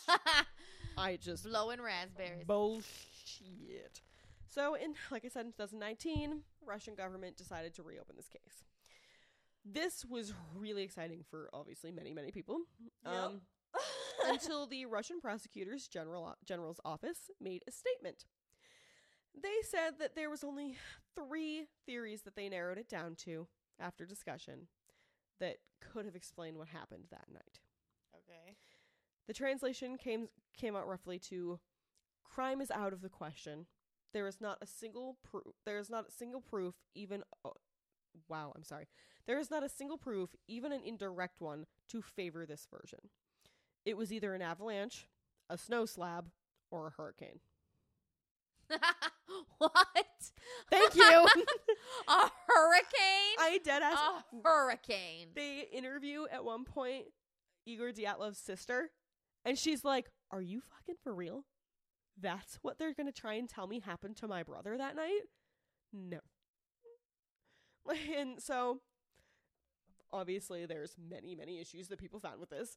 I just Blowing raspberries. bullshit. So in like I said in 2019, Russian government decided to reopen this case. This was really exciting for obviously many many people. Um until the Russian prosecutor's general general's office made a statement. They said that there was only 3 theories that they narrowed it down to after discussion that could have explained what happened that night. okay. The translation came came out roughly to crime is out of the question. There is not a single proof. There is not a single proof, even. Oh, wow, I'm sorry. There is not a single proof, even an indirect one, to favor this version. It was either an avalanche, a snow slab, or a hurricane. what? Thank you. a hurricane? I dead ass. a hurricane. They interview at one point Igor Dyatlov's sister, and she's like, "Are you fucking for real? That's what they're gonna try and tell me happened to my brother that night? No." And so, obviously, there's many, many issues that people found with this.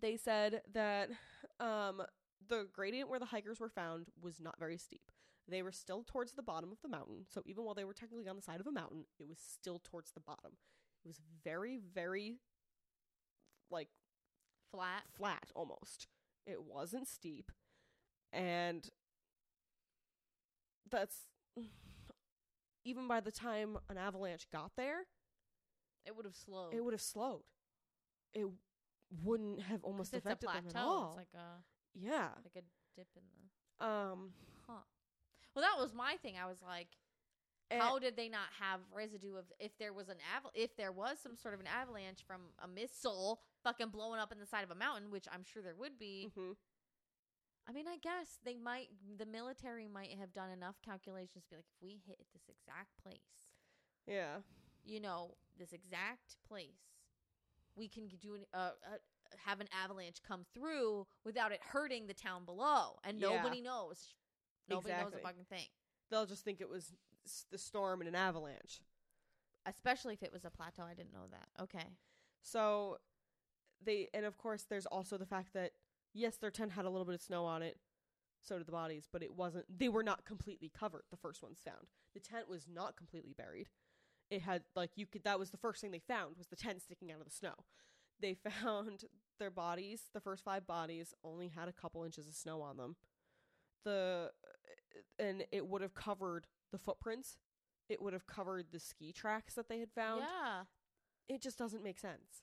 They said that um, the gradient where the hikers were found was not very steep. They were still towards the bottom of the mountain, so even while they were technically on the side of a mountain, it was still towards the bottom. It was very, very like Flat. flat almost. It wasn't steep. And that's even by the time an avalanche got there, It would have slowed. it would have slowed. It wouldn't have almost it's a affected plateau. them at all. It's like a yeah. like a dip in the. Um Huh. Well, that was my thing. I was like, and- how did they not have residue of if there was an aval- if there was some sort of an avalanche from a missile fucking blowing up in the side of a mountain, which I'm sure there would be. Mm-hmm. I mean, I guess they might the military might have done enough calculations to be like if we hit this exact place, Yeah. you know, this exact place, we can do an, uh, uh, have an avalanche come through without it hurting the town below, and Yeah. nobody knows. Nobody knows Exactly. a fucking thing. They'll just think it was s- the storm and an avalanche. Especially if it was a plateau. I didn't know that. Okay. So they and of course there's also the fact that yes, their tent had a little bit of snow on it. So did the bodies, but it wasn't they were not completely covered, the first ones found. The tent was not completely buried. It had like you could that was the first thing they found was the tent sticking out of the snow. They found their bodies, the first 5 bodies only had a couple inches of snow on them. The uh, and it would have covered the footprints. It would have covered the ski tracks that they had found Yeah. it just doesn't make sense.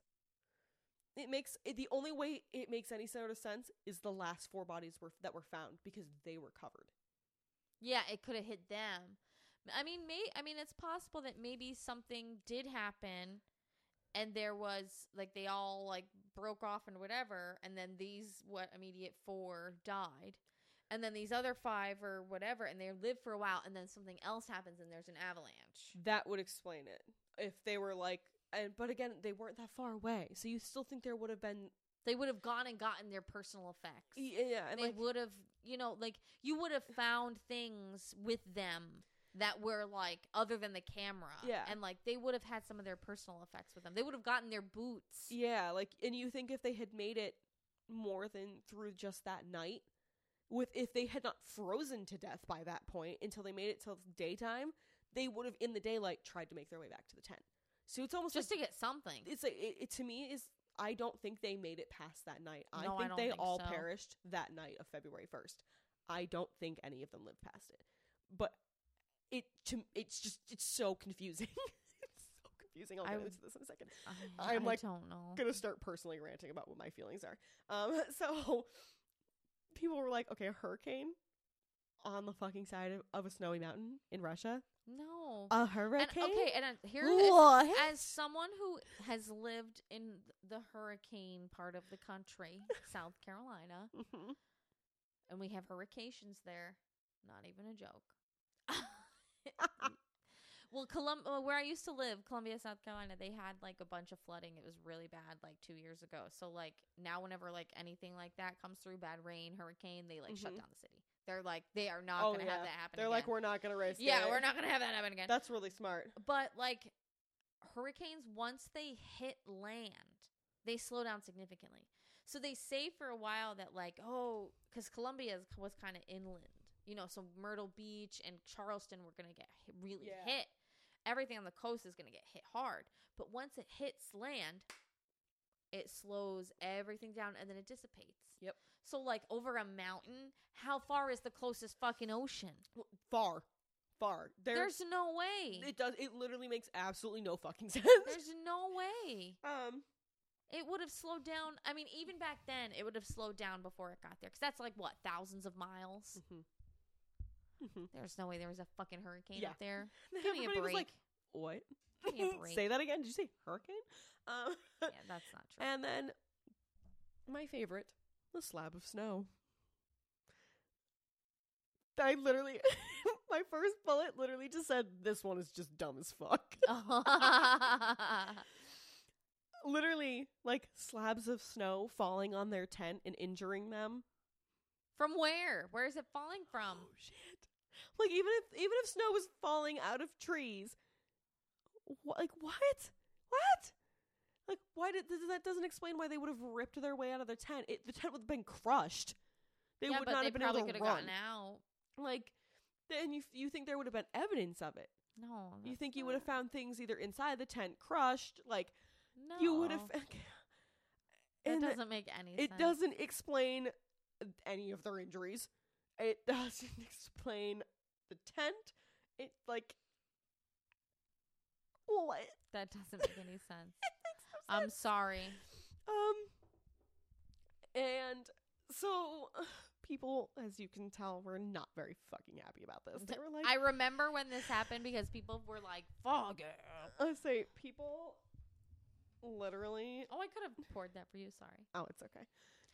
It makes it, the only way it makes any sort of sense is the last four bodies were that were found because they were covered. Yeah, it could have hit them. I mean, may I mean, it's possible that maybe something did happen, and there was like they all like broke off and whatever, and then these what immediate four died, and then these other five or whatever, and they lived for a while, and then something else happens, and there's an avalanche. That would explain it if they were like. And but again, they weren't that far away, so you still think there would have been. They would have gone and gotten their personal effects. Yeah, and they like would have, you know, like you would have found things with them that were like other than the camera. Yeah. And like they would have had some of their personal effects with them. They would have gotten their boots. yeah, like and you think if they had made it more than through just that night, with if they had not frozen to death by that point until they made it till daytime, they would have in the daylight tried to make their way back to the tent. So it's almost Just like to get something. it's like it, it to me is I don't think they made it past that night. I No, I think don't they think all so. perished that night of February 1st. I don't think any of them lived past it. But it to it's just it's so confusing. it's so confusing. I'll get would- into this in a second. I, I'm, I like, don't know. Gonna start personally ranting about what my feelings are. Um, so people were like, okay, a hurricane on the fucking side of, of a snowy mountain in Russia. No. A and, hurricane. okay, and uh, here What? as someone who has lived in the hurricane part of the country, South Carolina, Mhm. and we have hurricanes there. Not even a joke. Well, Colum- uh, where I used to live, Columbia, South Carolina, they had like a bunch of flooding. It was really bad like 2 years ago. So like now whenever like anything like that comes through, bad rain, hurricane, they like shut Mhm. down the city. They're like they are not Oh, going to have that happen They're again. like, we're not gonna race. yeah, it." we're not going to have that happen again. That's really smart. But like hurricanes, once they hit land, they slow down significantly. So they say for a while that like, oh, because Columbia was kind of inland, you know, so Myrtle Beach and Charleston were gonna get really Yeah. hit. Everything on the coast is gonna get hit hard. But once it hits land, it slows everything down and then it dissipates. Yep. So like over a mountain, how far is the closest fucking ocean? Well, Far, far. There, There's no way. it does. It literally makes absolutely no fucking sense. There's no way. um, It would have slowed down. I mean, even back then, it would have slowed down before it got there. Because that's like, what, thousands of miles? mhm. Mhm. There's no way there was a fucking hurricane Yeah. up there. Give me a break. like, "What? Give me a break. say that again? Did you say hurricane?" Um, yeah, that's not true. and then my favorite, the slab of snow. I literally, my first bullet literally just said, "This one is just dumb as fuck." literally, like slabs of snow falling on their tent and injuring them. from where? Where is it falling from? Oh shit! Like even if even if snow was falling out of trees, wh- like what? What? Like why did th- that doesn't explain why they would have ripped their way out of their tent? It, the tent would have been crushed. They yeah, would but not they have been probably able to run. gotten out. Like then you you think there would have been evidence of it? No, You think you would have found things either inside the tent crushed, like No, you would have. And doesn't make any it sense. doesn't explain any of their injuries. It doesn't explain the tent. It like what? That doesn't make any sense. No I'm sorry. Um, and so people, as you can tell, were not very fucking happy about this. They were like, I remember when this happened because people were like, "Fuck it." I say people literally Oh, I could have poured that for you. Sorry. Oh, it's okay.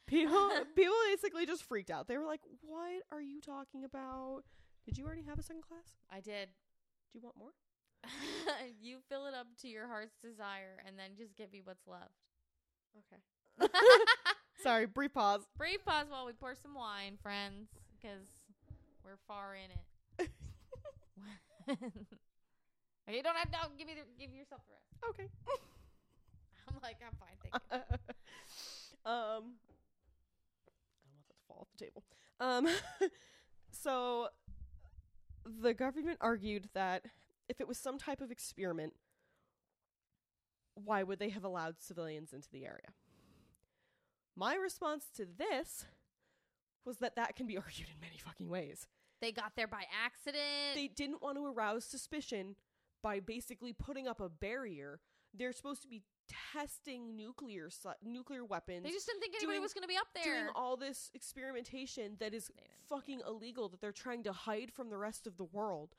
People people basically just freaked out. They were like, "What are you talking about? Did you already have a second class? I did. Do you want more?" you fill it up to your heart's desire, and then just give me what's left. Okay. Sorry, brief pause. Brief pause while we pour some wine, friends, because we're far in it. you don't have to give me the, give yourself the rest. Okay. I'm like, I'm fine, thank you. um I don't want that to fall off the table. Um so the government argued that if it was some type of experiment, why would they have allowed civilians into the area? My response to this was that that can be argued in many fucking ways. They got there by accident. They didn't want to arouse suspicion by basically putting up a barrier. They're supposed to be testing nuclear nuclear weapons They just didn't think anybody doing- was going to be up there. doing all this experimentation that is fucking illegal that they're trying to hide from the rest of the world.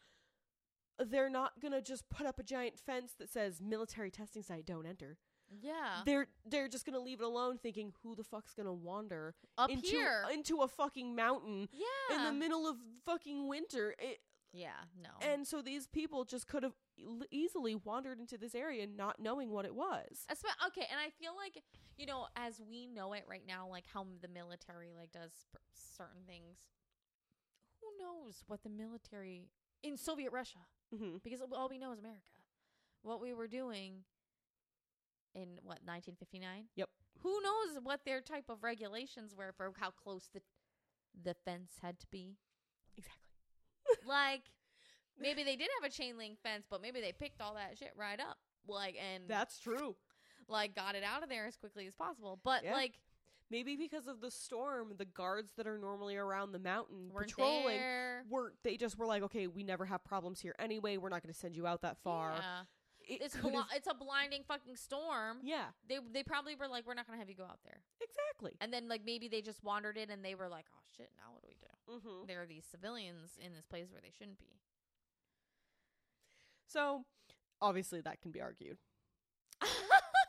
They're not gonna just put up a giant fence that says military testing site don't enter. yeah. They're they're just gonna leave it alone thinking who the fuck's gonna wander Up into here. into a fucking mountain yeah. in the middle of fucking winter. It, yeah, no. and so these people just could have easily wandered into this area not knowing what it was. Okay, and I feel like you know, as we know it right now, like how the military like does certain things. Who knows what the military in Soviet Russia? Mm-hmm. Because all we know is America. What we were doing in what 1959? Yep. Who knows what their type of regulations were for how close the the fence had to be? Exactly. Like maybe they did have a chain link fence, but maybe they picked all that shit right up. Like and That's true. like got it out of there as quickly as possible. But Yeah. like Maybe because of the storm, the guards that are normally around the mountain weren't patrolling there. were they just were like, okay, we never have problems here anyway. We're not going to send you out that far. Yeah. It It's could've- it's a blinding fucking storm. yeah, They they probably were like, we're not gonna have you go out there. exactly. And then like maybe they just wandered in and they were like, oh shit, now what do we do? Mm-hmm. There are these civilians in this place where they shouldn't be. So obviously that can be argued.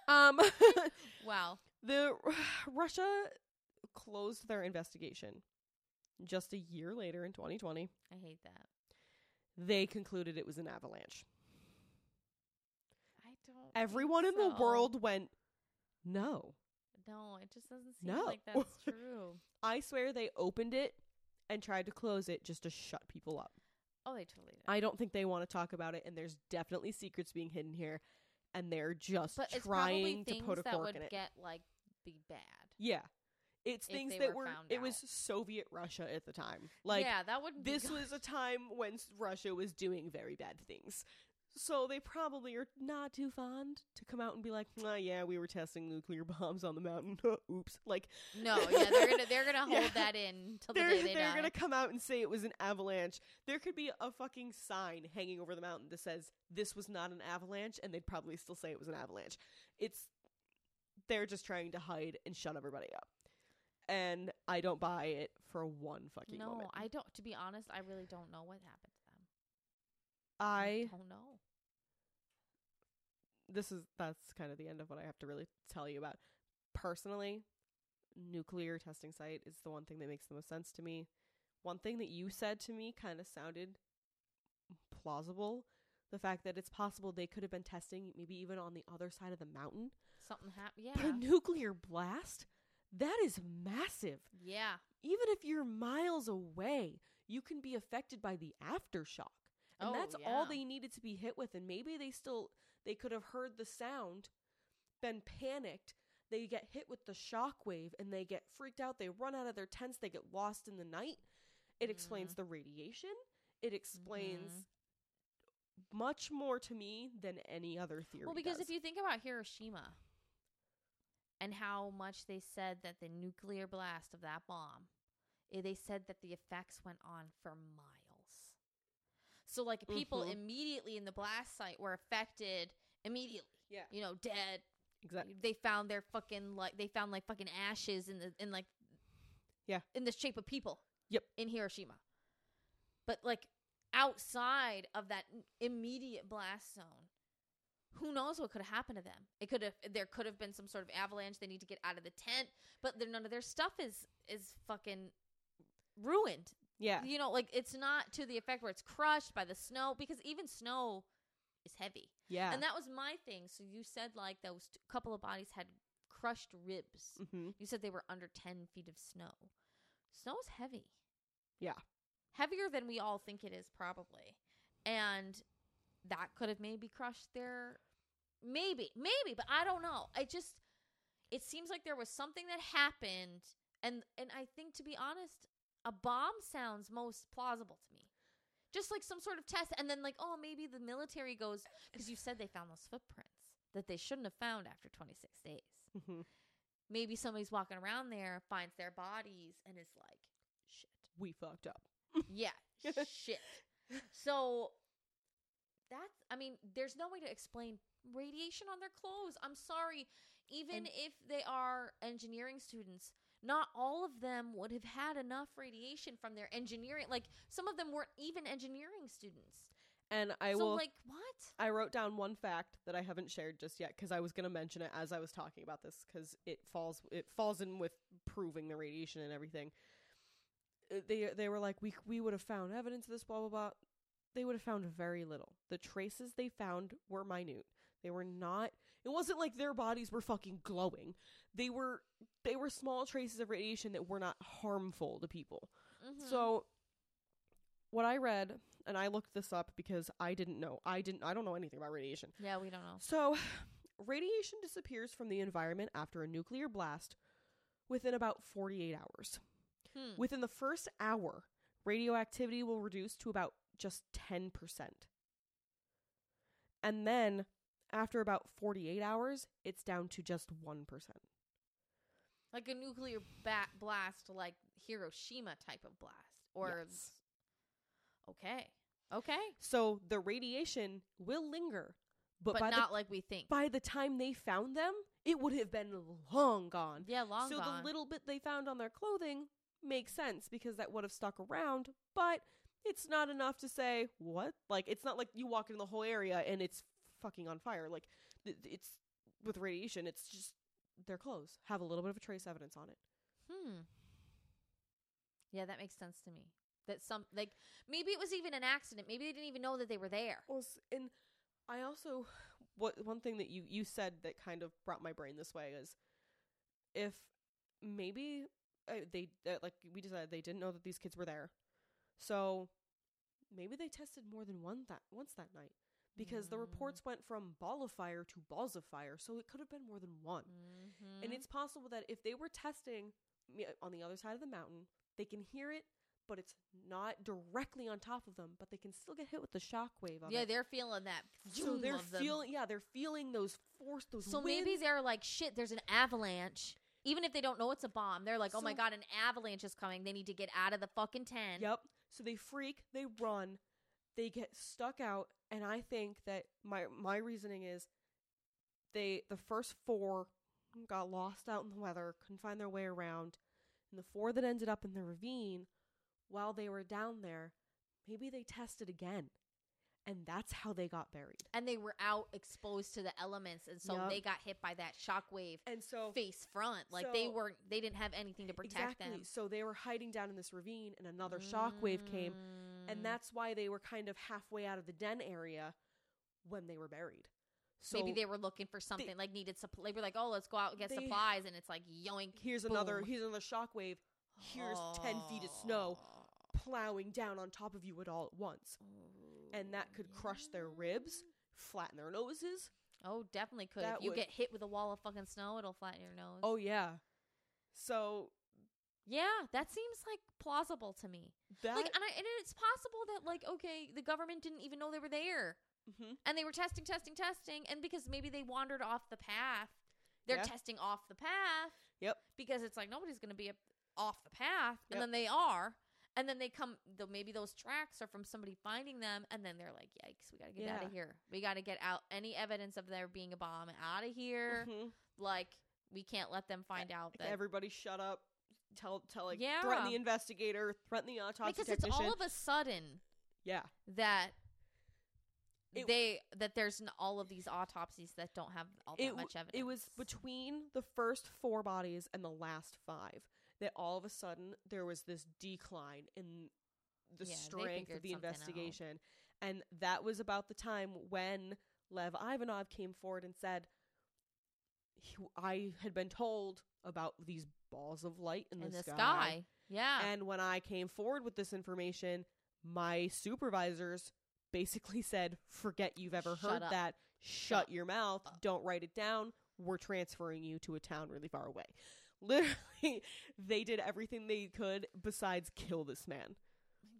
Um, wow. the Russia closed their investigation just a year later in 2020. I hate that. They concluded it was an avalanche. I don't. think Everyone in the world went, no. No, it just doesn't seem No. like that's true. I swear they opened it and tried to close it just to shut people up. Oh, they totally did. I don't think they want to talk about it, and there's definitely secrets being hidden here, and they're just but trying to put a that cork in it. get like be bad. yeah, it's things that were were. It was. Soviet Russia at the time. Like yeah, that would be this was a time when Russia was doing very bad things. So they probably are not too fond to come out and be like, "Ah, yeah, we were testing nuclear bombs on the mountain. Oops." Like no. Yeah, they're gonna they're gonna hold Yeah. that in till the they're day they they're die. gonna come out and say it was an avalanche. There could be a fucking sign hanging over the mountain that says this was not an avalanche, and they'd probably still say it was an avalanche. It's they're just trying to hide and shut everybody up, and I don't buy it for one fucking no, moment. I don't. To be honest, I really don't know what happened I don't know. this is that's kind of the end of what I have to really tell you about. Personally, nuclear testing site is the one thing that makes the most sense to me. one thing that you said to me kind of sounded plausible. The fact that it's possible they could have been testing maybe even on the other side of the mountain. Something happened. But a nuclear blast? That is massive. Yeah. Even if you're miles away, you can be affected by the aftershock. And Oh, that's all they needed to be hit with. And maybe they still they could have heard the sound, been panicked. They get hit with the shock wave and they get freaked out. They run out of their tents. They get lost in the night. It explains the radiation. It explains Mhm. much more to me than any other theory. Well, because does. if you think about Hiroshima and how much they said that the nuclear blast of that bomb, eh, they said that the effects went on for miles. So, like, people Mhm. immediately in the blast site were affected immediately. Yeah. You know, dead. exactly. They found their fucking like they found like fucking ashes in the in like Yeah. in the shape of people. Yep. In Hiroshima, but like outside of that immediate blast zone, who knows what could have happened to them? It could have there could have been some sort of avalanche. They need to get out of the tent, but none of their stuff is is fucking ruined. Yeah. You know, like it's not to the effect where it's crushed by the snow because even snow is heavy. Yeah. And that was my thing. So you said like those t- couple of bodies had crushed ribs. mm-hmm. You said they were under 10 feet of snow. Snow's heavy. Yeah. Heavier than we all think it is, probably. And that could have maybe crushed their. Maybe, maybe, but I don't know. I just. It seems like there was something that happened. And, and I think, to be honest, a bomb sounds most plausible to me. Just like some sort of test. And then, like, oh, maybe the military goes. Because you said they found those footprints that they shouldn't have found after 26 days Mm-hmm. maybe somebody's walking around there, finds their bodies, and is like, shit. We fucked up. Yeah, shit. So that's, I mean, there's no way to explain radiation on their clothes. I'm sorry. Even And- if they are engineering students, not all of them would have had enough radiation from their engineering. Like, some of them weren't even engineering students. And I so, will. like, what? I wrote down one fact that I haven't shared just yet because I was going to mention it as I was talking about this because it falls it falls in with proving the radiation and everything. Uh, They they were like we we would have found evidence of this blah blah blah. They would have found very little. The traces they found were minute. They were not. It wasn't like their bodies were fucking glowing. They were they were small traces of radiation that were not harmful to people. Mhm. So what I read and I looked this up because I didn't know. I didn't I don't know anything about radiation. yeah, we don't know. So, radiation disappears from the environment after a nuclear blast within about 48 hours. Hmm. Within the first hour, radioactivity will reduce to about just 10%. And then after about 48 hours, it's down to just 1%. like a nuclear bat blast, like Hiroshima type of blast, or Yes. okay, okay, So the radiation will linger, but, but, by not the like we think. by the time they found them, it would have been long gone. yeah, long so gone. So the little bit they found on their clothing makes sense because that would have stuck around, but it's not enough to say what. Like it's not like you walk into the whole area and it's fucking on fire. Like th- it's with radiation, it's just their clothes have a little bit of a trace evidence on it. hmm. Yeah, that makes sense to me. That some like maybe it was even an accident. Maybe they didn't even know that they were there. Well, s- and I also what one thing that you you said that kind of brought my brain this way is if maybe uh, they uh, like we decided they didn't know that these kids were there, so maybe they tested more than one that once that night because the Mm. reports went from ball of fire to balls of fire, so it could have been more than one. Mm-hmm. And it's possible that if they were testing me- on the other side of the mountain, they can hear it, but it's not directly on top of them, but they can still get hit with the shock wave yeah, it. they're feeling that. So they're feeling, yeah, they're feeling those force, those. So maybe they're like, shit, there's an avalanche. Even if they don't know it's a bomb, they're like, oh my god, an avalanche is coming. They need to get out of the fucking tent. Yep. So they freak, they run, they get stuck out, and I think that my my reasoning is they the first four got lost out in the weather, couldn't find their way around, and the four that ended up in the ravine while they were down there, maybe they tested again. and that's how they got buried. and they were out exposed to the elements, and so Yup. they got hit by that shockwave And so face front. Like they weren't, they didn't have anything to protect exactly, them. so they were hiding down in this ravine, and another shockwave came, Mm. And mm. that's why they were kind of halfway out of the den area when they were buried. So maybe they were looking for something like needed supply. They were like, "Oh, let's go out and get They- supplies," and it's like yoink. here's another here's another shockwave here's 10 feet of snow plowing down on top of you at all at once and that could crush their ribs flatten their noses Oh, definitely could. That if you would- get hit with a wall of fucking snow, it'll flatten your nose. oh yeah so yeah, that seems like plausible to me. that like, and, I, and it's possible that like, okay, the government didn't even know they were there, Mhm. and they were testing, testing, testing, and because maybe they wandered off the path, they're Yeah. testing off the path. Yep. Because it's like nobody's going to be off the path, and Yep. then they are. And then they come, though maybe those tracks are from somebody finding them, and then they're like, "Yikes, we gotta get out of here. We gotta get out any evidence of there being a bomb out of here. Mhm. Like, we can't let them find out that everybody shut up tell tell like Yeah. threaten the investigator threaten the autopsy because it's all of a sudden yeah that It- they that there's all of these autopsies that don't have all that it, much evidence. it was between the first four bodies and the last five that all of a sudden there was this decline in the Yeah, strength of the something out. investigation. And that was about the time when Lev Ivanov came forward and said, I had been told about these balls of light in, in the, the sky. sky. Yeah. And when I came forward with this information, my supervisors basically said, "Forget you've ever Shut heard up. that. Shut, Shut your mouth. up." Don't write it down. We're transferring you to a town really far away." Literally, they did everything they could besides kill this man,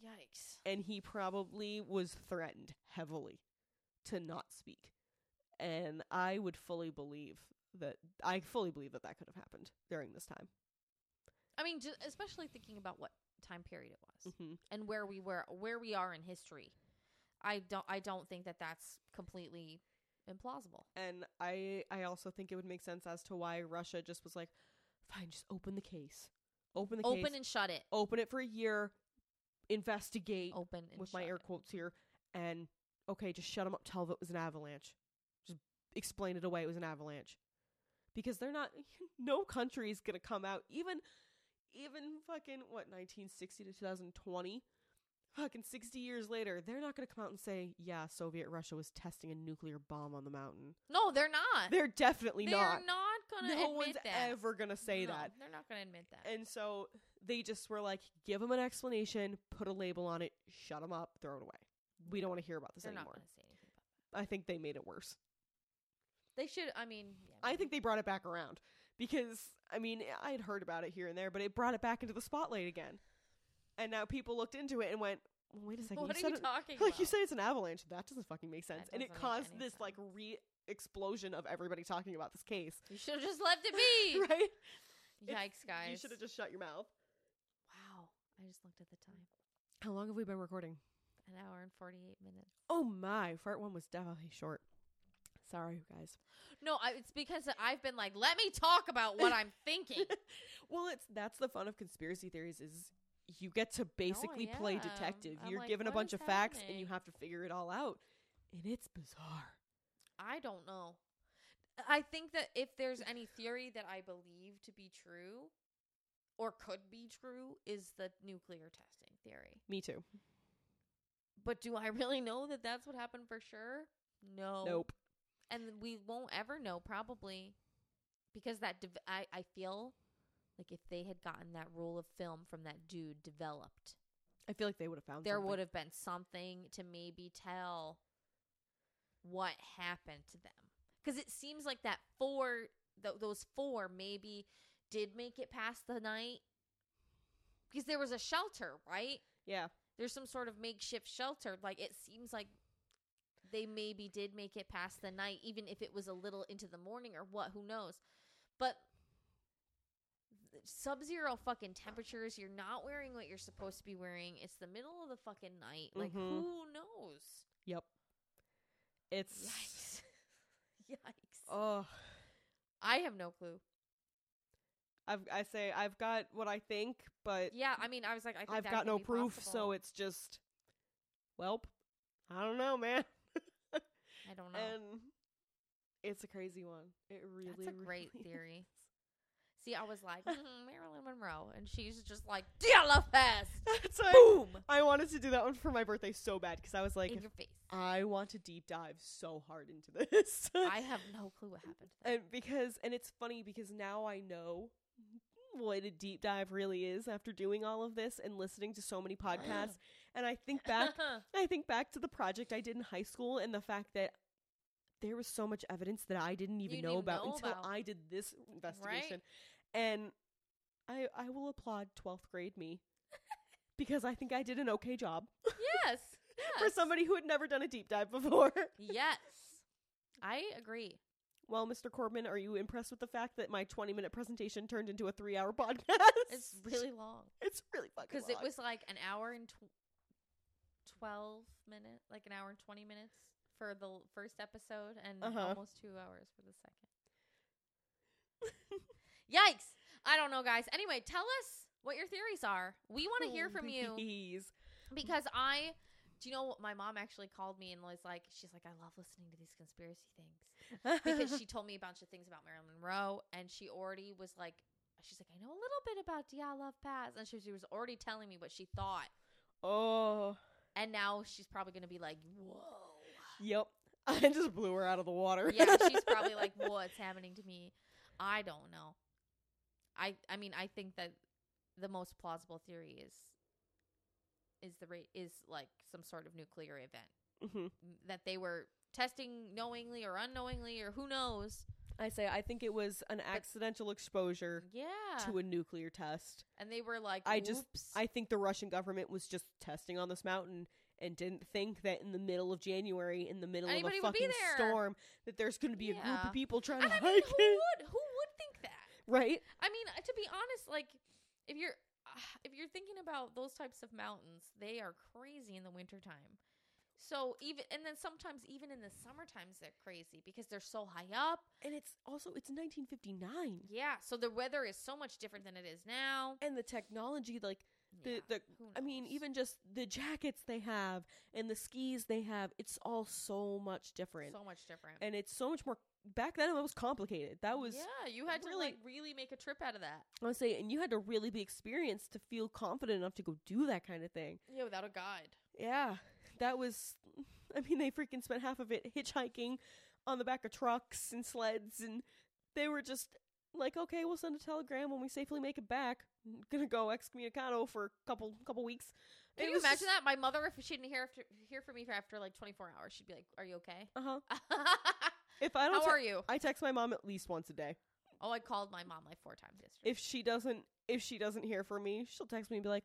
Yikes. and he probably was threatened heavily to not speak. And I would fully believe that I fully believe that that could have happened during this time. I mean, ju- especially thinking about what time period it was hmm and where we were, where we are in history. I don't. I don't think that that's completely implausible. and I I also think it would make sense as to why Russia just was like, fine, just open the case, open the Open case, and shut it. open it for a year, investigate Open with my air it. quotes here, and okay, just shut them up. Tell them it was an avalanche. Just explain it away. It was an avalanche, because they're not. No country is gonna come out even. Even fucking what 1960 to 2020, fucking 60 years later, they're not gonna come out and say, "Yeah, Soviet Russia was testing a nuclear bomb on the mountain." No, they're not. They're definitely not. They're not. not gonna no admit one's that. ever gonna say No, that. They're not gonna admit that. And so they just were like, give them an explanation, put a label on it, shut them up, throw it away. We don't want to hear about this they're anymore. gonna say anything about. I think they made it worse. They should. I mean, yeah, I think they brought it back around because I mean I had heard about it here and there, but it brought it back into the spotlight again. And now people looked into it and went, well, "Wait a second, What you are you it, talking like about? you said it's an avalanche. That doesn't fucking make sense." and it caused this like re explosion of everybody talking about this case, you should have just left it be. right? Yikes, guys! You should have just shut your mouth. Wow, I just looked at the time. How long have we been recording? An hour and forty-eight minutes. Oh my, part one was definitely short. Sorry, you guys. No, I, it's because I've been like, let me talk about what I'm thinking. well, it's that's the fun of conspiracy theories is you get to basically play yeah. detective. I'm You're like, given a bunch of facts and you have to figure it all out. And it's bizarre. I don't know. I think that if there's any theory that I believe to be true or could be true is the nuclear testing theory. Me too. But do I really know that that's what happened for sure? No. Nope. And we won't ever know probably because that dev- I I feel like if they had gotten that roll of film from that dude developed, I feel like they would have found there would have been something to maybe tell what happened to them. Because it seems like that four th- those four maybe did make it past the night. Because there was a shelter right? Yeah. there's some sort of makeshift shelter. Like it seems like they maybe did make it past the night even if it was a little into the morning or what who knows but sub-zero fucking temperatures you're not wearing what you're supposed to be wearing it's the middle of the fucking night like Mhm. who knows Yep. It's yikes yikes Oh, i have no clue I've I say I've got what I think, but yeah i mean i was like I I've got no proof, possible. so it's just welp. I don't know, man. I don't know. And it's a crazy one. It really That's a great really theory. See, I was like "Mm, Marilyn Monroe, and she's just like Dyatlov Pass. Boom I wanted to do that one for my birthday so bad because I was like, in your face. I want to deep dive so hard into this. I have no clue what happened. And because and it's funny because now I know what a deep dive really is after doing all of this and listening to so many podcasts. and I think back. I think back to the project I did in high school and the fact that there was so much evidence that I didn't even You know didn't about know until about. I did this investigation. And I I will applaud 12th grade me because I think I did an okay job yes, for somebody who had never done a deep dive before. Yes, I agree. Well, Mr. Corbin, are you impressed with the fact that my 20 minute presentation turned into a 3-hour podcast? It's really long it's really fucking long. because it long. was like an hour and tw- twelve minutes, like an hour and twenty minutes for the l- first episode, and Uh-huh. almost two hours for the second. Yikes! I don't know, guys. Anyway, tell us what your theories are. We want to hear from you. Please. because I, do you know what? My mom actually called me and was like, she's like, I love listening to these conspiracy things because she told me a bunch of things about Marilyn Monroe, and she already was like, she's like, I know a little bit about Dyatlov Pass, and she, she was already telling me what she thought, oh, and now she's probably gonna be like, whoa, yep. I just blew her out of the water. yeah, she's probably like, what's happening to me? I don't know. I I mean, I think that the most plausible theory is is the rate is like some sort of nuclear event. Mhm. that they were testing knowingly or unknowingly or who knows. I say I think it was an accidental exposure Yeah. to a nuclear test. and they were like, I just- "Oops." I think the Russian government was just testing on this mountain and didn't think that in the middle of January, in the middle Anybody of a would be fucking there. storm, that there's going to be a group Yeah. of people trying and to I mean, hike who it. would who would think that? Right? I mean, uh, to be honest, like if you're uh, if you're thinking about those types of mountains, they are crazy in the wintertime. So even and then sometimes even in the summer times they're crazy because they're so high up. And it's also it's 1959. Yeah, so the weather is so much different than it is now. And the technology like the Yeah, the I mean even just the jackets they have and the skis they have, it's all so much different. so much different. and it's so much more back then it was complicated. That was yeah, you had to really- like really make a trip out of that. I would say, and you had to really be experienced to feel confident enough to go do that kind of thing. Yeah, without a guide. Yeah, that was. I mean, they freaking spent half of it hitchhiking on the back of trucks and sleds, and they were just like, "Okay, we'll send a telegram when we safely make it back. gonna go excommunicado for a couple couple weeks." Can It you imagine just- that? My mother, if she didn't hear after hear from me for after like 24 hours, she'd be like, "Are you okay? Uh huh. If I don't, How te- are you?" I text my mom at least once a day. Oh, I called my mom like four times yesterday. If she doesn't, if she doesn't hear from me, she'll text me and be like,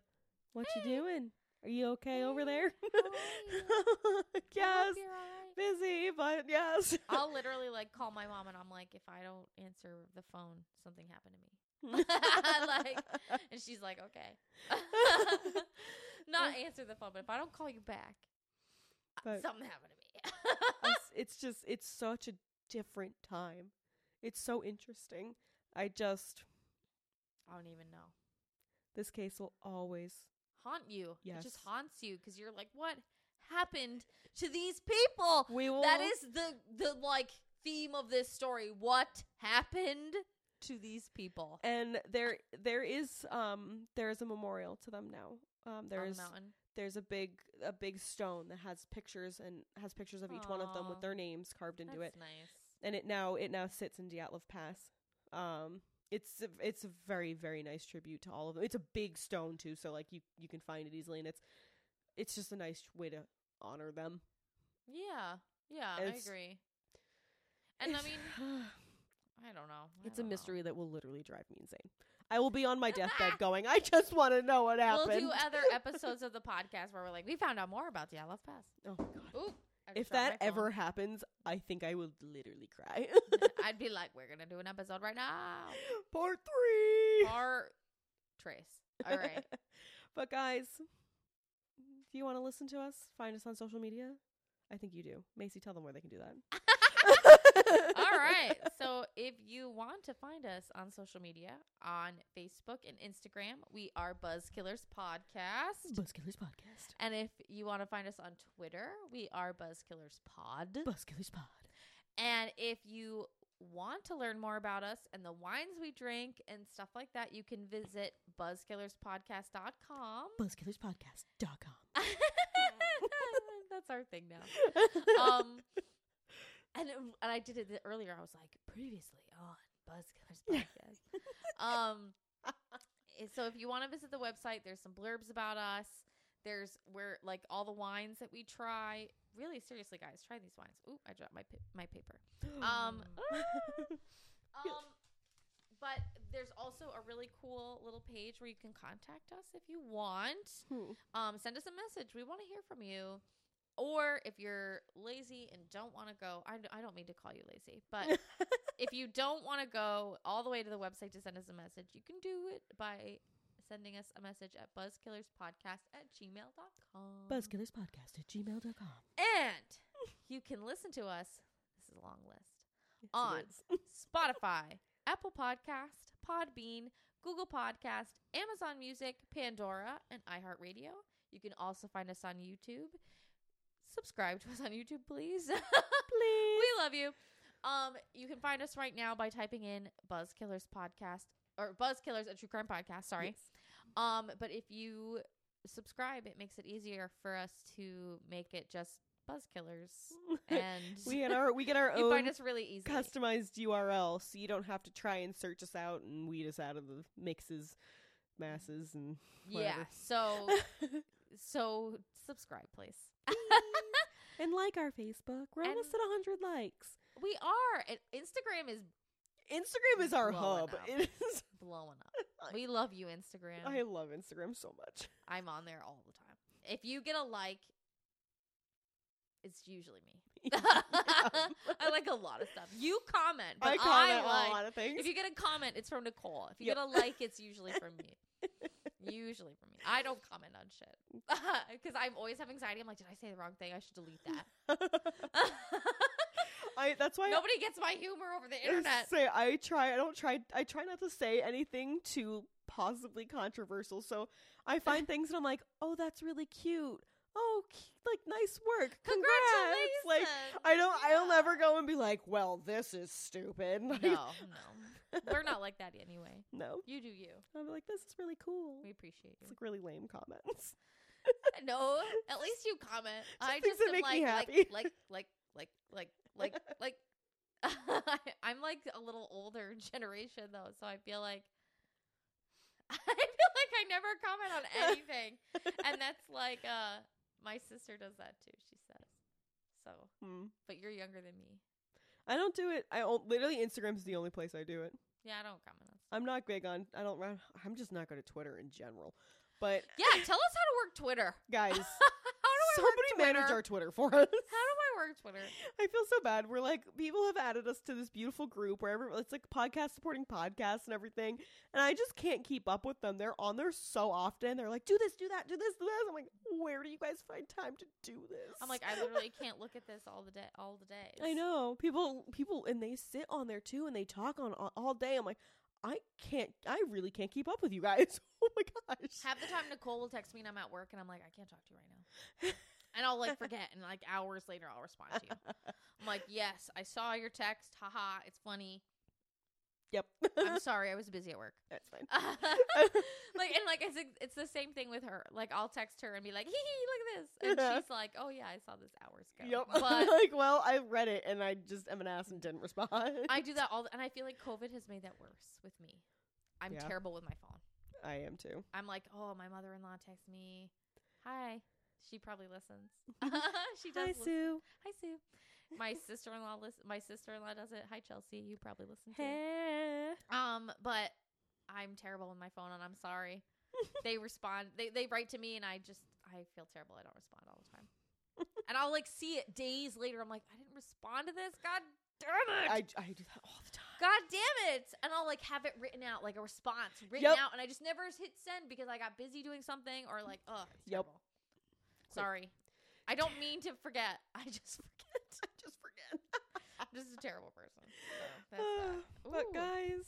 "What you doing? Are you okay over there?" how are I yes, hope you're all right. busy, but yes. I'll literally like call my mom and I'm like, if I don't answer the phone, something happened to me. Like, And she's like, okay. Not answer the phone, but if I don't call you back, uh, But- something happened to me. it's, it's just it's such a different time. It's so interesting. I just I don't even know. this case will always Haunt you. It just haunts you because you're like, what happened to these people? we will That is the the like theme of this story. What happened to these people and there there is um there is a memorial to them now. Um on there's the there's a big a big stone that has pictures and has pictures of each one of them with their names carved into That's it. nice. and it now it now sits in Dyatlov Pass. Um, it's a, it's a very very nice tribute to all of them. It's a big stone too, so like you you can find it easily, and it's it's just a nice way to honor them. Yeah, yeah, I agree. And I mean, I don't know. I it's a don't know. mystery that will literally drive me insane. I will be on my deathbed going. I just want to know what happened. We'll do other episodes of the podcast where we're like, we found out more about Dyatlov Pass. oh my god! Ooh, I If that ever happens, I think I will literally cry. I'd be like, we're gonna do an episode right now. Part three. Part Trace. All right. but guys, if you want to listen to us, find us on social media. I think you do. Macy, tell them where they can do that. All right. So if you want to find us on social media, on Facebook and Instagram, we are Buzzkillers Podcast. Buzzkillers Podcast. And if you want to find us on Twitter, we are Buzzkillers Pod. Buzzkillers Pod. And if you want to learn more about us and the wines we drink and stuff like that, you can visit buzzkillerspodcast.com. Buzzkillerspodcast.com. That's our thing now. Um, and it, and I did it earlier. I was like, previously on Buzzkillers podcast. um, eh, so if you want to visit the website, there's some blurbs about us. There's where like all the wines that we try. Really, seriously, guys, try these wines. Ooh, I dropped my pa- my paper. Um, um, but there's also a really cool little page where you can contact us if you want. Hmm. Um, send us a message. We want to hear from you. Or if you're lazy and don't want to go, I, I don't mean to call you lazy, but if you don't want to go all the way to the website to send us a message, you can do it by sending us a message at buzzkillerspodcast at gmail.com. Buzzkillerspodcast at gmail.com. And you can listen to us, this is a long list, On. Spotify, Apple Podcast, Podbean, Google Podcast, Amazon Music, Pandora, and iHeartRadio. You can also find us on YouTube. Subscribe to us on YouTube, please. Please. we love you. Um, you can find us right now by typing in Buzzkillers Podcast or Buzzkillers, a true crime podcast. Sorry. Yes. Um, but if you subscribe, it makes it easier for us to make it just Buzzkillers, and we get our we get our you own find us really easy. customized URL, so you don't have to try and search us out and weed us out of the mixes, masses, and yeah. So so subscribe, please. And like our Facebook. We're almost And- at hundred likes. we are. And Instagram is Instagram is our hub. up. It is. blowing up. We love you, Instagram. I love Instagram so much. I'm on there all the time. If you get a like, it's usually me. I like a lot of stuff. You comment, but I I, comment on like. a lot of things. If you get a comment, it's from Nicole. If you Yep. get a like, it's usually from me. Usually for me. I don't comment on shit because I'm always have anxiety. I'm like, did I say the wrong thing? I should delete that. I that's why Nobody gets my humor over the internet. say I try. I don't try. I try not to say anything too possibly controversial. So I find things and I'm like, oh, that's really cute. Oh, like nice work. Congrats. Like I don't. I'll never go and be like, well, this is stupid. Like, No, no, we're not like that anyway. no. You do you. I'm like, this is really cool. We appreciate It's you. like really lame comments. No, at least you comment. I just am make like, me like, like, like, like, like, like, like. I'm like a little older generation though, so I feel like I feel like I never comment on anything, and that's like uh my sister does that too. She says so, Hmm. but you're younger than me. I don't do it. I o- literally Instagram's the only place I do it. Yeah, I don't comment on. Stuff. I'm not big on. I don't. I'm just not good at Twitter in general. But Yeah, tell us how to work Twitter. guys, how do I somebody manage our Twitter for us. How do I work Twitter? I feel so bad. We're like people have added us to this beautiful group where every, it's like podcast supporting podcasts and everything, and I just can't keep up with them. They're on there so often. They're like, do this, do that, do this, do this. I'm like, where do you guys find time to do this? I'm like, I literally can't look at this all the day, all the days. I know people, people, and they sit on there too, and they talk on all, all day. I'm like, I can't, I really can't keep up with you guys. oh my gosh. Half the time, Nicole will text me and I'm at work, and I'm like, I can't talk to you right now. and I'll like forget, and like hours later, I'll respond to you. I'm like, yes, I saw your text. Haha, it's funny. Yep. I'm sorry, I was busy at work. That's fine. like and like it's it's the same thing with her. Like I'll text her and be like, "Hee hee, look at this," and Yeah. she's like, "Oh yeah, I saw this hours ago." Yep. But like, well, I read it and I just am an ass and didn't respond. I do that all, the, and I feel like COVID has made that worse with me. I'm Yeah. terrible with my phone. I am too. I'm like, oh, my mother-in-law texts me. Hi. She probably listens. she does. Hi, listen. Sue. Hi, Sue. My sister-in-law listen. My sister-in-law does it. Hi, Chelsea. You probably listen to. Hey. Um, but I'm terrible with my phone, and I'm sorry. they respond. They they write to me, and I just I feel terrible. I don't respond all the time. and I'll like see it days later. I'm like, I didn't respond to this. God damn it. I, I do that all the time. God damn it! And I'll like have it written out, like a response written Yep. out, and I just never hit send because I got busy doing something or like, oh, Yep. terrible. Sorry, I don't mean to forget. I just forget. Just a terrible person. So that's that. but guys,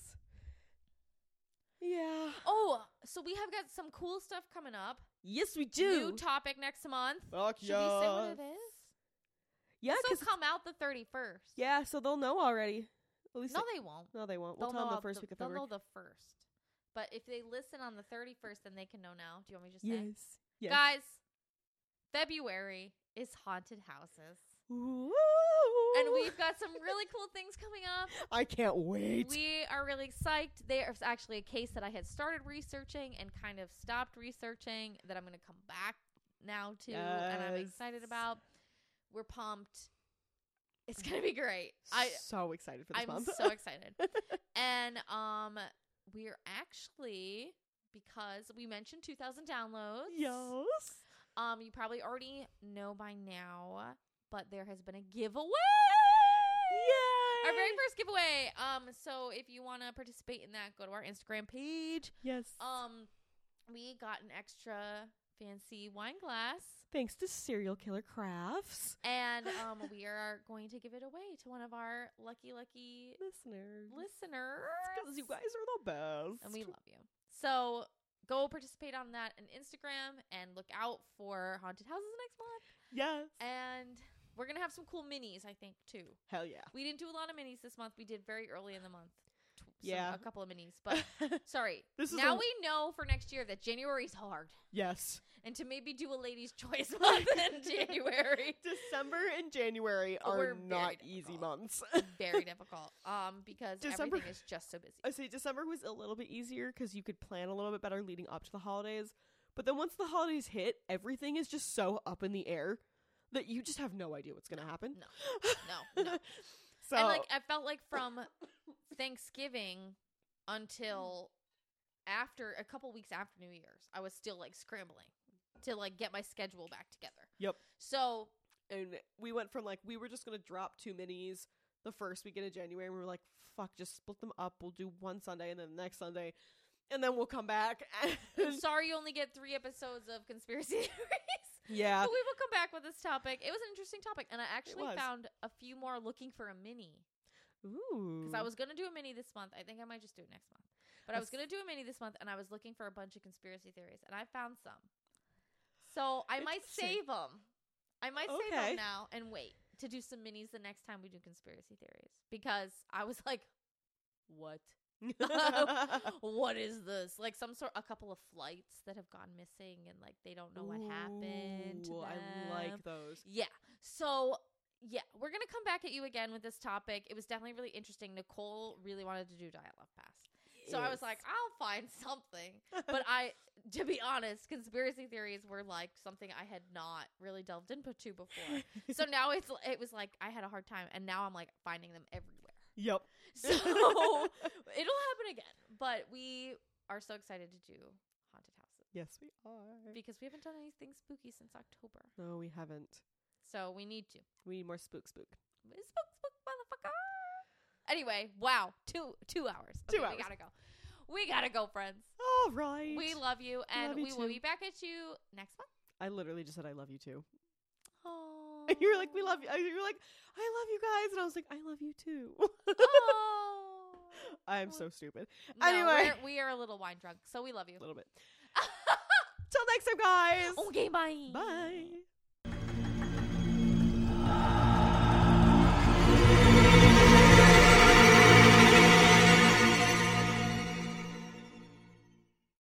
yeah. Oh, so we have got some cool stuff coming up. Yes, we do. New topic next month. Fuck Should we say what it is? Yeah, this will come out the 31st. yeah, so they'll know already. At least No, they, they won't. no, they won't. They'll We'll tell know them the first week of They'll February. know the first. But if they listen on the 31st, then they can know now. Do you want me to just say? yes. Yes. Guys, February is haunted houses. Ooh. And we've got some really cool things coming up. I can't wait. We are really psyched. There's actually a case that I had started researching and kind of stopped researching that I'm going to come back now to, and I'm excited about. We're pumped. It's going to be great. I so excited for this I'm month. so excited. and um we're actually because we mentioned 2000 downloads. yes. Um you probably already know by now, but there has been a giveaway. Yay! Our very first giveaway. Um so if you want to participate in that, go to our Instagram page. yes. Um we got an extra fancy wine glass Thanks to Serial Killer Crafts and um we are going to give it away to one of our lucky lucky listeners. listeners. Because you guys are the best. and we love you. So go participate on that on Instagram and look out for haunted houses next month. yes. And we're gonna have some cool minis, I think, too. Hell yeah. We didn't do a lot of minis this month. We did very early in the month. Tw- some- Yeah. a couple of minis, but sorry. This is now a- we know for next year that January's hard, yes. and to maybe do a ladies' choice month in January. December and January are We're not easy difficult. months. very difficult, um, because December- everything is just so busy. I say December was a little bit easier because you could plan a little bit better leading up to the holidays. But then once the holidays hit, everything is just so up in the air that you just have no idea what's going to happen. No, no. so and like I felt like from Thanksgiving until after a couple weeks after New Year's, I was still like scrambling to like get my schedule back together. Yep. So and we went from like we were just going to drop two minis the first weekend of January and we were like fuck just split them up. We'll do one Sunday and then the next Sunday and then we'll come back. I'm sorry you only get three episodes of conspiracy theories. Yeah. but we will come back with this topic. It was an interesting topic, and I actually found a few more looking for a mini Ooh. because I was gonna do a mini this month. I think I might just do it next month. But I was gonna do a mini this month, and I was looking for a bunch of conspiracy theories, and I found some. So I might save them. I might save Okay. them now and wait to do some minis the next time we do conspiracy theories because I was like, what? what is this? Like some sort, a couple of flights that have gone missing, and like they don't know what happened. Ooh, I like those. Yeah. So yeah, we're gonna come back at you again with this topic. It was definitely really interesting. Nicole really wanted to do Dial Love Pass. So I was like, I'll find something. But I, to be honest, conspiracy theories were like something I had not really delved into before. so now it's it was like I had a hard time, and now I'm like finding them everywhere. yep. So it'll happen again. But we are so excited to do haunted houses Yes, we are. because we haven't done anything spooky since October. No, we haven't. So we need to. We need more spook spook. Spook, spook, motherfucker. Anyway, wow, two two hours. Two hours. We gotta go. We gotta go, friends. All right. We love you, and Love you we will be back at you next month. I literally just said I love you too. Oh, And you were like, we love you. You were like, I love you guys, and I was like, I love you too. Oh. I'm so stupid. No, Anyway. we're, we are a little wine drunk, so we love you. A little bit. Till next time, guys. okay, bye. Bye.